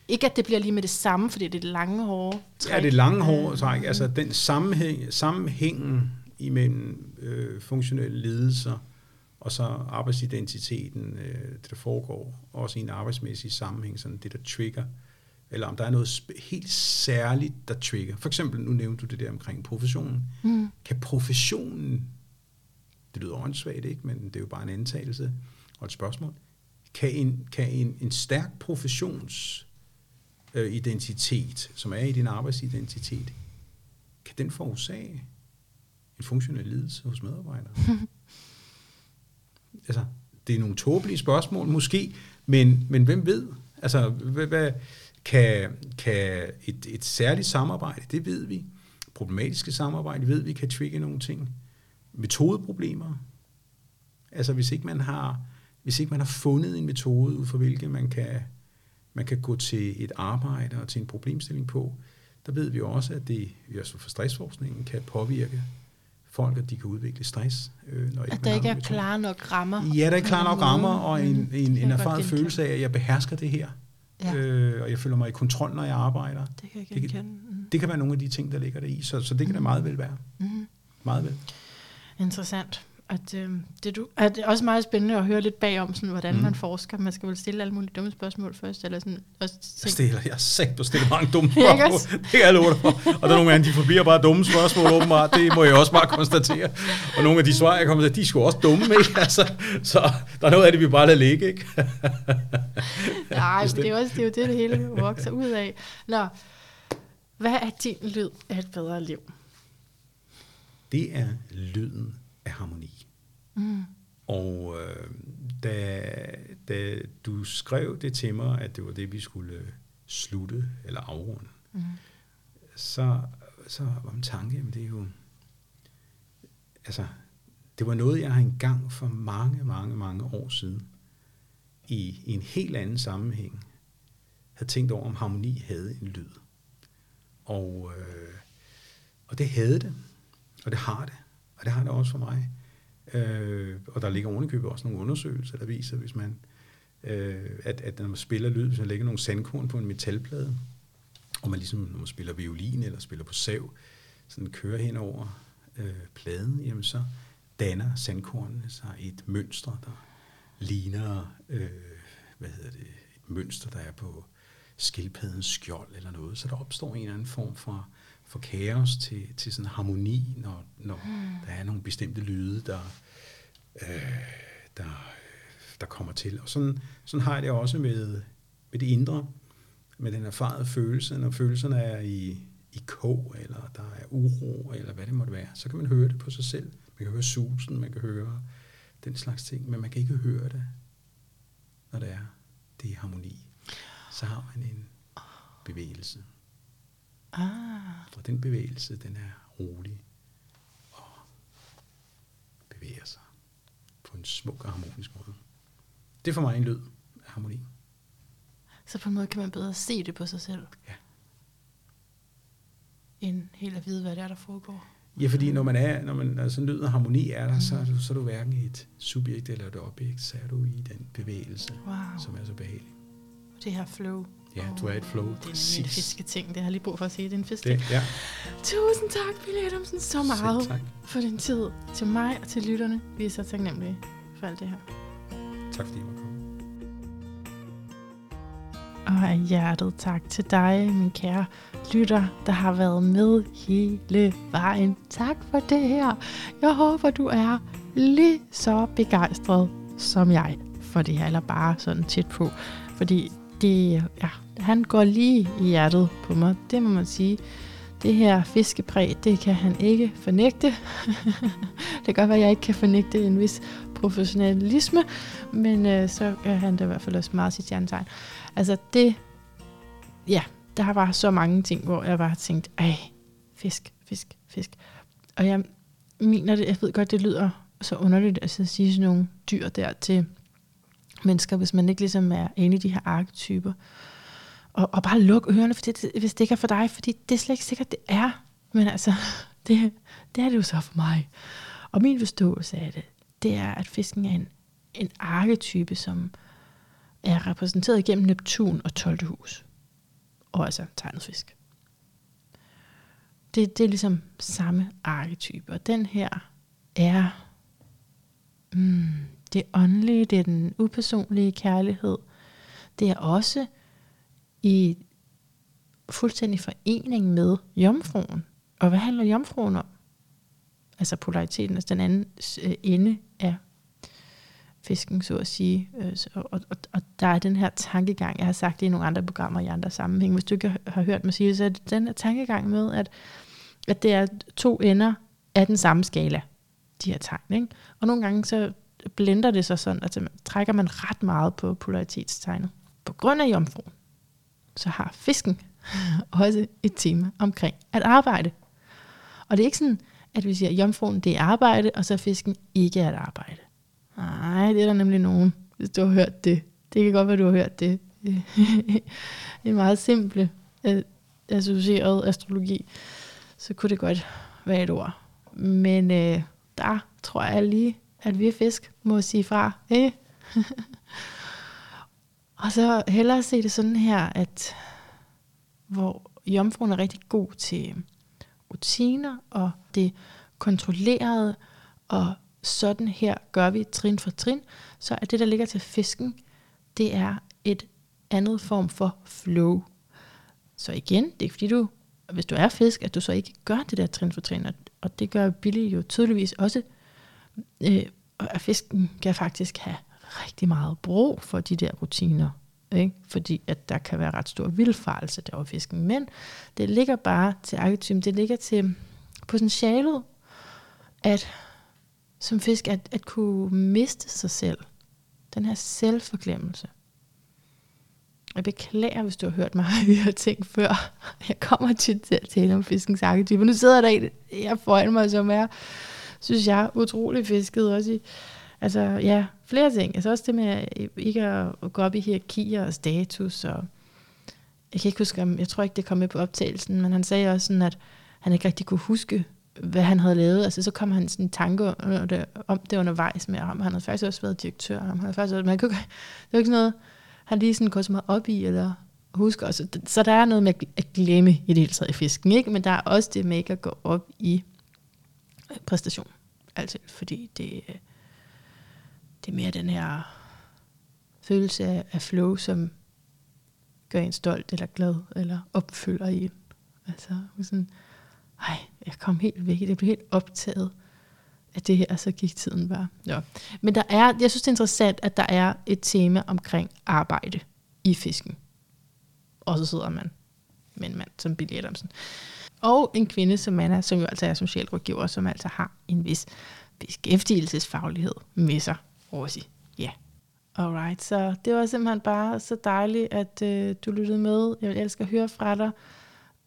Speaker 1: Ikke at det bliver lige med det samme, fordi det er det lange hårde træk.
Speaker 2: Ja, det lange hårde træk. Altså den sammenhæng, sammenhængen imellem øh, funktionelle ledelser og så arbejdsidentiteten, øh, det der foregår, også i en arbejdsmæssig sammenhæng, sådan det der trigger, eller om der er noget helt særligt, der trigger. For eksempel, nu nævnte du det der omkring professionen. Mm. Kan professionen, det lyder åndssvagt, ikke? men det er jo bare en antagelse og et spørgsmål, kan en, kan en, en stærk professionsidentitet, øh, som er i din arbejdsidentitet, kan den forårsage en funktionel lidelse hos medarbejdere? altså, det er nogle tåbelige spørgsmål måske, men, men hvem ved? Altså, hvad, hvad, kan, kan et, et særligt samarbejde, det ved vi, problematiske samarbejde, ved vi, kan trigge nogle ting. Metodeproblemer. Altså, hvis ikke man har, hvis ikke man har fundet en metode, ud fra hvilken man kan, man kan gå til et arbejde og til en problemstilling på, der ved vi også, at det, også for stressforskningen, kan påvirke folk, at de kan udvikle stress.
Speaker 1: Øh, når ikke at der ikke er klare nok rammer.
Speaker 2: Ja, der er klare nok rammer, og en, mm. en, en erfaren følelse af, at jeg behersker det her. Ja. Øh, og jeg føler mig i kontrol, når jeg arbejder.
Speaker 1: Det kan jeg det, kan,
Speaker 2: mm. det kan være nogle af de ting, der ligger der i, så, så det kan mm. da meget vel være. Mm. Meget vel.
Speaker 1: Interessant at, øh, det, du, at det er også meget spændende at høre lidt bagom, sådan, hvordan mm. man forsker. Man skal vel stille alle mulige dumme spørgsmål først. Eller sådan, og
Speaker 2: jeg, stiller, jeg på at stille mange dumme spørgsmål. det er jeg lovet for. Og der er nogle af de forbliver bare dumme spørgsmål, åbenbart. Det må jeg også bare konstatere. Og nogle af de svar, jeg kommer til, de er sgu også dumme. Ikke? Altså, så der er noget af det, vi bare lader ligge. Ikke?
Speaker 1: Nej, det er, også, det er jo det, det hele vokser ud af. Nå, hvad er din lyd af et bedre liv?
Speaker 2: Det er lyden af harmoni. Mm. Og øh, da, da du skrev det til mig, at det var det, vi skulle slutte eller afrunde, mm. så, så var min tanke, at det er jo, altså, det var noget, jeg har engang for mange, mange, mange år siden, i, i en helt anden sammenhæng, havde tænkt over, om harmoni havde en lyd. Og, øh, og det havde det, og det har det, og det har det også for mig. Øh, og der ligger ovenikøbet også nogle undersøgelser, der viser, hvis man, øh, at, at når man spiller lyd, hvis man lægger nogle sandkorn på en metalplade, og man ligesom, når man spiller violin eller spiller på sav, sådan kører hen over øh, pladen, jamen så danner sandkornene sig et mønster, der ligner, øh, hvad hedder det, et mønster, der er på skildpaddens skjold eller noget. Så der opstår en eller anden form for for kaos til, til sådan harmoni, når, når mm. der er nogle bestemte lyde, der, øh, der, der kommer til. Og sådan, sådan har jeg det også med, med det indre, med den erfarede følelse, når følelserne er i, i kog, eller der er uro, eller hvad det måtte være, så kan man høre det på sig selv. Man kan høre susen, man kan høre den slags ting, men man kan ikke høre det, når det er, det er harmoni. Så har man en bevægelse. Ah. Og den bevægelse, den er rolig og bevæger sig på en smuk og harmonisk måde. Det er for mig en lyd af harmoni.
Speaker 1: Så på en måde kan man bedre se det på sig selv?
Speaker 2: Ja.
Speaker 1: End helt at vide, hvad det er, der foregår?
Speaker 2: Ja, fordi når man er, når man, altså lyd og harmoni er der, mm. så, er du, så er du hverken et subjekt eller et objekt, så er du i den bevægelse, wow. som er så behagelig.
Speaker 1: Det her flow.
Speaker 2: Ja, du er et flow. Det
Speaker 1: er Præcis. en fisketing, det har lige brug for at sige. Det er en fiske.
Speaker 2: Det, ja.
Speaker 1: Tusind tak, Billy Adamsen, så meget tak. for din tid til mig og til lytterne. Vi er så taknemmelige for alt det her.
Speaker 2: Tak fordi I var kommet.
Speaker 1: Og af hjertet tak til dig, min kære lytter, der har været med hele vejen. Tak for det her. Jeg håber, du er lige så begejstret som jeg for det her, eller bare sådan tæt på. Fordi det, ja, han går lige i hjertet på mig, det må man sige. Det her fiskepræg, det kan han ikke fornægte. det kan godt være, at jeg ikke kan fornægte en vis professionalisme, men øh, så er han da i hvert fald også meget sit hjernetegn. Altså det, ja, der har bare så mange ting, hvor jeg bare har tænkt, ej, fisk, fisk, fisk. Og jeg mener det, jeg ved godt, det lyder så underligt at sige sådan nogle dyr der til mennesker, hvis man ikke ligesom er inde i de her arketyper. Og, og bare luk ørerne, for det, hvis det ikke er for dig, fordi det er slet ikke sikkert, det er. Men altså, det, det er det jo så for mig. Og min forståelse af det, det er, at fisken er en, en arketype, som, er repræsenteret igennem Neptun og 12. hus. Og altså tegnet fisk. Det, det er ligesom samme arketype. Og den her er mm, det åndelige, det er den upersonlige kærlighed. Det er også i fuldstændig forening med jomfruen. Og hvad handler jomfruen om? Altså polariteten, altså den anden øh, ende af fisken, så at sige. Øh, og, og, og der er den her tankegang, jeg har sagt det i nogle andre programmer i andre sammenhæng, hvis du ikke har hørt mig sige det, så er det den her tankegang med, at, at det er to ender af den samme skala, de her tegn. Ikke? Og nogle gange så blender det sig sådan, at man trækker man ret meget på polaritetstegnet. På grund af jomfruen, så har fisken også et tema omkring at arbejde. Og det er ikke sådan, at vi siger, at jomfruen det er arbejde, og så er fisken ikke at arbejde. Nej, det er der nemlig nogen, hvis du har hørt det. Det kan godt være, du har hørt det. en meget simple øh, associeret astrologi, så kunne det godt være et ord. Men øh, der tror jeg lige, at vi fisk må sige fra. Ikke? og så hellere se det sådan her, at hvor jomfruen er rigtig god til rutiner og det kontrollerede, og sådan her gør vi trin for trin, så er det, der ligger til fisken, det er et andet form for flow. Så igen, det er ikke fordi du, hvis du er fisk, at du så ikke gør det der trin for trin, og det gør Billy jo tydeligvis også, øh, og fisken kan faktisk have rigtig meget brug for de der rutiner. Ikke? Fordi at der kan være ret stor vildfarelse der over fisken. Men det ligger bare til arketypen, det ligger til potentialet, at som fisk, at, at kunne miste sig selv. Den her selvforglemmelse. Jeg beklager, hvis du har hørt mig i her ting før. Jeg kommer tit til at tale om fiskens arketyper. Nu sidder der en jeg foran mig, som er, synes jeg, utrolig fisket også i, altså ja, flere ting. Altså også det med øh, ikke at gå op i hierarkier og status. Og jeg kan ikke huske, om, jeg tror ikke, det kom med på optagelsen, men han sagde også sådan, at han ikke rigtig kunne huske, hvad han havde lavet. Altså så kom han sådan en tanke om det, undervejs med ham. Han havde faktisk også været direktør. Han havde faktisk også, man kunne, det var ikke sådan noget, han lige sådan går så meget op i, eller husker også. Så der er noget med at glemme i det hele taget i fisken, ikke? men der er også det med ikke at gå op i præstation. Altid, fordi det, øh, det er mere den her følelse af, af flow, som gør en stolt eller glad, eller opfylder en. Altså sådan, ej, jeg kom helt væk, det blev helt optaget af det her, så gik tiden bare. Ja. Men der er, jeg synes det er interessant, at der er et tema omkring arbejde i fisken. Og så sidder man med en mand som Billy Adamsen. Og en kvinde som Anna, som jo altså er socialrådgiver, som altså har en vis beskæftigelsesfaglighed med sig Rosie. Ja. Yeah. Alright, så det var simpelthen bare så dejligt, at øh, du lyttede med. Jeg vil elske at høre fra dig.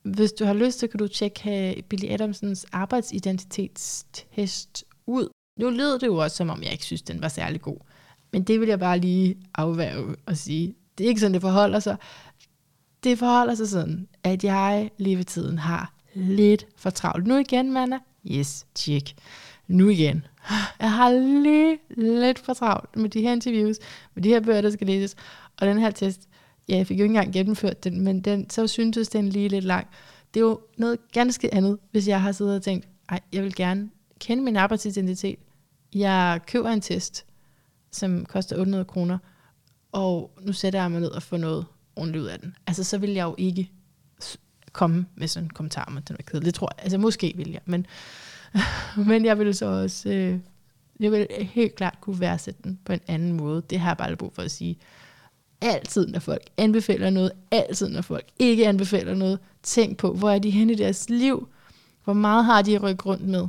Speaker 1: Hvis du har lyst, så kan du tjekke øh, Billy Adamsens arbejdsidentitetstest ud. Nu lød det jo også, som om jeg ikke synes, den var særlig god. Men det vil jeg bare lige afværge og sige. Det er ikke sådan, det forholder sig. Det forholder sig sådan, at jeg levetiden tiden har lidt for travlt. Nu igen, Manna. Yes, tjek. Nu igen. Jeg har lige lidt for travlt med de her interviews, med de her bøger, der skal læses. Og den her test, ja, jeg fik jo ikke engang gennemført den, men den, så syntes den lige lidt lang. Det er jo noget ganske andet, hvis jeg har siddet og tænkt, ej, jeg vil gerne kende min arbejdsidentitet. Jeg køber en test, som koster 800 kroner, og nu sætter jeg mig ned og får noget ordentligt ud af den. Altså, så vil jeg jo ikke komme med sådan en kommentar om, at den var kedelig. Det tror jeg, altså måske vil jeg, men, men jeg vil så også, øh, jeg vil helt klart kunne værdsætte den på en anden måde. Det har jeg bare brug for at sige. Altid, når folk anbefaler noget, altid, når folk ikke anbefaler noget, tænk på, hvor er de henne i deres liv? Hvor meget har de at rykke rundt med?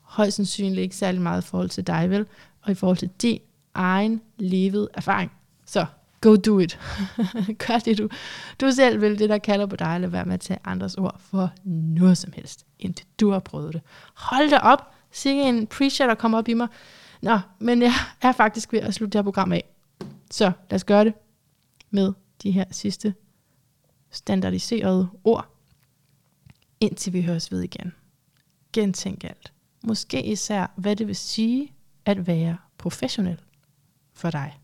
Speaker 1: Højst sandsynligt ikke særlig meget i forhold til dig, vel? Og i forhold til din egen levet erfaring. Så go do it. Gør det, du, du selv vil, det der kalder på dig, eller være med at tage andres ord for noget som helst, indtil du har prøvet det. Hold det op. Sikke en preacher, der kommer op i mig. Nå, men jeg er faktisk ved at slutte det her program af. Så lad os gøre det med de her sidste standardiserede ord, indtil vi høres ved igen. Gentænk alt. Måske især, hvad det vil sige at være professionel for dig.